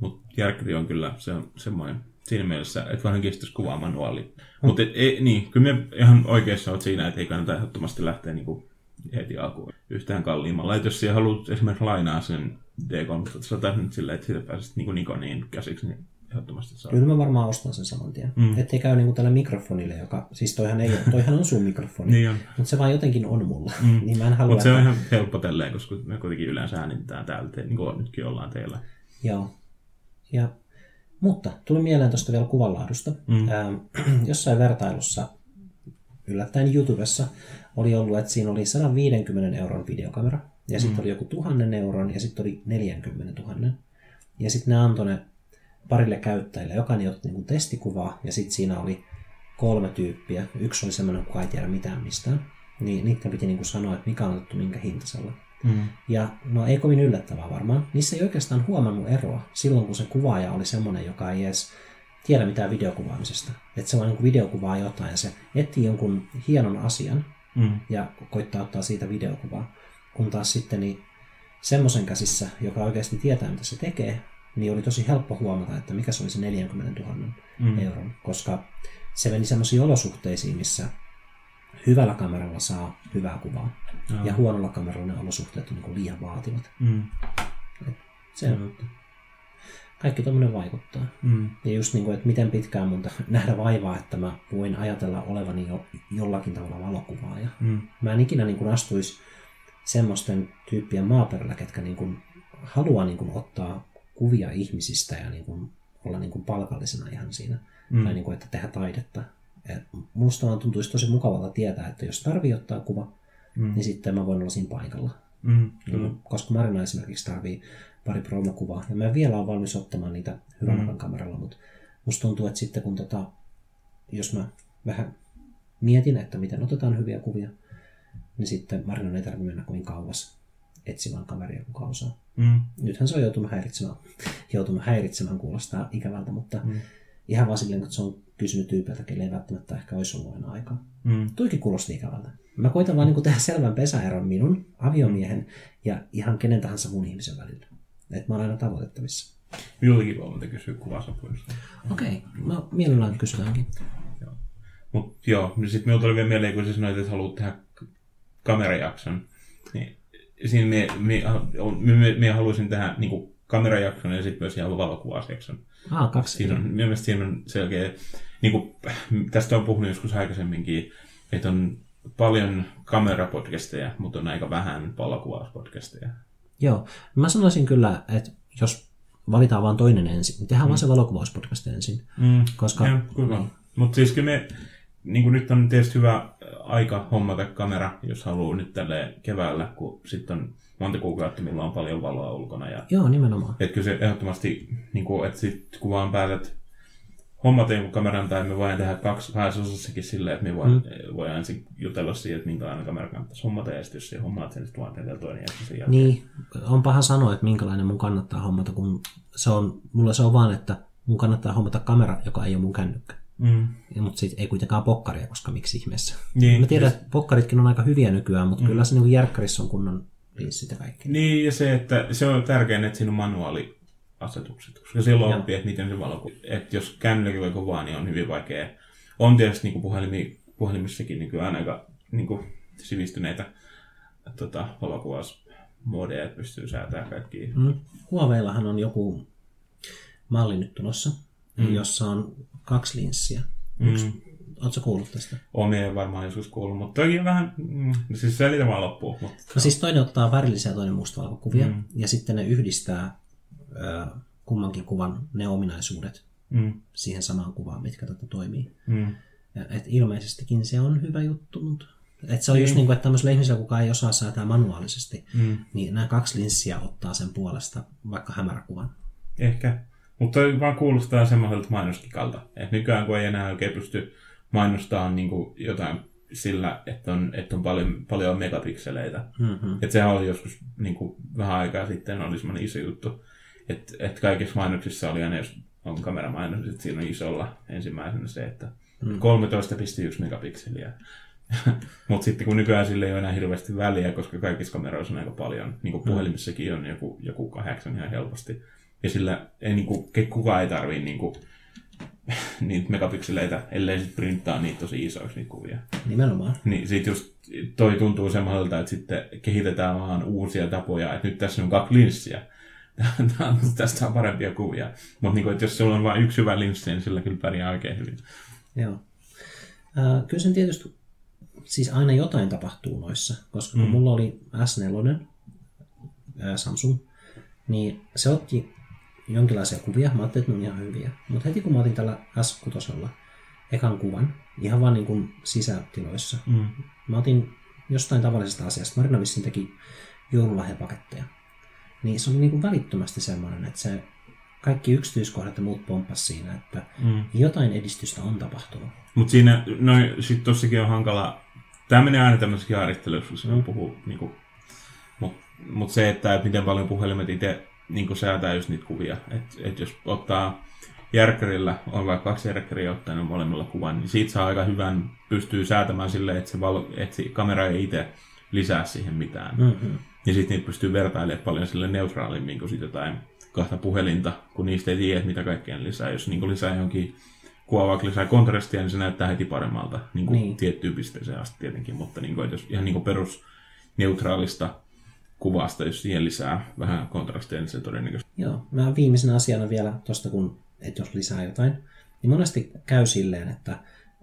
Mutta järkkäri on kyllä se on semmoinen siinä mielessä, että vähän kestäisi kuvaamanuaali. Mm. Mutta niin, kyllä me ihan oikeassa olet siinä, että ei kannata ehdottomasti lähteä niin kuin heti alkuun yhtään kalliimmalla. Että jos siellä haluat esimerkiksi lainaa sen D300 nyt silleen, että siitä pääsit niin Nikoniin käsiksi, niin ehdottomasti saa. Kyllä mä varmaan ostan sen saman tien. Mm. Ettei käy niin kuin tällä mikrofonille, joka, siis toihan, ei, toihan on sun mikrofoni, niin on. mutta se vaan jotenkin on mulla. Mm. niin mä en halua, mutta se on ihan helppo tälleen, koska me kuitenkin yleensä äänitetään täältä, niin kuin nytkin ollaan teillä. Joo. Ja mutta tuli mieleen tuosta vielä kuvanlaadusta. Mm. Ähm, jossain vertailussa yllättäen YouTubessa oli ollut, että siinä oli 150 euron videokamera, ja mm. sitten oli joku tuhannen euron, ja sitten oli 40 000. Ja sitten ne antoi ne parille käyttäjille, jokainen otti niin testikuvaa, ja sitten siinä oli kolme tyyppiä. Yksi oli semmoinen, joka ei tiedä mitään mistään. Niin niiden piti niin kuin sanoa, että mikä on otettu minkä hintasella. Mm. Ja no ei kovin yllättävää varmaan. Niissä ei oikeastaan huomannut eroa silloin, kun se kuvaaja oli semmoinen, joka ei edes tiedä mitään videokuvaamisesta. Että se vaan niin videokuvaa jotain ja se etsii jonkun hienon asian mm. ja koittaa ottaa siitä videokuvaa. Kun taas sitten niin semmoisen käsissä, joka oikeasti tietää, mitä se tekee, niin oli tosi helppo huomata, että mikä se oli se 40 000 mm. euron, koska se meni semmoisiin olosuhteisiin, missä hyvällä kameralla saa hyvää kuvaa. Joo. Ja huonolla kameralla ne olosuhteet on niin liian vaativat. Mm. se on, kaikki tuommoinen vaikuttaa. Mm. Ja just niin kuin, että miten pitkään mun nähdä vaivaa, että mä voin ajatella olevani jo, jollakin tavalla valokuvaaja. Mm. Mä en ikinä niin kuin astuisi semmoisten tyyppien maaperällä, ketkä niin kuin haluaa niin kuin ottaa kuvia ihmisistä ja niin kuin olla niin kuin palkallisena ihan siinä. Mm. Tai niin kuin, että tehdä taidetta. Et musta vaan tuntuisi tosi mukavalta tietää, että jos tarvii ottaa kuva, mm. niin sitten mä voin olla siinä paikalla. Mm. Niin, koska Marina esimerkiksi tarvii pari promokuvaa, ja mä en vielä ole valmis ottamaan niitä hyvällä mm. kameralla, mutta musta tuntuu, että sitten kun tota, jos mä vähän mietin, että miten otetaan hyviä kuvia, niin sitten Marinan ei tarvitse mennä kovin kauas etsimään kameria, kuka osaa. Mm. Nythän se on joutunut häiritsemään, joutunut häiritsemään kuulostaa ikävältä, mutta mm. Ihan vaan silleen, kun se on kysynyt tyypiltä, kelle ei välttämättä ehkä olisi ollut aina aikaa. Mm. Tuikin kuulosti ikävältä. Mä koitan vaan niin tehdä selvän pesäeron minun, aviomiehen ja ihan kenen tahansa mun ihmisen välillä. Että mä olen aina tavoitettavissa. Minultakin voi muuten kysyä kuvasopuista. Okei, okay. mä mielellään kysytäänkin. Joo. Mut joo, niin sitten minulta oli vielä mieleen, kun sä sanoit, että haluat tehdä kamerajakson. Niin siinä me, me, me, me, me haluaisin tehdä niin kamerajakson ja sitten myös ihan valokuvausjakson. Ah, kaksi. Siinä on, mielestäni siinä on selkeä, niin kuin, tästä on puhunut joskus aikaisemminkin, että on paljon kamerapodcasteja, mutta on aika vähän valokuvauspodcasteja. Joo, mä sanoisin kyllä, että jos valitaan vain toinen ensin, niin tehdään mm. vaan se valokuvauspodcast ensin. Mm. Koska... Ja, Mutta siis kyllä me, niin kuin nyt on tietysti hyvä aika hommata kamera, jos haluaa nyt tälle keväällä, kun sitten on monta kuukautta, milloin on paljon valoa ulkona. Ja, Joo, nimenomaan. Että kyllä se ehdottomasti, niin kuin, että sit kun vaan päätät hommata jonkun kameran tai me voidaan tehdä kaksi kahdessa osassakin silleen, että me voidaan, mm. voidaan ensin jutella siihen, että minkälainen kamera kannattaisi hommata ja sitten jos se hommaat sen, sitten vaan tehdään toinen ja sen jälkeen. Niin, on paha sanoa, että minkälainen mun kannattaa hommata, kun se on, mulla se on vaan, että mun kannattaa hommata kamera, joka ei ole mun kännykkä. Mm. Mutta sitten ei kuitenkaan pokkaria, koska miksi ihmeessä. Niin, Mä tiedän, että pokkaritkin on aika hyviä nykyään, mutta mm. kyllä se niin järkkärissä on kunnon linssit ja kaikki. Niin, ja se, että se on tärkeää, että siinä on manuaaliasetukset, koska silloin oppii, että miten se valo, että jos kännykkä voi kovaa, niin on hyvin vaikea. On tietysti niin puhelimi, puhelimissakin nykyään aika niin kuin, sivistyneitä tota, valokuvausmodeja, että pystyy säätämään kaikki. Mm. Huaweillahan on joku malli nyt tulossa, mm. jossa on kaksi linssiä. Mm. Oletko kuullut tästä? Omia varmaan joskus kuullut, mutta toki vähän, mm, siis selitä vaan loppuun. Mutta... No siis toinen ottaa värillisiä ja toinen mustavalkokuvia, mm. ja sitten ne yhdistää ö, kummankin kuvan ne ominaisuudet Mm. siihen samaan kuvaan, mitkä tätä toimii. Mm. Ja, et ilmeisestikin se on hyvä juttu, mutta et se on just niin kuin, että tämmöisellä ihmisellä, kuka ei osaa säätää manuaalisesti, Mm. niin nämä kaksi linssiä ottaa sen puolesta vaikka hämäräkuvan. Ehkä. Mutta vaan kuulostaa semmoiselta mainoskikalta. Että nykyään kun ei enää oikein pysty mainostamaan niin jotain sillä, että on, että on paljon, paljon megapikseleitä. Mm-hmm. Että sehän oli joskus niin kuin, vähän aikaa sitten oli semmoinen iso juttu, että, että kaikissa mainoksissa oli aina, jos on kameramainos, että siinä on isolla ensimmäisenä se, että Mm. 13,1 megapikseliä. Mutta sitten kun nykyään sille ei ole enää hirveästi väliä, koska kaikissa kameroissa on aika paljon, niin kuin puhelimissakin on joku, joku kahdeksan ihan helposti. Ja sillä ei, niin kuin, kukaan ei tarvii niin kuin, niitä megapikseleitä, ellei sitten printtaa niitä tosi isoiksi niitä kuvia. Nimenomaan. Niin sit just toi tuntuu semmoiselta, että sitten kehitetään vaan uusia tapoja, että nyt tässä on kaksi linssiä. Tästä on parempia kuvia. Mutta niin jos sulla on vain yksi hyvä linssi, niin sillä kyllä pärjää oikein hyvin. Joo. Äh, kyllä sen tietysti, siis aina jotain tapahtuu noissa, koska kun Mm. mulla oli S4, ää, Samsung, niin se otti jonkinlaisia kuvia. Mä ajattelin, että ne on ihan hyviä. Mutta heti kun mä otin tällä S6 ekan kuvan, ihan vaan niin kuin sisätiloissa, Mm. mä otin jostain tavallisesta asiasta. Marina vissiin teki joululahjapaketteja. Niin se oli niin kuin välittömästi semmoinen, että se kaikki yksityiskohdat ja muut pomppas siinä, että Mm. jotain edistystä on tapahtunut. Mutta siinä, no sit tossakin on hankala, tämä menee aina tämmöisessä jaarittelussa, kun mm. puhuu, niinku, mutta mut se, että miten paljon puhelimet itse niinku säätää just niitä kuvia, että et jos ottaa järkkärillä, on vaikka kaksi järkkäriä ottanut molemmilla kuvan, niin siitä saa aika hyvän, pystyy säätämään silleen, että se, valo, että se kamera ei itse lisää siihen mitään. Mm-hmm. Ja sitten niitä pystyy vertailemaan paljon sille neutraalimmin kuin sit jotain kahta puhelinta, kun niistä ei tiedä, mitä kaikkea lisää. Jos niin lisää johonkin kuva vaikka lisää kontrastia, niin se näyttää heti paremmalta niin kuin Niin. niin. tiettyyn pisteeseen asti tietenkin, mutta niin kuin, jos ihan niin kuin perusneutraalista kuvasta, jos siihen lisää vähän kontrastia, niin se todennäköisesti... Joo, mä viimeisenä asiana vielä tuosta, kun, että jos lisää jotain, niin monesti käy silleen, että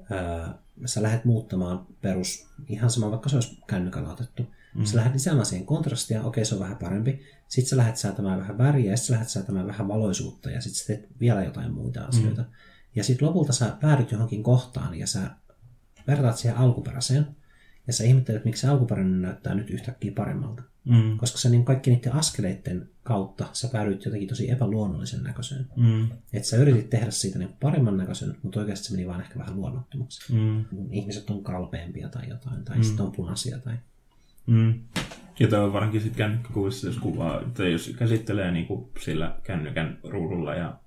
ää, sä lähdet muuttamaan perus, ihan sama vaikka se olisi kännykällä otettu, mm. sä lähdet lisäämään siihen kontrastia, okei se on vähän parempi, sitten sä lähdet säätämään vähän väriä, ja sitten sä lähdet säätämään vähän valoisuutta, ja sitten sä teet vielä jotain muita asioita. Mm. Ja sitten lopulta sä päädyt johonkin kohtaan, ja sä vertaat siihen alkuperäiseen, ja sä ihmettelet, miksi se alkuperäinen näyttää nyt yhtäkkiä paremmalta Mm. koska se niin kaikki niiden askeleiden kautta sä päädyit jotenkin tosi epäluonnollisen näköiseen. Mm. Että sä yritit tehdä siitä niin paremman näköisen, mutta oikeasti se meni vaan ehkä vähän luonnottomaksi. Mm. Ihmiset on kalpeampia tai jotain, tai mm. sitten on punaisia. Tai... Mm. Ja tämä on varsinkin sitten kännykkäkuvissa, jos kuvaa, tai jos käsittelee niin kuin sillä kännykän ruudulla ja,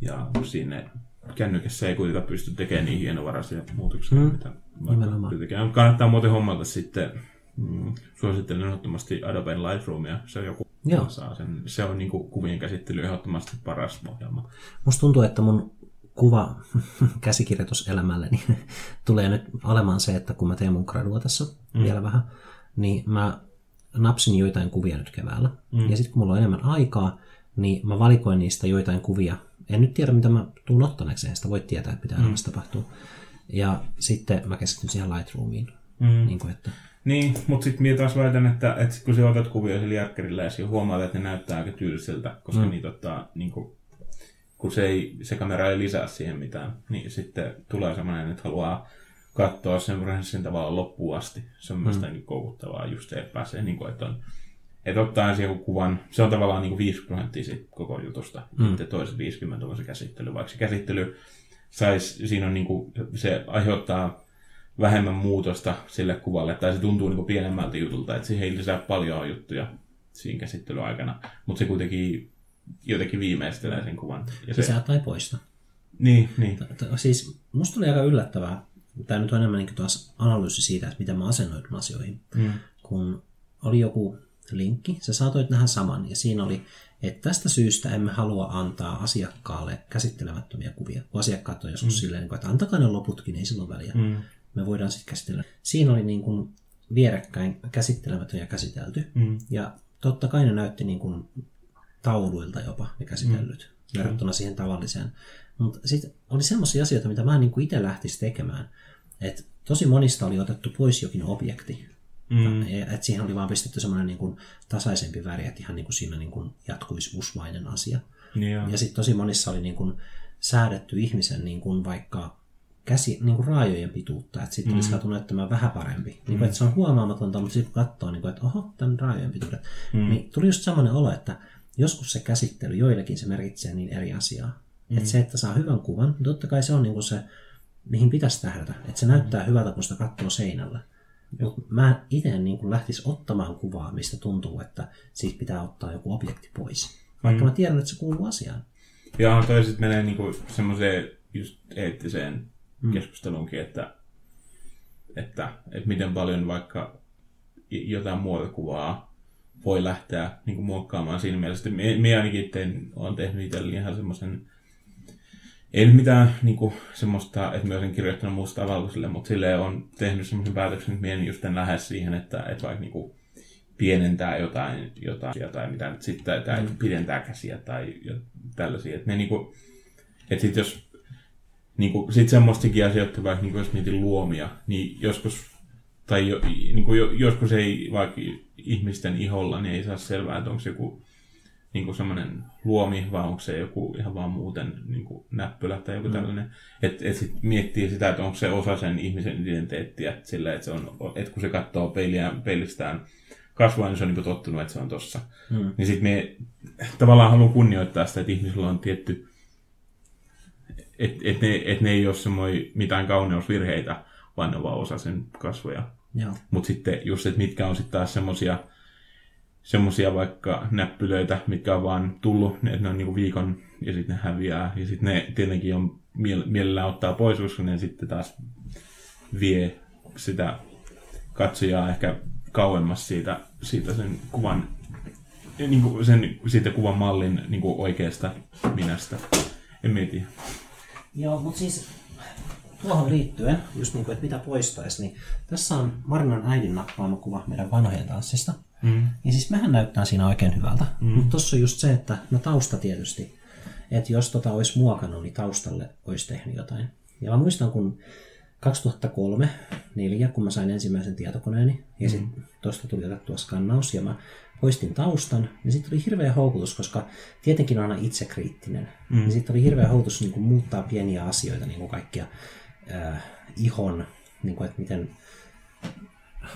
ja sinne kännykässä ei kuitenkaan pysty tekemään niin hienovaraisia muutoksia, Mm. mitä vaikka. Kannattaa muuten hommata sitten, mm, suosittelen ehdottomasti Adobe Lightroomia, se on joku, Joo. saa sen, se on niin kuin kuvien käsittely ehdottomasti paras ohjelma. Musta tuntuu, että mun kuva käsikirjoituselämälleni tulee nyt olemaan se, että kun mä teen mun gradua tässä mm. vielä vähän, niin mä napsin joitain kuvia nyt keväällä. Mm. Ja sitten kun mulla on enemmän aikaa, niin mä valikoin niistä joitain kuvia. En nyt tiedä, mitä mä tuun ottaneeksi, en sitä voi tietää, että mitä mm. elämässä tapahtuu. Ja sitten mä keskityn siihen Lightroomiin. Mm. Niin kuin, että, Niin, mutta sitten minä taas väitän, että, että kun sä otat kuvia sillä järkkärillä ja sä huomaat, että ne näyttää aika tylsiltä, koska mm. niitä ottaa, niin kuin, kun se, ei, se kamera ei lisää siihen mitään, niin sitten tulee semmoinen, että haluaa katsoa sen prosessin tavallaan loppuun asti. Se on mm. mielestäni koukuttavaa just se, että pääsee, niin kuin, että on että ottaa ensin joku kuvan, se on tavallaan niin kuin 50 prosenttia siitä koko jutusta, mm. sitten toiset 50 on se käsittely, vaikka se käsittely sais, siinä on niin kuin, se aiheuttaa vähemmän muutosta sille kuvalle, tai se tuntuu niin pienemmältä jutulta, että siihen ei lisää paljon juttuja siinä käsittelyaikana, mutta se kuitenkin jotenkin viimeistelee sen kuvan. Ja se... Lisää tai poista. Niin, niin. Siis musta oli aika yllättävää, tämä nyt on enemmän niin taas analyysi siitä, että miten mä asennoidun asioihin, mm. kun oli joku linkki, sä saatoit nähdä saman, ja siinä oli, että tästä syystä emme halua antaa asiakkaalle käsittelemättömiä kuvia, kun asiakkaat on joskus mm. silleen, että antakaa ne loputkin, ei silloin väliä. Mm. Me voidaan sitten käsitellä. Siinä oli niin kuin vierekkäin käsittelemätön ja käsitelty, mm. ja totta kai ne näytti niin kuin tauluilta jopa ne käsitellyt, mm. verrattuna siihen tavalliseen. Mutta sitten oli semmoisia asioita, mitä mä niin itse lähtisi tekemään, että tosi monista oli otettu pois jokin objekti, Mm. Et siihen oli vaan pistetty semmoinen niin kuin tasaisempi väri, että ihan niin kuin siinä niin kuin jatkuisi usvainen asia. Yeah. Ja sitten tosi monissa oli niin kuin säädetty ihmisen niin kuin vaikka käsi, niin kuin raajojen pituutta, että sitten mm. olisi saatu näyttämään vähän parempi. Niin kuin, mm. että se on huomaamatonta, mutta sitten kun katsoo, niin kuin, että oho, tämän raajojen pituudet, mm. niin tuli just semmoinen olo, että joskus se käsittely, joillekin se merkitsee niin eri asiaa. Mm. Että se, että saa hyvän kuvan, niin totta kai se on niin kuin se, mihin pitäisi tähdätä. Että se näyttää hyvältä, kun sitä katsoo seinällä. Mutta mä itse niin lähtis ottamaan kuvaa, mistä tuntuu, että siitä pitää ottaa joku objekti pois. Vaikka mm. mä tiedän, että se kuuluu asiaan. Ja toiset menee niinku semmoiseen just eettiseen mm. keskusteluunkin, että, että, että miten paljon vaikka jotain muovikuvaa voi lähteä niin kuin muokkaamaan siinä mielessä. Me, me ainakin tein, olen tehnyt itselleni ihan semmoisen ei nyt mitään niin kuin, semmoista, että mä olisin kirjoittanut mustaa valkoiselle, mutta sille on tehnyt semmoisen päätöksen, että minä just en lähde siihen, että, että vaikka niin kuin, pienentää jotain, jotain tai mitä nyt sitten, tai mm. pidentää käsiä tai tällaisia. Että ne niin kuin, että sit jos niin kuin, sit semmoistakin asioita, vaikka niin kuin, jos mietin luomia, niin joskus, tai jo, niin kuin, joskus ei vaikka ihmisten iholla, niin ei saa selvää, että onko se joku niin kuin semmoinen luomi, vai onko se joku ihan vaan muuten niin kuin näppylä tai joku mm. tällainen. Että et sit miettii sitä, että onko se osa sen ihmisen identiteettiä, sillä että, se on, että kun se katsoo peiliä, peilistään kasvua, niin se on niin tottunut, että se on tossa. Mm. Niin sitten me tavallaan haluan kunnioittaa sitä, että ihmisillä on tietty, että et ne, et ne ei ole mitään kauneusvirheitä, vaan ne on vaan osa sen kasvoja. Mutta sitten just, että mitkä on sitten taas semmoisia semmoisia vaikka näppylöitä, mitkä on vaan tullut, että ne on niinku viikon ja sitten ne häviää. Ja sitten ne tietenkin on mielellään ottaa pois, koska ne sitten taas vie sitä katsojaa ehkä kauemmas siitä, siitä sen kuvan, niin kuin sen, siitä kuvan mallin niin kuin oikeasta minästä. En mieti. Joo, mutta siis tuohon liittyen, just niin kuin, että mitä poistaisi, niin tässä on Marinan äidin nappaama kuva meidän vanhojen tanssista. Mm. Ja siis mehän näyttää siinä oikein hyvältä. Mm. Mutta tuossa on just se, että no tausta tietysti. Että jos tota olisi muokannut, niin taustalle olisi tehnyt jotain. Ja mä muistan, kun 2003 2004 kun mä sain ensimmäisen tietokoneeni, ja sitten mm. tuosta tuli otettua skannaus, ja mä poistin taustan, niin sitten oli hirveä houkutus, koska tietenkin on aina itsekriittinen. Mm. Niin sitten oli hirveä houkutus niin kuin muuttaa pieniä asioita, niin kuin kaikkia äh, ihon, niin kuin, että miten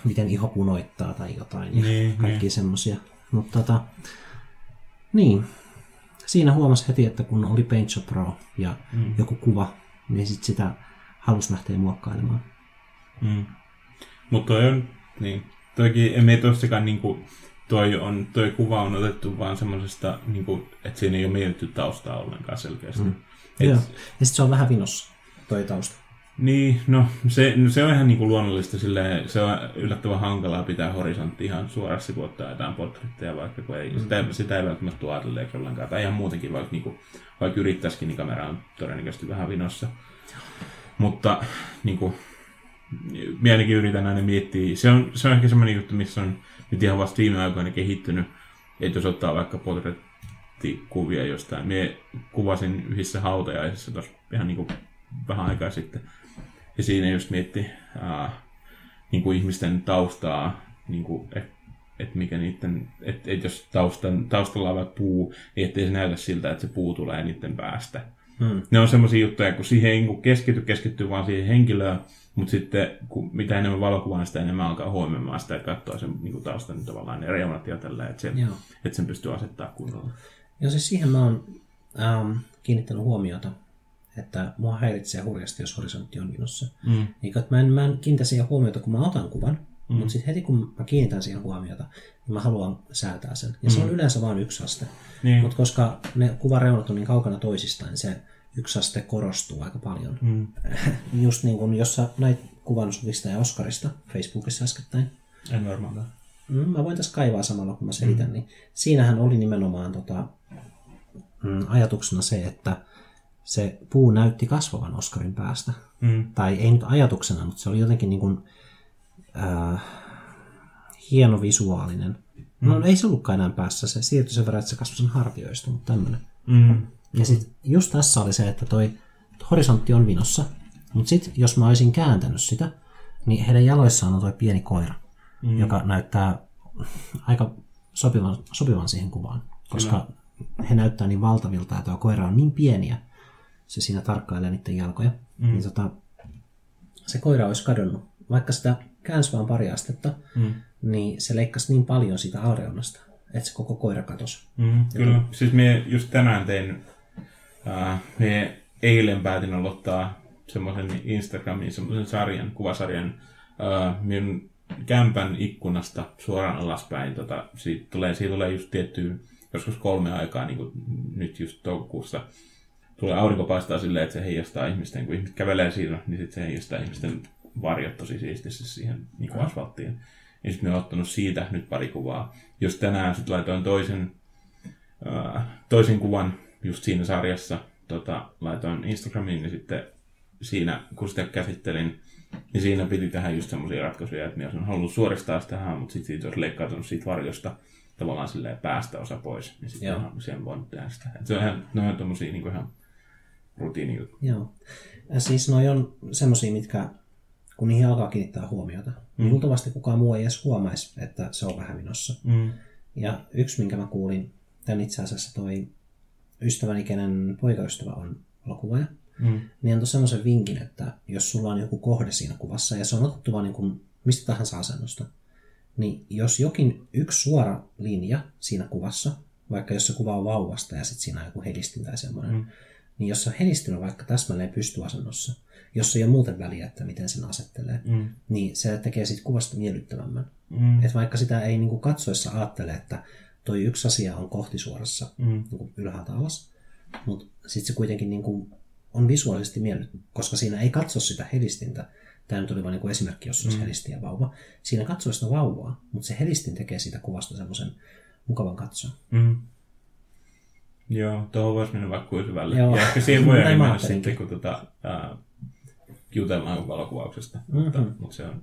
miten iho punoittaa tai jotain ja niin, kaikki niin. semmoisia. Mutta tota, niin, siinä huomasi heti, että kun oli Paintshop Pro ja mm. joku kuva, niin sit sitä halusi lähteä muokkailemaan. Mm. Mutta toi on, niin, toikin, emme tossakaan niinku, toi, on, toi kuva on otettu vaan semmoisesta, niinku, että siinä ei ole mietitty taustaa ollenkaan selkeästi. Mm. Et, Joo. Ja sitten se on vähän vinossa, toi tausta. Niin, no se, no, se on ihan niin kuin luonnollista, silleen, se on yllättävän hankalaa pitää horisontti ihan suorassa, kun ottaa jotain portretteja, vaikka kun ei, mm. sitä, sitä ei välttämättä tule ajatelleeksi ollenkaan. Tai ihan muutenkin, vaikka, niin kuin, vaikka yrittäisikin, niin kamera on todennäköisesti vähän vinossa. Mutta niin kuin, minä ainakin yritän aina miettiä, se on, se on ehkä semmoinen juttu, missä on nyt ihan vasta viime aikoina kehittynyt, että jos ottaa vaikka portrettikuvia jostain. Minä kuvasin yhdessä hautajaisissa tuossa ihan niin kuin vähän aikaa sitten ja siinä just mietti ää, niin kuin ihmisten taustaa, niin kuin, että et mikä niiden, että et jos taustan, taustalla on puu, niin ettei se näytä siltä, että se puu tulee niiden päästä. Mm. Ne on semmoisia juttuja, kun siihen ei niin keskity, keskittyy vaan siihen henkilöön, mutta sitten kun mitä enemmän valokuvaa, niin sitä enemmän alkaa huomioimaan sitä, että katsoo sen niin taustan tavallaan ne reunat ja tällä, että, sen, että sen pystyy asettaa kunnolla. Joo, siis siihen mä oon ähm, kiinnittänyt huomiota, että mua häiritsee hurjasti, jos horisontti on minossa. Mm. Niin, että mä en, mä en kiinnitä siihen huomiota, kun mä otan kuvan, mm. mutta sitten heti kun mä kiinnitän siihen huomiota, niin mä haluan säätää sen. Ja mm. se on yleensä vain yksi aste. Niin. Mutta koska ne kuvareunat on niin kaukana toisistaan, niin se yksi aste korostuu aika paljon. Mm. Just niin kuin, jos sä näit kuvan Suvista ja Oskarista Facebookissa äskettäin. En varmaan. Mm, mä voin tässä kaivaa samalla, kun mä selitän. Mm. Niin siinähän oli nimenomaan tota, mm, ajatuksena se, että se puu näytti kasvavan Oskarin päästä. Mm. Tai ei nyt ajatuksena, mutta se oli jotenkin niin kuin, äh, hieno visuaalinen. Mm. No ei se ollutkaan enää päässä, se siirtyi sen verran, että se kasvoi sen hartioista, mutta tämmöinen. Mm. Ja sitten just tässä oli se, että toi horisontti on vinossa, mutta sitten jos mä olisin kääntänyt sitä, niin heidän jaloissaan on toi pieni koira, mm. joka näyttää aika sopivan, sopivan siihen kuvaan, koska Kyllä. he näyttää niin valtavilta ja tuo koira on niin pieniä, se siinä tarkkailee niiden jalkoja, mm. niin tota, se koira olisi kadonnut. Vaikka sitä käänsi vaan pari astetta, mm. niin se leikkasi niin paljon siitä alreunasta, että se koko koira katosi. Mm, kyllä, siis me just tänään tein, äh, me eilen päätin aloittaa semmoisen Instagramin semmoisen sarjan, kuvasarjan äh, minun kämpän ikkunasta suoraan alaspäin. Tota, siitä, tulee, siitä tulee just tietty, joskus kolme aikaa, niin kuin nyt just toukokuussa, tulee aurinko paistaa silleen, että se heijastaa ihmisten, kun ihmiset kävelee siinä, niin sitten se heijastaa ihmisten varjot tosi siististi siihen niin kuin asfalttiin. Ja sitten oon ottanut siitä nyt pari kuvaa. Jos tänään sitten laitoin toisen, äh, toisen kuvan just siinä sarjassa, tota, laitoin Instagramiin, niin sitten siinä, kun sitä käsittelin, niin siinä piti tehdä just semmoisia ratkaisuja, että ne on halunnut suoristaa sitä, mutta sitten siitä olisi leikkautunut siitä varjosta tavallaan silleen päästä osa pois, niin sitten on siihen voinut tehdä sitä. Et se on ihan, ne on tommosia niin ihan rutiinijuttuja. Joo. Ja siis noi on semmosia, mitkä kun niihin alkaa kiinnittää huomiota, niin mm. niin luultavasti kukaan muu ei edes huomaisi, että se on vähän minossa. Mm. Ja yksi, minkä mä kuulin, tämän itse asiassa toi ystäväni, kenen poikaystävä on valokuvaaja, mm. niin antoi semmoisen vinkin, että jos sulla on joku kohde siinä kuvassa, ja se on otettu vaan niin kuin mistä tahansa asennosta, niin jos jokin yksi suora linja siinä kuvassa, vaikka jos se kuva on vauvasta ja sitten siinä on joku helistin tai semmoinen, mm. niin jos se on helistin vaikka täsmälleen pystyasennossa, jos ei ole muuten väliä, että miten sen asettelee, mm. niin se tekee siitä kuvasta miellyttävämmän. Mm. Et vaikka sitä ei niin katsoessa ajattele, että toi yksi asia on kohtisuorassa mm. niin kuin ylhäältä alas, mutta sitten se kuitenkin niin kuin on visuaalisesti miellyttävä, koska siinä ei katso sitä helistintä. Tämä nyt oli vain niin esimerkki, jos olisi mm. ja vauva. Siinä katsoo sitä vauvaa, mutta se helistin tekee siitä kuvasta semmoisen mukavan katsoa. Mm. Joo, tuohon voisi mennä vaikka kuinka syvälle. Joo. Ja ehkä siihen voi mennä sitten, kun tota, ää, jutellaan valokuvauksesta. Mm-hmm. Mutta, mutta se on...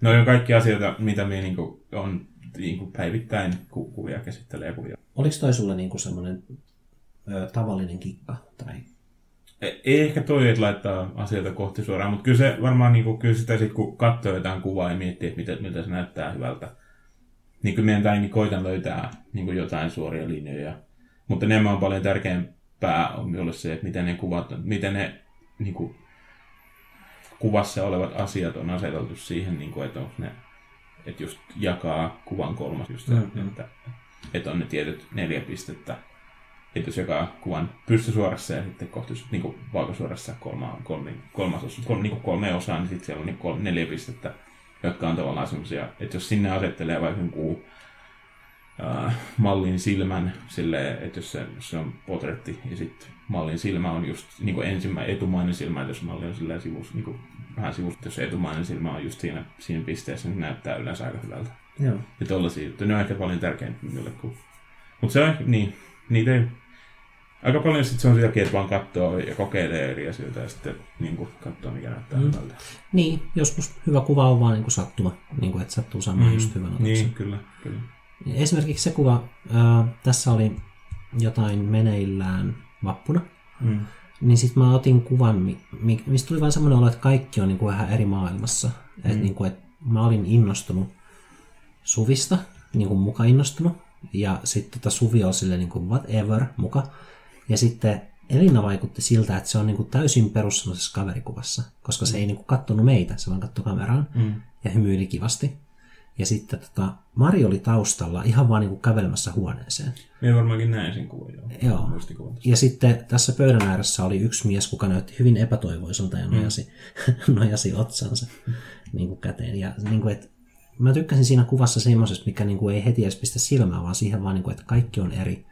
No on kaikki asioita, mitä me niinku on niinku päivittäin ku- kuvia käsittelee kuvia. Oliko toi sulle niinku semmoinen tavallinen kikka? Tai... Ei, ei ehkä toi, että laittaa asioita kohti suoraan, mutta kyllä se varmaan niinku, kyllä sitä sit, kun katsoo jotain kuvaa ja miettii, että miltä, miltä se näyttää hyvältä, niin kyllä meidän niin koitan löytää niin kuin jotain suoria linjoja. Mutta enemmän on paljon tärkeämpää on minulle se, että miten ne kuvat, miten ne niin kuin, kuvassa olevat asiat on aseteltu siihen, niin kuin, että onko ne, että just jakaa kuvan kolmas, just mm-hmm. että, että on ne tietyt neljä pistettä, että jos jakaa kuvan pystysuorassa ja sitten kohti niin kuin valkosuorassa kolma, kolme, kolmas osa, kolme, niin kolme osaa, niin sitten siellä on niin kolme, neljä pistettä, jotka on tavallaan semmoisia, että jos sinne asettelee vaikka jonkun äh, mallin silmän silleen, että jos se, jos se on potretti ja sitten mallin silmä on just niin kuin ensimmäinen etumainen silmä, että jos malli on silleen sivus, niin kuin, vähän sivusta, jos etumainen silmä on just siinä, siinä pisteessä, niin näyttää yleensä aika hyvältä. Joo. Ja tollaisia juttuja, ne on ehkä paljon tärkeämpiä minulle kuin... Mutta se on, niin, niitä ei... Aika paljon sitten se on sitäkin, että vaan katsoo ja kokeilee eri asioita ja sitten niin kuin, katsoo, mikä näyttää mm. hyvältä. Niin, joskus hyvä kuva on vaan niin kuin sattuma, niin kuin, että sattuu saamaan mm. just hyvän otuksen. Niin, kyllä, kyllä. Esimerkiksi se kuva, äh, tässä oli jotain meneillään vappuna, mm. Niin sitten mä otin kuvan, mistä tuli vain semmoinen olo, että kaikki on niin kuin vähän eri maailmassa. Mm. Että niin kuin, että mä olin innostunut Suvista, niin kuin muka innostunut, ja sitten tota Suvi on silleen niin kuin whatever muka. Ja sitten Elina vaikutti siltä, että se on niin kuin täysin perus kaverikuvassa, koska se ei niin kuin kattonut meitä, se vaan katsoi kameraan Mm. ja hymyili kivasti. Ja sitten tota, Mari oli taustalla ihan vaan niin kävelemässä huoneeseen. Minä varmaankin näin sen kuvan, joo. Joo. Ja sitten tässä pöydän ääressä oli yksi mies, kuka näytti hyvin epätoivoiselta ja nojasi, nojasi otsansa niin kuin käteen. Ja niin kuin, että mä tykkäsin siinä kuvassa semmoisesta, mikä niin kuin ei heti edes pistä silmää, vaan siihen vaan, niin kuin, että kaikki on eri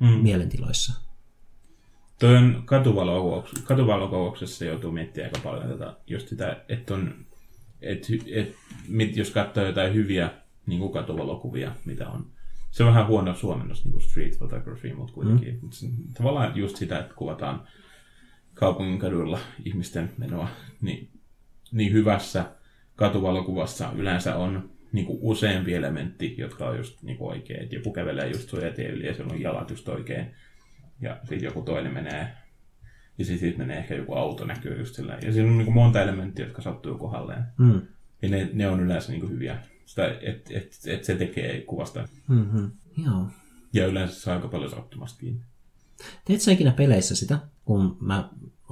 Mm. mielentiloissa. Toi on katuvalokuvauksessa joutuu miettimään aika paljon tätä, just sitä, että on, et, et, mit, jos katsoo jotain hyviä niin kuin katuvalokuvia, mitä on. Se on vähän huono suomennos, niin kuin street photography, mutta kuitenkin. Mm. Tavallaan just sitä, että kuvataan kaupungin kaduilla ihmisten menoa, niin, niin hyvässä katuvalokuvassa yleensä on niin kuin useampi elementti, jotka on just niin kuin oikein. Et joku kävelee just suojatien yli ja siellä on jalat just oikein. Ja sitten joku toinen menee, ja sitten siitä menee ehkä joku auto näkyy just sillä. Ja siinä on niin kuin monta elementtiä, jotka sattuu kohdalleen. Mm. Ja ne, ne on yleensä niin kuin hyviä. Sitä, että et, et se tekee kuvasta. Mm-hmm. Joo. Ja yleensä saa aika paljon sattumasta kiinni. Teet sä ikinä peleissä sitä, kun mä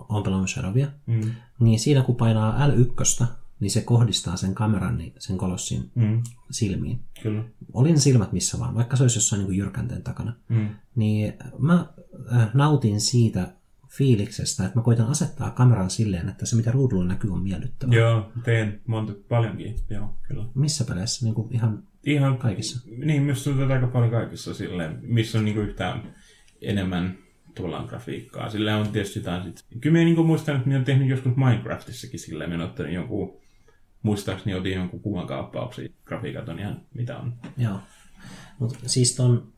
oon pelannut Shadowia, Mm. niin siinä kun painaa L1, niin se kohdistaa sen kameran niin sen kolossin Mm. silmiin. Kyllä. Oli ne silmät missä vaan, vaikka se olisi jossain niin jyrkänteen takana. Mm. Niin mä äh, nautin siitä fiiliksestä, että mä koitan asettaa kameran silleen, että se mitä ruudulla näkyy on miellyttävää. Joo, teen monta, paljonkin. Joo, kyllä. Missä peleissä? Niin kuin ihan Ihan Kaikissa. Niin, myös tuntuu aika paljon kaikissa silleen, missä on niinku yhtään enemmän tavallaan grafiikkaa. Sillä on tietysti jotain sit... Kyllä minä niinku muistan, että minä olen tehnyt joskus Minecraftissakin silleen, minä olen ottanut jonkun, muistaakseni otin jonkun kuvankaappauksia. Grafiikat on ihan mitä on. Joo. Mutta siis ton,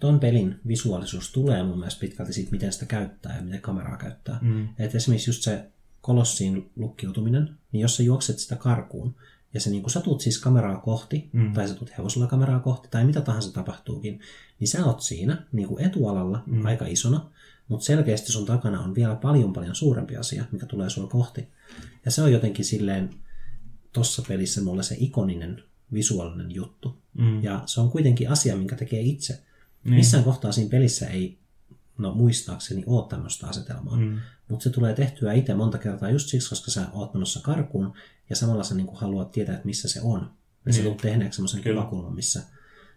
ton pelin visuaalisuus tulee mun mielestä pitkälti siitä, miten sitä käyttää ja miten kameraa käyttää. Mm. Et esimerkiksi just se kolossiin lukkiutuminen, niin jos sä juokset sitä karkuun, ja se niin kun sä tuut siis kameraa kohti, mm. tai sä tuut hevosella kameraa kohti, tai mitä tahansa tapahtuukin, niin sä oot siinä niin kuin etualalla mm. aika isona, mutta selkeästi sun takana on vielä paljon paljon suurempi asia, mikä tulee sua kohti. Ja se on jotenkin silleen tossa pelissä mulle se ikoninen visuaalinen juttu. Mm. Ja se on kuitenkin asia, minkä tekee itse. Niin. Missään kohtaa siinä pelissä ei, no muistaakseni, ole tämmöistä asetelmaa. Mm. Mutta se tulee tehtyä itse monta kertaa just siksi, koska sä oot menossa karkuun ja samalla sä niinku haluat tietää, että missä se on. Ja sä tulet tehneeksi semmoisen kuvakulman, missä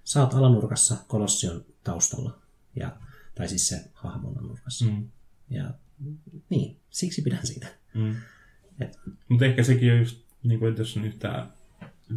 sä oot alanurkassa, kolossi on taustalla. Ja, tai siis se hahmo on nurkassa. Mm. Ja niin, siksi pidän siitä. Mm. Et, Mutta ehkä sekin on just, niin kuin, että jos on yhtään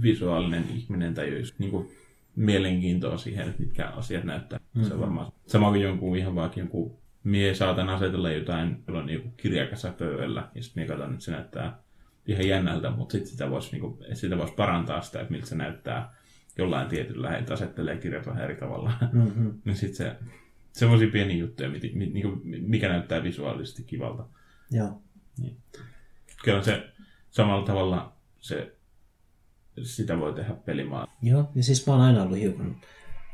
visuaalinen ihminen tai just niin kuin, mielenkiintoa siihen, että mitkä asiat näyttää. Mm-hmm. Se on varmaan sama kuin jonkun ihan vaikka jonkun mie saatan asetella jotain, jolla on joku kirjakassa pöydällä, ja sitten mie katson, että se näyttää ihan jännältä, mutta sitten sitä voisi niinku, sitä vois parantaa sitä, että miltä se näyttää jollain tietyllä, että asettelee kirjat vähän eri tavalla. mm-hmm. niin sitten se, semmoisia pieniä juttuja, mit, mit, niinku, mikä näyttää visuaalisesti kivalta. Joo. Kyllä se samalla tavalla se, sitä voi tehdä pelimaa. Joo, ja siis mä oon aina ollut hiukan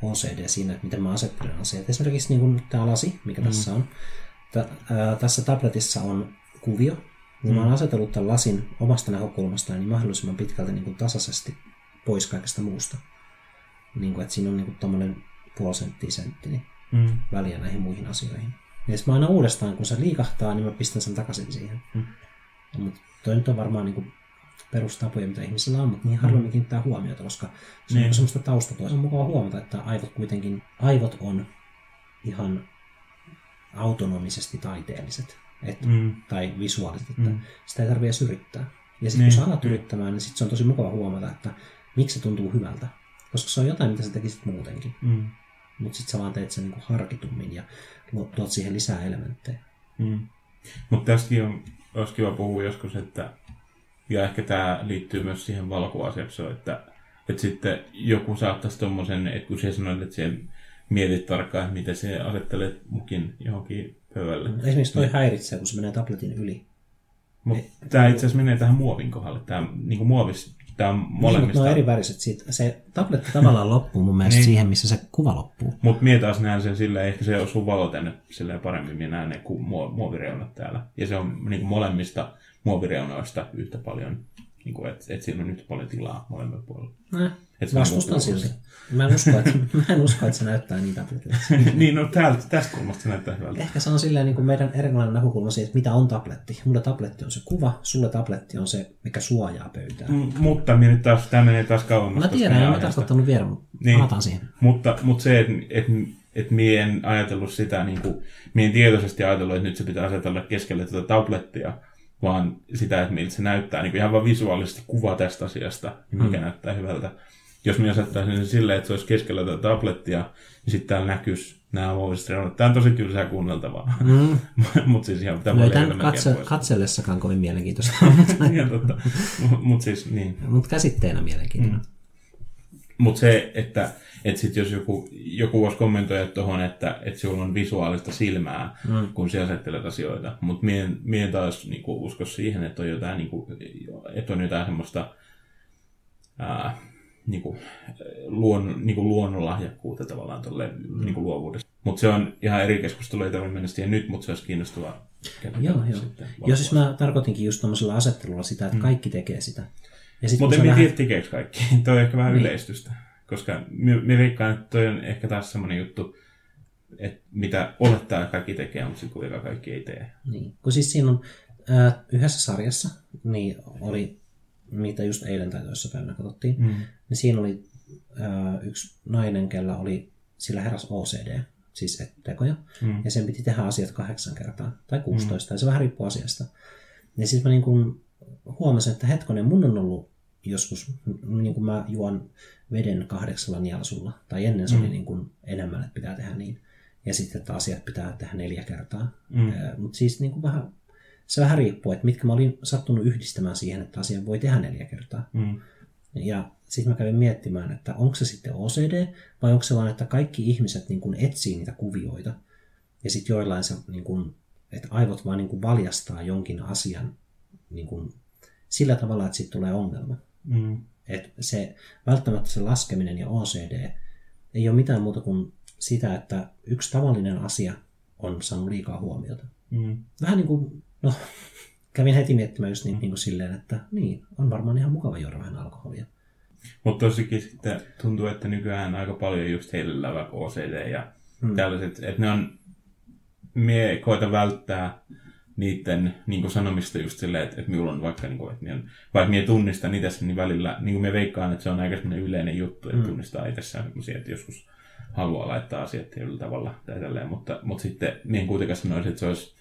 OCD siinä, että miten mä asettelen asiat. Esimerkiksi niin kuin tämä lasi, mikä mm. tässä on. Tä, ää, tässä tabletissa on kuvio, niin mm. mä oon asetellut tämän lasin omasta näkökulmasta niin mahdollisimman pitkälti niin kuin tasaisesti pois kaikesta muusta. Niin kuin, että siinä on niin kuin tommonen puoli senttiä sentti niin Mm. väliä näihin muihin asioihin. Ja mä aina uudestaan, kun se liikahtaa, niin mä pistän sen takaisin siihen. Mm. Mutta toi nyt on varmaan niin kuin perustapoja, mitä ihmisillä on, mutta niin harvemmin kiinnittää huomiota, koska se on Niin. semmoista taustatoa. Se on mukava huomata, että aivot kuitenkin, aivot on ihan autonomisesti taiteelliset et, Mm. tai visuaaliset, että Mm. mm. sitä ei tarvitse edes yrittää. Ja sitten Niin. kun sä alat yrittämään, niin sit se on tosi mukava huomata, että miksi se tuntuu hyvältä. Koska se on jotain, mitä sä tekisit muutenkin. Mm. Mutta sitten sä vaan teet sen niinku harkitummin ja tuot siihen lisää elementtejä. Mm. Mutta tästäkin on, olisi kiva puhua joskus, että ja ehkä tämä liittyy myös siihen valokuvausjaksoon, että, että sitten joku saattaisi tommosen, että kun sä sanoit, että sä mietit tarkkaan, että miten se asettelet mukin johonkin pöydälle. Esimerkiksi toi häiritsee, kun se menee tabletin yli. Mutta tämä itse asiassa menee tähän muovin kohdalle. Tämä niin muovis, tämä on Niin, mutta molemmista. ne on eri väriset. Siitä, se tabletti tavallaan loppuu mun mielestä Niin. siihen, missä se kuva loppuu. Mutta mie taas näen sen silleen, ehkä se osuu valo tänne silleen paremmin, minä näen ne muovireunat täällä. Ja se on niin kuin molemmista muovireunoista yhtä paljon, niin kuin, että et siinä on yhtä paljon tilaa molemmilla puolella. Äh, Et se on vastustan niinku- silti. Mä en usko, että, mä en usko, että se näyttää niin tabletilta. niin, no täältä, tästä kulmasta se näyttää hyvältä. Ehkä se on silleen niin kuin meidän erilainen näkökulma siihen, että mitä on tabletti. Mulle tabletti on se kuva, sulle tabletti on se, mikä suojaa pöytää. M- mutta minä nyt taas, tämä menee taas kauemmas. Mä tiedän, en mä tarkoittanut vielä, mutta Niin. siihen. Mutta, mutta se, että et, et mie en ajatellut sitä, niin kuin, mie en tietoisesti ajatellut, että nyt se pitää asetella keskelle tätä tablettia, vaan sitä, että miltä se näyttää, niin kuin ihan vaan visuaalisesti kuva tästä asiasta, niin mikä mm. näyttää hyvältä. Jos minä asettaisin sen silleen, että se olisi keskellä tätä tablettia, niin sitten täällä näkyisi nämä avoiset reunat. Tämä on tosi tylsää kuunneltavaa. Mm. mutta siis ihan tämä No tämän katse, katsellessakaan kovin mielenkiintoista, Ihan totta. Mutta siis niin. mutta käsitteenä mielenkiintoinen. Mm. Mutta se, että, että sit jos joku, joku voisi kommentoida tuohon, että, että sulla on visuaalista silmää, mm. kun sä asettelet asioita. Mutta mie, mie en taas niinku, usko siihen, että on jotain, niinku, että on jotain semmoista ää, niinku, luon, niinku luonnonlahjakkuutta tavallaan tuolle mm. niinku luovuudesta. Mutta se on ihan eri keskustelu, ei tarvitse mennä siihen nyt, mutta se olisi kiinnostavaa. Joo, joo. Joo, siis mä tarkoitinkin just tämmöisellä asettelulla sitä, että kaikki tekee sitä. Ja sit Mutta en tiedä, tekeekö kaikki. toi on ehkä vähän niin. yleistystä. Koska me veikkaan, että toi on ehkä taas semmoinen juttu, että mitä olettaa, kaikki tekee, mutta sitten kuitenkaan kaikki ei tee. Niin, kun siis siinä on äh, yhdessä sarjassa, niin oli, mitä just eilen tai toisessa päivänä katsottiin, mm. niin siinä oli äh, yksi nainen, kellä oli, sillä heräs OCD, siis tekoja, mm. ja sen piti tehdä asiat kahdeksan kertaa, tai 16, mm. tai se vähän riippuu asiasta. Ja sitten mä niin kun huomasin, että hetkonen, mun on ollut joskus, niin kuin mä juon veden kahdeksalla nielsulla, tai ennen se oli niin kuin enemmän, että pitää tehdä niin. Ja sitten, että asiat pitää tehdä neljä kertaa. Mm. Mutta siis niin kuin vähän, se vähän riippuu, että mitkä mä olin sattunut yhdistämään siihen, että asian voi tehdä neljä kertaa. Mm. Ja sitten mä kävin miettimään, että onko se sitten OCD, vai onko se vaan, että kaikki ihmiset niin kuin etsii niitä kuvioita. Ja sitten joillain se, niin kuin, että aivot vaan niin kuin valjastaa jonkin asian niin kuin, sillä tavalla, että siitä tulee ongelma. Mm. Et se, välttämättä se laskeminen ja OCD ei ole mitään muuta kuin sitä, että yksi tavallinen asia on saanut liikaa huomiota. Mm. Vähän niin kuin, no, kävin heti miettimään just niin, niin kuin silleen, että niin, on varmaan ihan mukava juoda vähän alkoholia. Mutta tosikin sitten tuntuu, että nykyään aika paljon just heillä vaikka OCD ja mm. tällaiset, että ne on, mie koitan välttää niiden niin sanomista just silleen, että, että minulla on vaikka, niin kuin, että on, vaikka minä tunnistan itse, niin välillä, niin kuin me veikkaan, että se on aika yleinen juttu, että mm. tunnistaa itsessään semmoisia, että joskus haluaa laittaa asiat tietyllä tavalla tai tälleen, mutta, mutta sitten minä en kuitenkaan sanoisi, että se olisi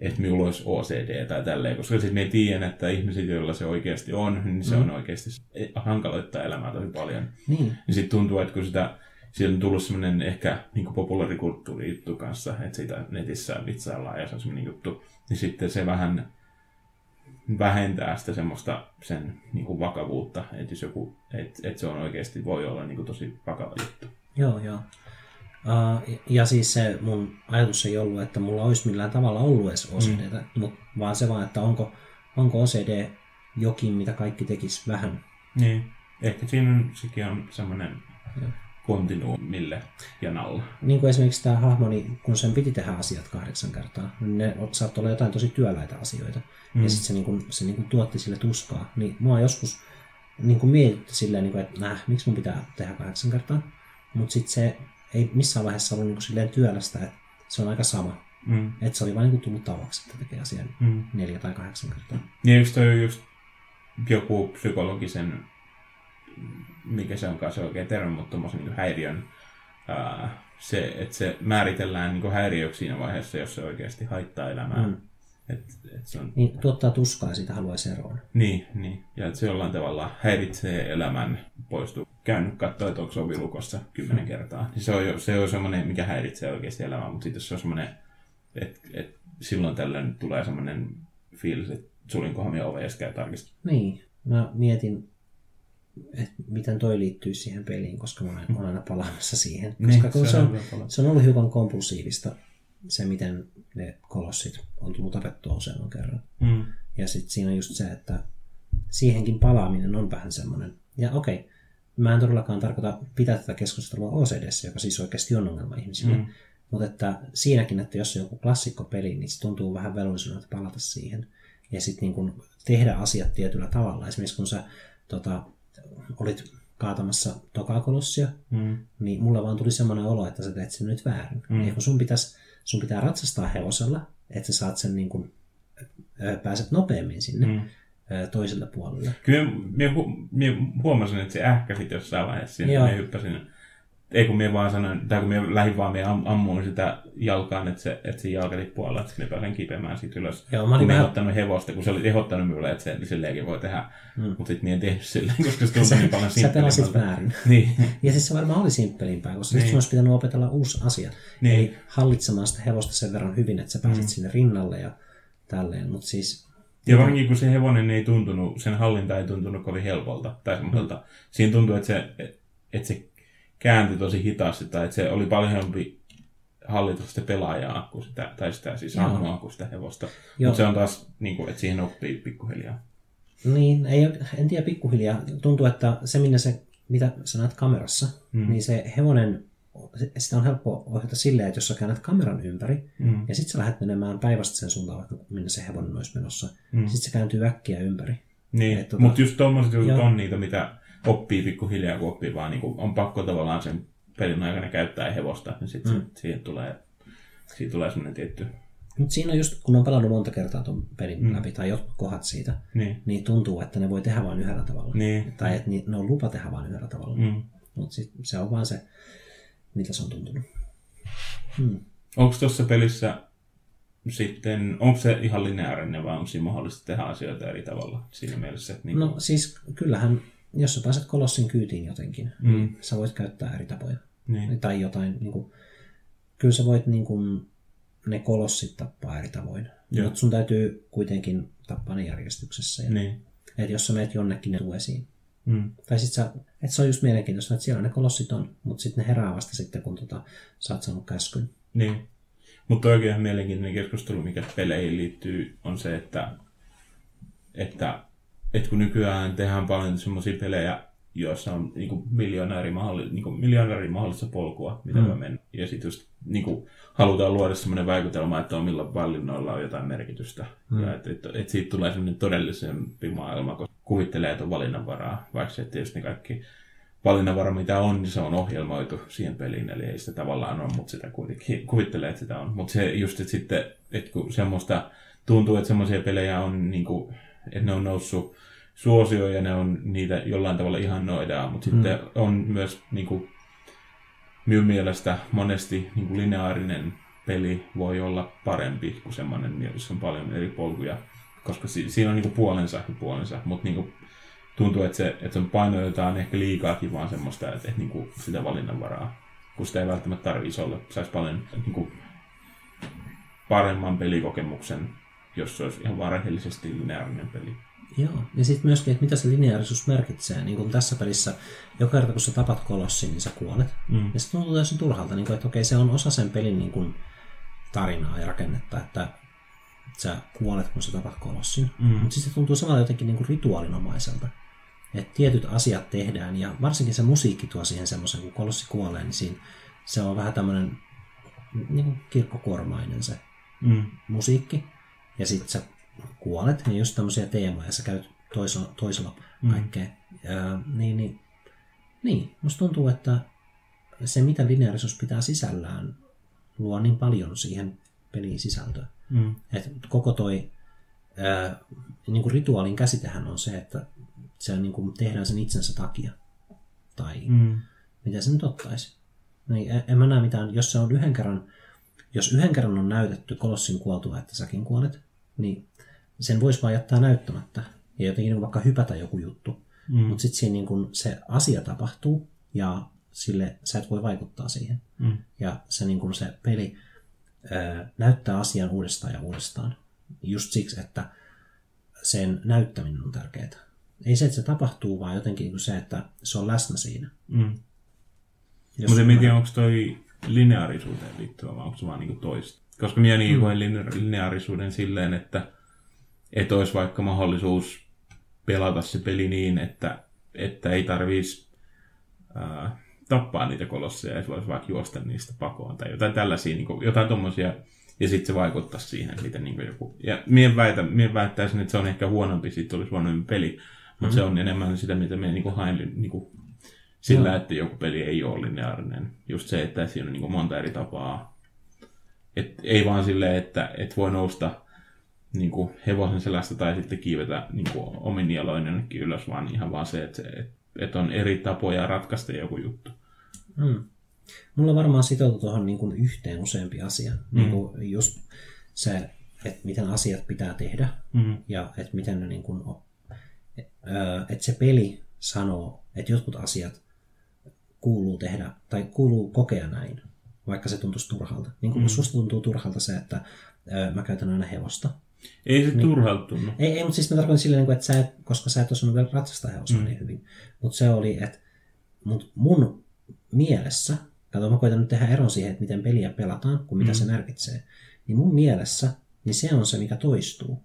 että minulla olisi OCD tai tälleen, koska sitten me tiedän, että ihmiset, joilla se oikeasti on, niin se mm. on oikeasti hankaloittaa elämää tosi paljon. Niin. Ja sitten tuntuu, että kun sitä, siitä on tullut semmoinen ehkä niin populaarikulttuuri juttu kanssa, että siitä netissä vitsaillaan ja se on semmoinen juttu, niin sitten se vähän vähentää sitä semmoista sen niin kuin vakavuutta, että jos joku, että, että se on oikeasti voi olla niin kuin tosi vakava juttu. Joo, joo. Uh, ja siis se mun ajatus ei ollut, että mulla olisi millään tavalla ollut edes OCD, mm. mut, vaan se vaan, että onko, onko OCD jokin, mitä kaikki tekis vähän. Niin. Ehkä siinä on, sekin on semmoinen kontinuum mille janalla. Niin kuin esimerkiksi tämä hahmo, niin kun sen piti tehdä asiat kahdeksan kertaa, niin ne saattoi olla jotain tosi työläitä asioita. Mm. Ja sitten se, niin kuin, se niin kuin tuotti sille tuskaa. Niin mua joskus niin kuin mietitti silleen, niin kuin, että näh, miksi mun pitää tehdä kahdeksan kertaa. Mutta sitten se ei missään vaiheessa ollut niin kuin silleen työlästä, että se on aika sama. Mm. Että se oli vain niin kuin tullut tavaksi, että tekee asian mm. neljä tai kahdeksan kertaa. Niin eikö toi just joku psykologisen, mikä se onkaan se oikein termi, mutta tuommoisen niin häiriön, ää, se, että se määritellään niin häiriöksi siinä vaiheessa, jos se oikeasti haittaa elämää. Mm. Et, et se on... Niin, tuottaa tuskaa ja siitä haluaisi eroon. Niin, niin. ja että se jollain tavalla häiritsee elämän poistuu. Käynyt katsoa, että onko se ovi lukossa kymmenen mm. kertaa. Niin se on, jo, se on semmoinen, mikä häiritsee oikeasti elämää, mutta sitten se on semmoinen, että, että silloin tällöin tulee semmoinen fiilis, että sulinkohan minä ove edes käy tarkistaa. Niin, mä mietin, että miten toi liittyy siihen peliin, koska mä olen aina palaamassa siihen. Niin, Koska se se, on se on ollut hiukan kompulsiivista, se miten ne kolossit on tullut tapettua useamman kerran. Mm. Ja sitten siinä on just se, että siihenkin palaaminen on vähän semmoinen. Ja okei, mä en todellakaan tarkoita pitää tätä keskustelua OCDssä, joka siis oikeasti on ongelma ihmisille. Mm. Mutta että siinäkin, että jos on joku klassikkopeli, niin se tuntuu vähän velvollisuudelta palata siihen. Ja sitten niin kun tehdä asiat tietyllä tavalla. Esimerkiksi kun sä tota, olit kaatamassa tokaa kolossia, Mm. niin mulla vaan tuli semmoinen olo, että sä teet sen nyt väärin. Mm. Niin kun sun, pitäis, sun pitää ratsastaa hevosella, että sä saat sen niin kuin, pääset nopeammin sinne Mm. toiselle puolelle. Kyllä minä, hu- minä huomasin, että se ähkäsit jossain vaiheessa. Joo. minä hyppäsin. Ei kun minä vaan sanoin, tai kun minä lähdin vaan, minä am, ammuin sitä jalkaan, että se, että se jalka tippuu alla, että minä pääsen kipeämään siitä ylös. Joo, mä olin kun vähän- ottanut hevosta, kun se oli ehdottanut minulle, että se silleenkin voi tehdä. Mm. Mutta sitten minä en tehnyt silleen, koska se tuntui niin paljon Sä pelasit väärin. Niin. Ja siis se varmaan oli simppelimpää, koska niin. Sitten olisi pitänyt opetella uusi asia. Niin. Eli hallitsemaan sitä hevosta sen verran hyvin, että sä pääset mm. sinne rinnalle ja tälleen. Mutta siis, Ja varsinkin kun se hevonen ei tuntunut, sen hallinta ei tuntunut kovin helpolta tai semmoiselta. Siinä tuntui, että se, että se kääntyi tosi hitaasti tai että se oli paljon helpompi hallita sitä pelaajaa kuin sitä, tai sitä siis hahmoa kuin sitä hevosta. Mutta se on taas, niin kuin, että siihen oppii pikkuhiljaa. niin, ei, en tiedä pikkuhiljaa. Tuntuu, että se, minne se, mitä sä näet kamerassa, mm. niin se hevonen, se- sitä on helppo ohjata silleen, että jos sä käännät kameran ympäri, Mm. ja sitten sä lähdet menemään päivästä sen suuntaan, vaikka minne se hevonen olisi menossa, mm. sitten se kääntyy äkkiä ympäri. Niin, Et tota- mutta just tommoset jutut on niitä, mitä oppii pikkuhiljaa, kun oppii vaan, niin kuin, on pakko tavallaan sen pelin aikana käyttää hevosta, niin sitten mm. siihen tulee, siihen tulee semmoinen tietty, Mutta siinä on just, kun on pelannut monta kertaa tuon pelin mm. läpi, tai jotkut kohdat siitä, niin, niin tuntuu, että ne voi tehdä vain yhdellä tavalla. Niin. Tai että ne on lupa tehdä vain yhdellä tavalla. mm. Mutta se on vaan se, mitä se on tuntunut. Hmm. Onko tuossa pelissä sitten, onko se ihan lineaarinen vai onko siinä mahdollista tehdä asioita eri tavalla siinä mielessä? Että niin No siis kyllähän, jos sä pääset kolossin kyytiin jotenkin, Mm. niin sä voit käyttää eri tapoja. Niin. Tai jotain, niin kuin, kyllä sä voit niin kuin, ne kolossit tappaa eri tavoin. Mutta sun täytyy kuitenkin tappaa ne järjestyksessä. Ja, Niin. Että jos sä menet jonnekin, ne tuu esiin. Mm. Tai sit sä, et se on just mielenkiintoista, että siellä ne kolossit on, mutta sitten ne herää vasta sitten, kun tota, sä oot saanut käskyn. Niin. Mutta oikein mielenkiintoinen keskustelu, mikä peleihin liittyy, on se, että, että, että kun nykyään tehdään paljon semmoisia pelejä, joissa on niin kuin mahdolli, niin kuin miljoona eri mahdollista polkua, mitä mm. voi mennä. Ja sitten just niin kuin, halutaan luoda semmoinen vaikutelma, että omilla valinnoilla on jotain merkitystä. Mm. Ja että, että, että siitä tulee semmoinen todellisempi maailma, kun kuvittelee, että on valinnanvaraa, vaikka se tietysti ne kaikki valinnanvara, mitä on, niin se on ohjelmoitu siihen peliin, eli ei sitä tavallaan ole, mutta sitä kuitenkin kuvittelee, että sitä on. Mutta se just, että sitten, että kun semmoista tuntuu, että semmoisia pelejä on, niin kuin, että ne on noussut suosioon ja ne on niitä jollain tavalla ihannoidaan, mutta mm. sitten on myös niin kuin, minun mielestä monesti niin kuin lineaarinen peli voi olla parempi kuin semmoinen, jossa on paljon eri polkuja, koska si- siinä on niin kuin puolensa ja puolensa, mutta niin kuin, tuntuu, että se, että se painotetaan ehkä liikaakin vaan semmoista, että, että niin kuin sitä valinnanvaraa, kun sitä ei välttämättä tarvitsisi olla. Saisi paljon niin kuin, paremman pelikokemuksen, jos se olisi ihan vaan rehellisesti lineaarinen peli. Joo, ja sitten myöskin, että mitä se lineaarisuus merkitsee. Niin kuin tässä pelissä, joka kerta kun sä tapat kolossin, niin sä kuolet. Mm. Ja se tuntuu täysin turhalta, niin kuin, että okei, se on osa sen pelin niin kuin, tarinaa ja rakennetta, että sä kuolet, kun sä tapat kolossin. Mm. Mutta sitten se tuntuu samalla jotenkin niin kuin rituaalinomaiselta. Että tietyt asiat tehdään, ja varsinkin se musiikki tuo siihen semmoisen, kun kolossi kuolee, niin siinä, se on vähän tämmöinen niin kuin kirkkokuormainen se Mm. musiikki, ja sitten sä kuolet, niin just tämmöisiä teemoja, sä käyt toisella, toisella kaikkea. Ja, niin, niin, niin, musta tuntuu, että se mitä lineaarisuus pitää sisällään, luo niin paljon siihen peliin sisältöä. Mm. Et koko toi ää, niin kuin rituaalin käsitehän on se, että se niin kuin tehdään sen itsensä takia. Tai Mm. mitä se nyt ottaisi. Niin, en- en mä näe mitään, jos se on yhden kerran, jos yhden kerran on näytetty kolossin kuoltua, että säkin kuolet, niin sen voisi vaan jättää näyttämättä ja jotenkin vaikka hypätä joku juttu. Mm. Mutta sitten siinä niin kun se asia tapahtuu ja sille sä et voi vaikuttaa siihen. Mm. Ja se, niin kun se peli ää, näyttää asian uudestaan ja uudestaan. Just siksi, että sen näyttäminen on tärkeää. Ei se, että se tapahtuu, vaan jotenkin niin kuin se, että se on läsnä siinä. Mm. Mutta en tiedä, onko toi lineaarisuuteen liittyvä vai onko se vaan niinku toista. Koska minä niin line- lineaarisuuden silleen, että et olisi vaikka mahdollisuus pelata se peli niin, että, että ei tarvitsisi ää, tappaa niitä kolosseja, että voisi vaikka juosta niistä pakoon tai jotain tällaisia, niin kuin, jotain tommosia, ja sitten se vaikuttaa siihen, miten niin joku... Ja mien, väitä, mien väittäisin, että se on ehkä huonompi, siitä olisi huonompi peli, mutta mm-hmm. se on enemmän sitä, mitä me niin haen niin kuin sillä, että joku peli ei ole lineaarinen. Just se, että siinä on niin kuin monta eri tapaa. Et ei vaan silleen, että et voi nousta niin kuin hevosen selästä tai sitten kiivetä niin kuin omin jaloin jonnekin ylös, vaan ihan vaan se, että, et, et on eri tapoja ratkaista joku juttu. Mm. Mulla varmaan sitoutuu tuohon niin kuin yhteen useampi asia. Mm. Niin kuin just se, että miten asiat pitää tehdä Mm. ja että miten ne niin kuin, että se peli sanoo, että jotkut asiat kuuluu tehdä tai kuuluu kokea näin, vaikka se tuntuisi turhalta. Niin kuin mm. susta tuntuu turhalta se, että mä käytän aina hevosta. Ei se niin. turhalta tunnu. Ei, ei mutta siis mä tarkoitan silleen, että sä et, koska sä et osannut vielä ratsastaa hevosella mm. niin hyvin. Mutta se oli, että mut mun mielessä, kato mä koitan nyt tehdä eron siihen, että miten peliä pelataan, kuin mitä mm. se merkitsee, niin mun mielessä niin se on se, mikä toistuu.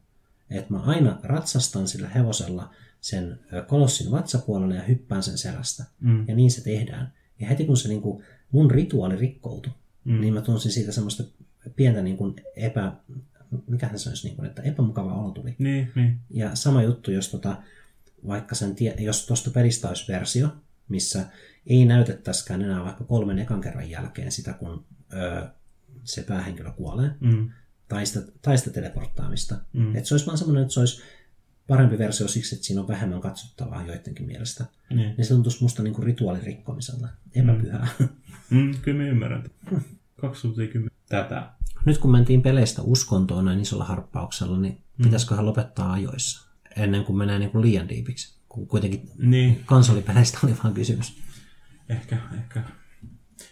Että mä aina ratsastan sillä hevosella sen kolossin vatsapuolelle ja hyppään sen selästä. Mm. Ja niin se tehdään. Ja heti kun se niin kuin, mun rituaali rikkoutui, Mm. mm. niin mä tunsin siitä semmoista pientä niin kuin epä, mikähän se olisi, niin kuin, että epämukava olo tuli. Niin, niin. Ja sama juttu, jos tota, vaikka sen tie, jos tuosta pelistä olisi versio, missä ei näytettäisikään enää vaikka kolmen ekan kerran jälkeen sitä, kun öö, se päähenkilö kuolee, mm. tai, sitä, tai sitä teleporttaamista. Mm. Että se olisi vaan semmoinen, että se olisi parempi versio siksi, että siinä on vähemmän katsottavaa joidenkin mielestä. Niin. Niin se tuntuisi musta niin kuin rituaalirikkomiselta, epäpyhää. Mm. Mm, kyllä mä ymmärrän. 20 tätä. Nyt kun mentiin peleistä uskontoon näin isolla harppauksella, niin mm. pitäisiköhän lopettaa ajoissa ennen kuin menee niin kuin liian diipiksi, kun kuitenkin niin. konsolipeleistä oli vaan kysymys. Ehkä, ehkä.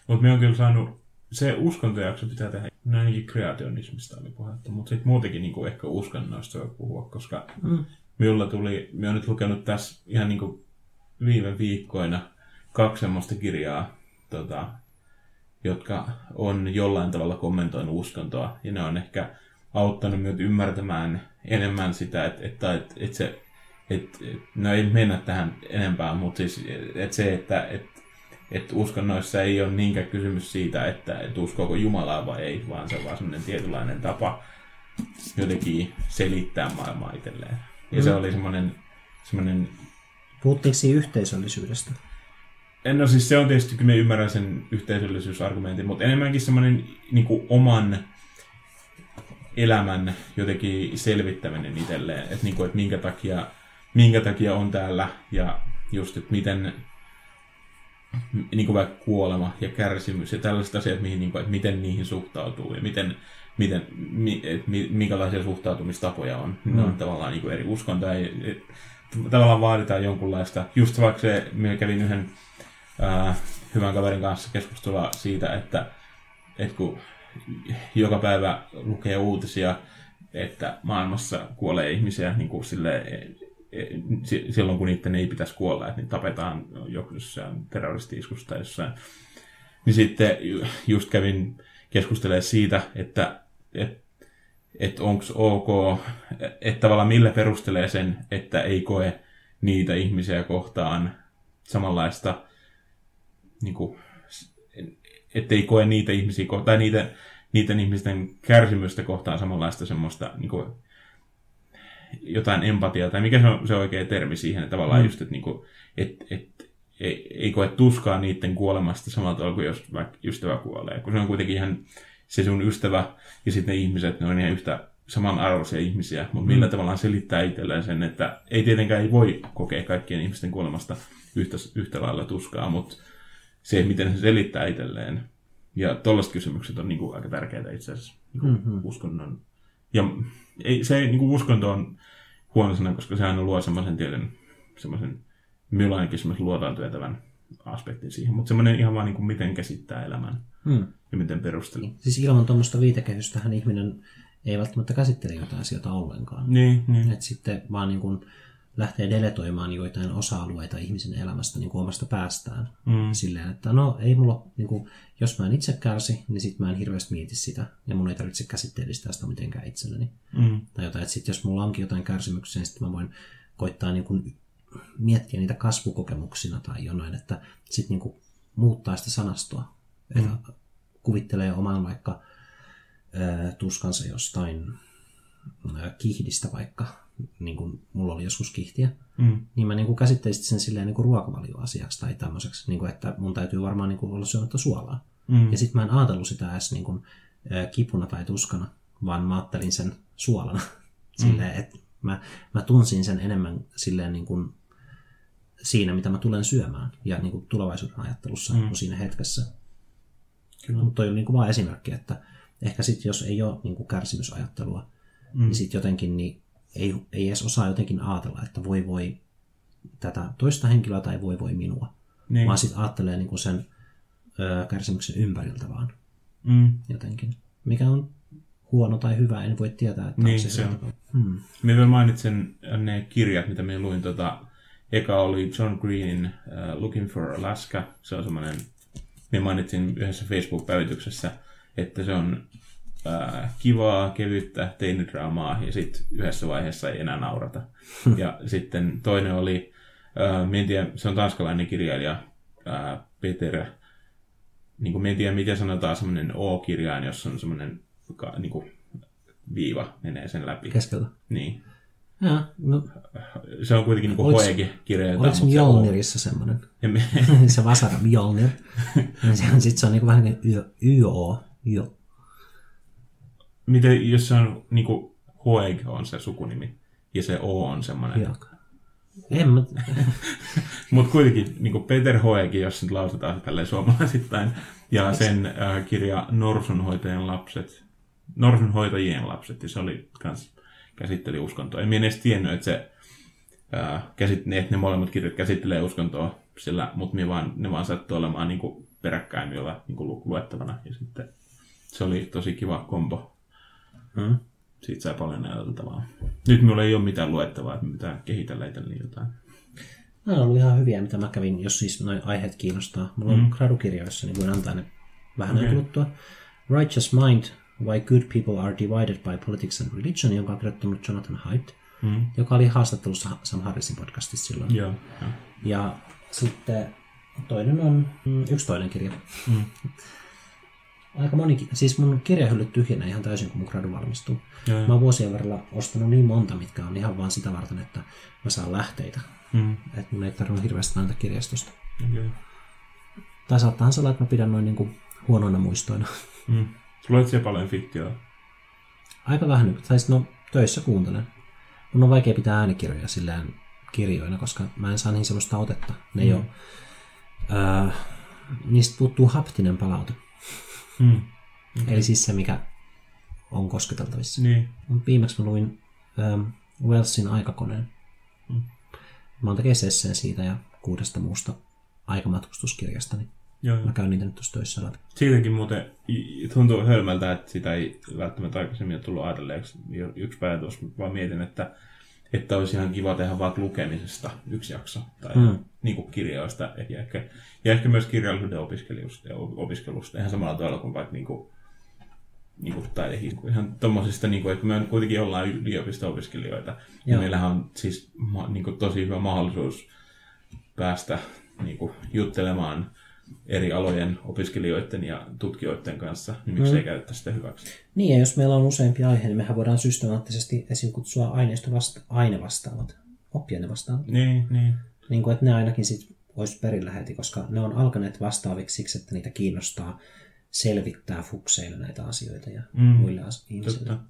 Mutta me on kyllä saanut, se uskontojakso pitää tehdä, no ainakin kreationismista oli puhetta, mutta sitten muutenkin niin kuin ehkä uskonnoista voi puhua, koska mm. minulla tuli, minä olen nyt lukenut tässä ihan niin kuin viime viikkoina kaksi semmoista kirjaa, tota, jotka on jollain tavalla kommentoinut uskontoa, ja ne on ehkä auttanut minut ymmärtämään enemmän sitä, että, että, että, että se, että, no ei mennä tähän enempää, mutta siis että se, että, että, että uskonnoissa ei ole niinkään kysymys siitä, että, että uskoako Jumalaa vai ei, vaan se on vaan semmoinen tietynlainen tapa jotenkin selittää maailmaa itselleen. Ja se Mm. oli semmoinen, semmoinen Puhuttiinko siinä yhteisöllisyydestä? En no siis se on tietysti, kyllä me ymmärrän sen yhteisöllisyysargumentin, mutta enemmänkin semmoinen niin oman elämän jotenkin selvittäminen itselleen, että, niin kuin, että minkä, takia, minkä takia on täällä ja just, että miten niin kuin vaikka kuolema ja kärsimys ja tällaiset asiat, mihin, niin kuin, että miten niihin suhtautuu ja miten, miten, mi, et, mi, minkälaisia suhtautumistapoja on. Mm. Ne on tavallaan niin kuin eri uskontoja. Tavallaan vaaditaan jonkunlaista, just vaikka se, minä kävin yhden hyvän kaverin kanssa keskustelua siitä, että, että kun joka päivä lukee uutisia, että maailmassa kuolee ihmisiä niin kuin sille, silloin, kun niiden ei pitäisi kuolla, että niitä tapetaan jossain terroristi-iskussa tai jossain. Niin sitten ju- just kävin keskustelemaan siitä, että, että että onko ok, että tavallaan millä perustelee sen, että ei koe niitä ihmisiä kohtaan samanlaista, niin kuin, ettei koe niitä ihmisiä kohtaan, tai niitä, niiden ihmisten kärsimystä kohtaan samanlaista semmoista niin kuin, jotain empatiaa, tai mikä se on se oikea termi siihen, että tavallaan mm. just, että, niin kuin, et, et, ei, ei koe tuskaa niiden kuolemasta samalla tavalla kuin jos vaikka ystävä kuolee, kun se on kuitenkin ihan se sun ystävä ja sitten ne ihmiset, ne on ihan yhtä samanarvoisia ihmisiä, mutta millä mm. tavallaan selittää itselleen sen, että ei tietenkään ei voi kokea kaikkien ihmisten kuolemasta yhtä, yhtä lailla tuskaa, mutta se, miten se selittää itselleen. Ja tollaiset kysymykset on niin kuin aika tärkeitä itse asiassa niin kuin Mhm. uskonnon. Ja ei, se niin kuin uskonto on huono sana, koska se aina luo semmoisen tietyn, semmoisen, minulla ainakin semmoisen luotaan työtävän aspektin siihen, mutta semmoinen ihan vaan niin kuin miten käsittää elämän Hmm. ja miten perustelee. Siis ilman tuommoista viitekehystähän ihminen ei välttämättä käsittele jotain asioita ollenkaan. Niin, niin. Et sitten vaan niin kuin lähtee deletoimaan joitain osa-alueita ihmisen elämästä niin kuin omasta päästään. Mm. Silleen, että no ei mulla, niin kuin, jos mä en itse kärsi, niin sit mä en hirveästi mieti sitä. Ja mun ei tarvitse käsitteellistää sitä mitenkään itselleni. Mm. Tai jotain, että sit jos mulla onkin jotain kärsimyksiä, niin sitten mä voin koittaa niin kuin miettiä niitä kasvukokemuksina tai jonain, että sitten niin kuin muuttaa sitä sanastoa. Mm. Että kuvittelee oman vaikka ää, tuskansa jostain ää, kihdistä vaikka, niin kuin mulla oli joskus kihtiä, Mm. niin mä niin kuin käsittelisin sen silleen niin kuin ruokavalioasiaksi tai tämmöiseksi, niin kuin, että mun täytyy varmaan niin kuin olla syömättä suolaa. Mm. Ja sitten mä en ajatellut sitä edes niin kuin, kipuna tai tuskana, vaan mä ajattelin sen suolana. Silleen, että mä, mä tunsin sen enemmän silleen niin kuin siinä, mitä mä tulen syömään ja niin kuin tulevaisuuden ajattelussa mm. kuin siinä hetkessä. Kyllä. Mutta toi oli niin kuin vaan esimerkki, että ehkä sitten jos ei ole niin kuin kärsimysajattelua, mm. niin sitten jotenkin niin ei, ei edes osaa jotenkin ajatella, että voi voi tätä toista henkilöä tai voi voi minua. Niin. Vaan sitten ajattelee niin kuin sen ö, kärsimyksen ympäriltä vaan Mm. jotenkin. Mikä on huono tai hyvä, en voi tietää, että Niin, on se, se on. Hmm. Mä vielä mainitsen ne kirjat, mitä mä luin. Tota, eka oli John Greenin uh, Looking for Alaska. Se on semmoinen, mä mainitsin yhdessä Facebook-päivityksessä, että se on uh, kivaa, kevyttä teinidraamaa ja sitten yhdessä vaiheessa ei enää naurata. ja sitten toinen oli, mä en tiedä, se on tanskalainen kirjailija uh, Peter, niin kuin, en tiedä miten sanotaan semmoinen O-kirjain, jossa on semmoinen niin kuin, viiva menee sen läpi. Keskeltä. Niin. Ja, no, Se on kuitenkin niin hoegi kirjoita. oliko Mjolnirissa semmoinen? se Vasara Mjolnir. Ja se on, sit se on niinku vähän niin kuin YO. YO. Miten, jos se on niin kuin Hoeg on se sukunimi ja se O on semmoinen. En mä... Mutta kuitenkin niin kuin Peter Hoeg, jos nyt lausutaan se tälleen suomalaisittain, ja sen äh, kirja Norsunhoitajien lapset, Norsunhoitajien lapset, ja se oli kans käsitteli uskontoa. En minä edes tiennyt, että se äh, käsit, ne, ne molemmat kirjat käsittelee uskontoa, sillä, mutta ne vaan, ne vaan sattuu olemaan niin kuin peräkkäin jolla niin kuin lu- luettavana. Ja sitten se oli tosi kiva kombo. Hmm. Siitä sai paljon ajateltavaa. Nyt minulla ei ole mitään luettavaa, että mitään kehitellä itselleni jotain. Nämä on ollut ihan hyviä, mitä mä kävin, jos siis noin aiheet kiinnostaa. Mulla on mm. gradukirjoissa, niin voin antaa ne vähän okay. Kuluttua. Righteous Mind, Why Good People Are Divided by Politics and Religion, jonka on kirjoittanut Jonathan Haidt, Mm. joka oli haastattelussa Sam Harrisin podcastissa silloin. Joo. joo. Ja sitten toinen on mm, yksi toinen kirja. Mm. Aika moni, siis mun kirjahyllyt tyhjenee ihan täysin, kun mun gradu valmistuu. Joo, Mä oon vuosien varrella ostanut niin monta, mitkä on ihan vaan sitä varten, että mä saan lähteitä. Mm. Että mun ei tarvitse hirveästi näitä kirjastosta. Okay. Tai saattaa se olla, että mä pidän noin niinku huonoina muistoina. Mm. Sulla on paljon fiktiota. Aika vähän nyt. Tai no, töissä kuuntelen. Mun on vaikea pitää äänikirjoja silleen kirjoina, koska mä en saa niihin sellaista otetta. Ne ei Mm. ole, öö, niistä puuttuu haptinen palaute. Mm. Okay. Eli siis se, mikä on kosketeltavissa. Niin. Mut Viimeksi mä luin ähm, Wellsin aikakoneen. Mm. Mä oon tekemässä esseen siitä ja kuudesta muusta aikamatkustuskirjasta, niin Joo, joo. mä käyn niitä nyt tuossa töissä läpi. Siitäkin muuten tuntuu hölmältä, että sitä ei välttämättä aikaisemmin ole tullut ajatelleeksi. Yksi päivä tuossa vaan mietin, että, että olisi ihan kiva tehdä vaikka lukemisesta yksi jakso. Tai Mm. niin kuin kirjoista ja ehkä, ja ehkä myös kirjallisuuden opiskelusta, ja opiskelusta. Ihan samalla tavalla kuin vaikka niin kuin, niin kuin taidehin. Ihan tommosista, niin kuin, että me kuitenkin ollaan yliopisto-opiskelijoita. Ja Joo. meillähän on siis niin kuin, tosi hyvä mahdollisuus päästä niin kuin, juttelemaan eri alojen opiskelijoiden ja tutkijoiden kanssa, niin miksi Mm. ei käyttää sitä hyväksi. Niin, ja jos meillä on useampi aihe, niin mehän voidaan systemaattisesti esim. kutsua aineisto vasta- aine vastaavat, oppiaine vastaavat. Niin, niin. Niin kuin, että ne ainakin sit olisi perillä heti, koska ne on alkaneet vastaaviksi siksi, että niitä kiinnostaa selvittää fukseille näitä asioita ja Mm, muille as- ihmisille. Totta.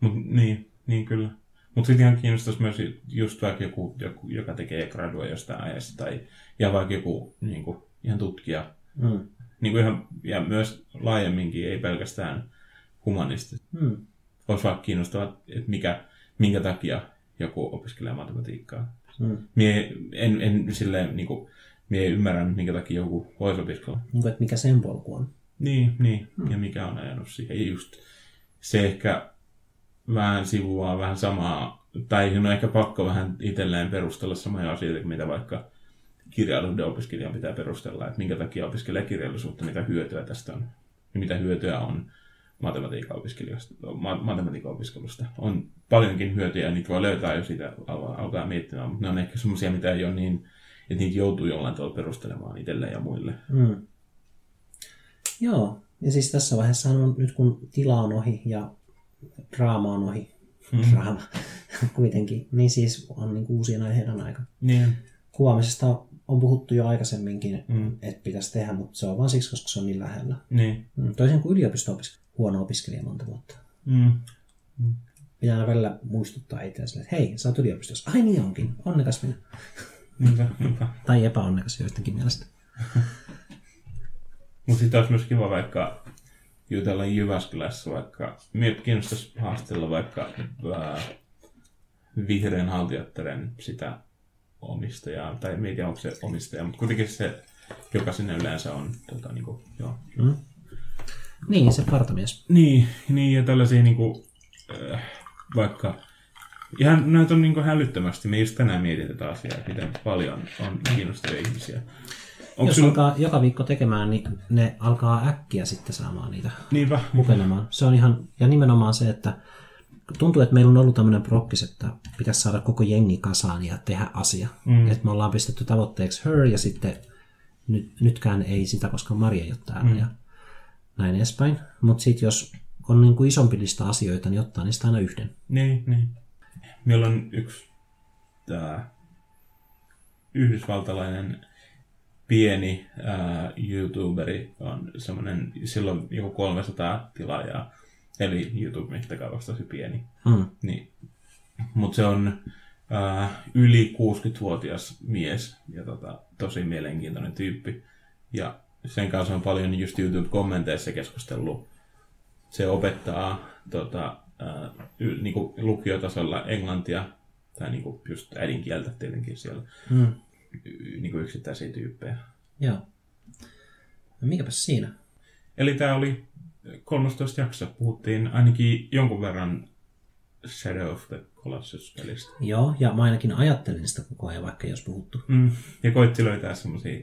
Mut, niin, niin kyllä. Mutta sitten ihan kiinnostaisi myös just vaikka joku, joku joka tekee gradua jostain aiheesta, tai ja vaikka joku niin kuin, ihan tutkija. Mm. Niin kuin ihan, ja myös laajemminkin, ei pelkästään humanista. Mm. Olisi vaikka kiinnostavaa, että mikä, minkä takia joku opiskelee matematiikkaa. Mm. Mie en, en silleen, niin kuin, mie ymmärrä, minkä takia joku voisi opiskella. Niin kuin, että mikä sen polku on. Niin, niin. Hmm. ja mikä on ajanut siihen. Just se ehkä vähän sivuaa vähän samaa, tai on ehkä pakko vähän itselleen perustella samoja asioita, kuin mitä vaikka kirjallisuuden opiskelijan pitää perustella, että minkä takia opiskelee kirjallisuutta, mitä hyötyä tästä on, ja mitä hyötyä on matematiikan ma- matematiikan opiskelusta. On paljonkin hyötyjä, ja niitä voi löytää, jos siitä al- alkaa miettimään, mutta ne on ehkä semmoisia, mitä ei ole niin, että niitä joutuu jollain tavalla perustelemaan itselleen ja muille. Mm. Joo, ja siis tässä vaiheessa on nyt kun tila on ohi ja draama on ohi, draama kuitenkin. Niin siis on niin kuin uusien aiheiden aika. Niin. Kuvaamisesta on puhuttu jo aikaisemminkin, Mm. että pitäisi tehdä, mutta se on vaan siksi, koska se on niin lähellä. Niin. Mm, Toisin kuin yliopisto huono opiskelija monta vuotta. Mm. Pitää aina välillä muistuttaa itseänsä, että hei, sä oot yliopistossa. Ai niin onkin, onnekas minä. Niinpä, niinpä. Tai epäonnekas joidenkin mielestä. Mutta sitten olisi myös kiva vaikka jutella Jyväskylässä, vaikka minä kiinnostaisi haastella vaikka vihreän haltijattaren sitä omistajaa, tai en tiedä onko se omistaja, mutta kuitenkin se, joka sinne yleensä on. Tota, niinku, joo. Mm. Niin, se partamies. Niin, niin, ja tällaisia niinku, äh, vaikka, ihan näitä on niinku hälyttömästi, me just tänään mietin tätä asiaa, että miten paljon on kiinnostavia ihmisiä. Onko Jos sinulla... alkaa joka viikko tekemään, niin ne alkaa äkkiä sitten saamaan niitä Niinpä, hupenemaan. Se on ihan, ja nimenomaan se, että tuntuu, että meillä on ollut tämmöinen prokkis, että pitäisi saada koko jengi kasaan ja tehdä asia. Mm. Että me ollaan pistetty tavoitteeksi her ja sitten nyt, nytkään ei sitä, koska Maria ei ole täällä mm. ja näin edespäin. Mutta sitten jos on niin kuin isompi lista asioita, niin ottaa niistä aina yhden. Niin, niin. Meillä on yksi tää, yhdysvaltalainen pieni ää, YouTuberi, on semmoinen, silloin joku 300 tilaajaa, eli YouTube-mittakaavassa tosi pieni. Mm. Niin. Mutta se on ää, yli 60-vuotias mies ja tota, tosi mielenkiintoinen tyyppi. Ja sen kanssa on paljon just YouTube-kommenteissa keskustellut. Se opettaa tota, ää, y, niinku lukiotasolla englantia, tai niinku just äidinkieltä tietenkin siellä, Mm. y, niinku yksittäisiä tyyppejä. Joo. No mikäpäs siinä? Eli tämä oli 13 jakso. Puhuttiin ainakin jonkun verran Shadow of the Colossus-pelistä. Joo, ja mä ainakin ajattelin sitä koko ajan, vaikka ei olisi puhuttu. Mm. Ja koitti löytää semmoisia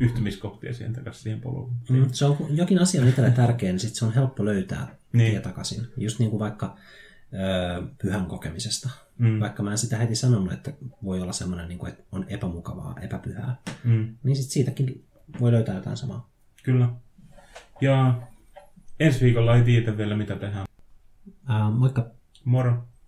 yhtymiskohtia siihen takaisin siihen poluun. Mm. Se on jokin asia on itselle tärkeä, niin sit se on helppo löytää Niin. tie takaisin. Just niin kuin vaikka ö, pyhän kokemisesta. Mm. Vaikka mä en sitä heti sanonut, että voi olla semmoinen, niin kuin, että on epämukavaa, epäpyhää. Mm. Niin sit siitäkin voi löytää jotain samaa. Kyllä. Ja ensi viikolla ei tiedä vielä mitä tehdään. Ää, moikka! Moro!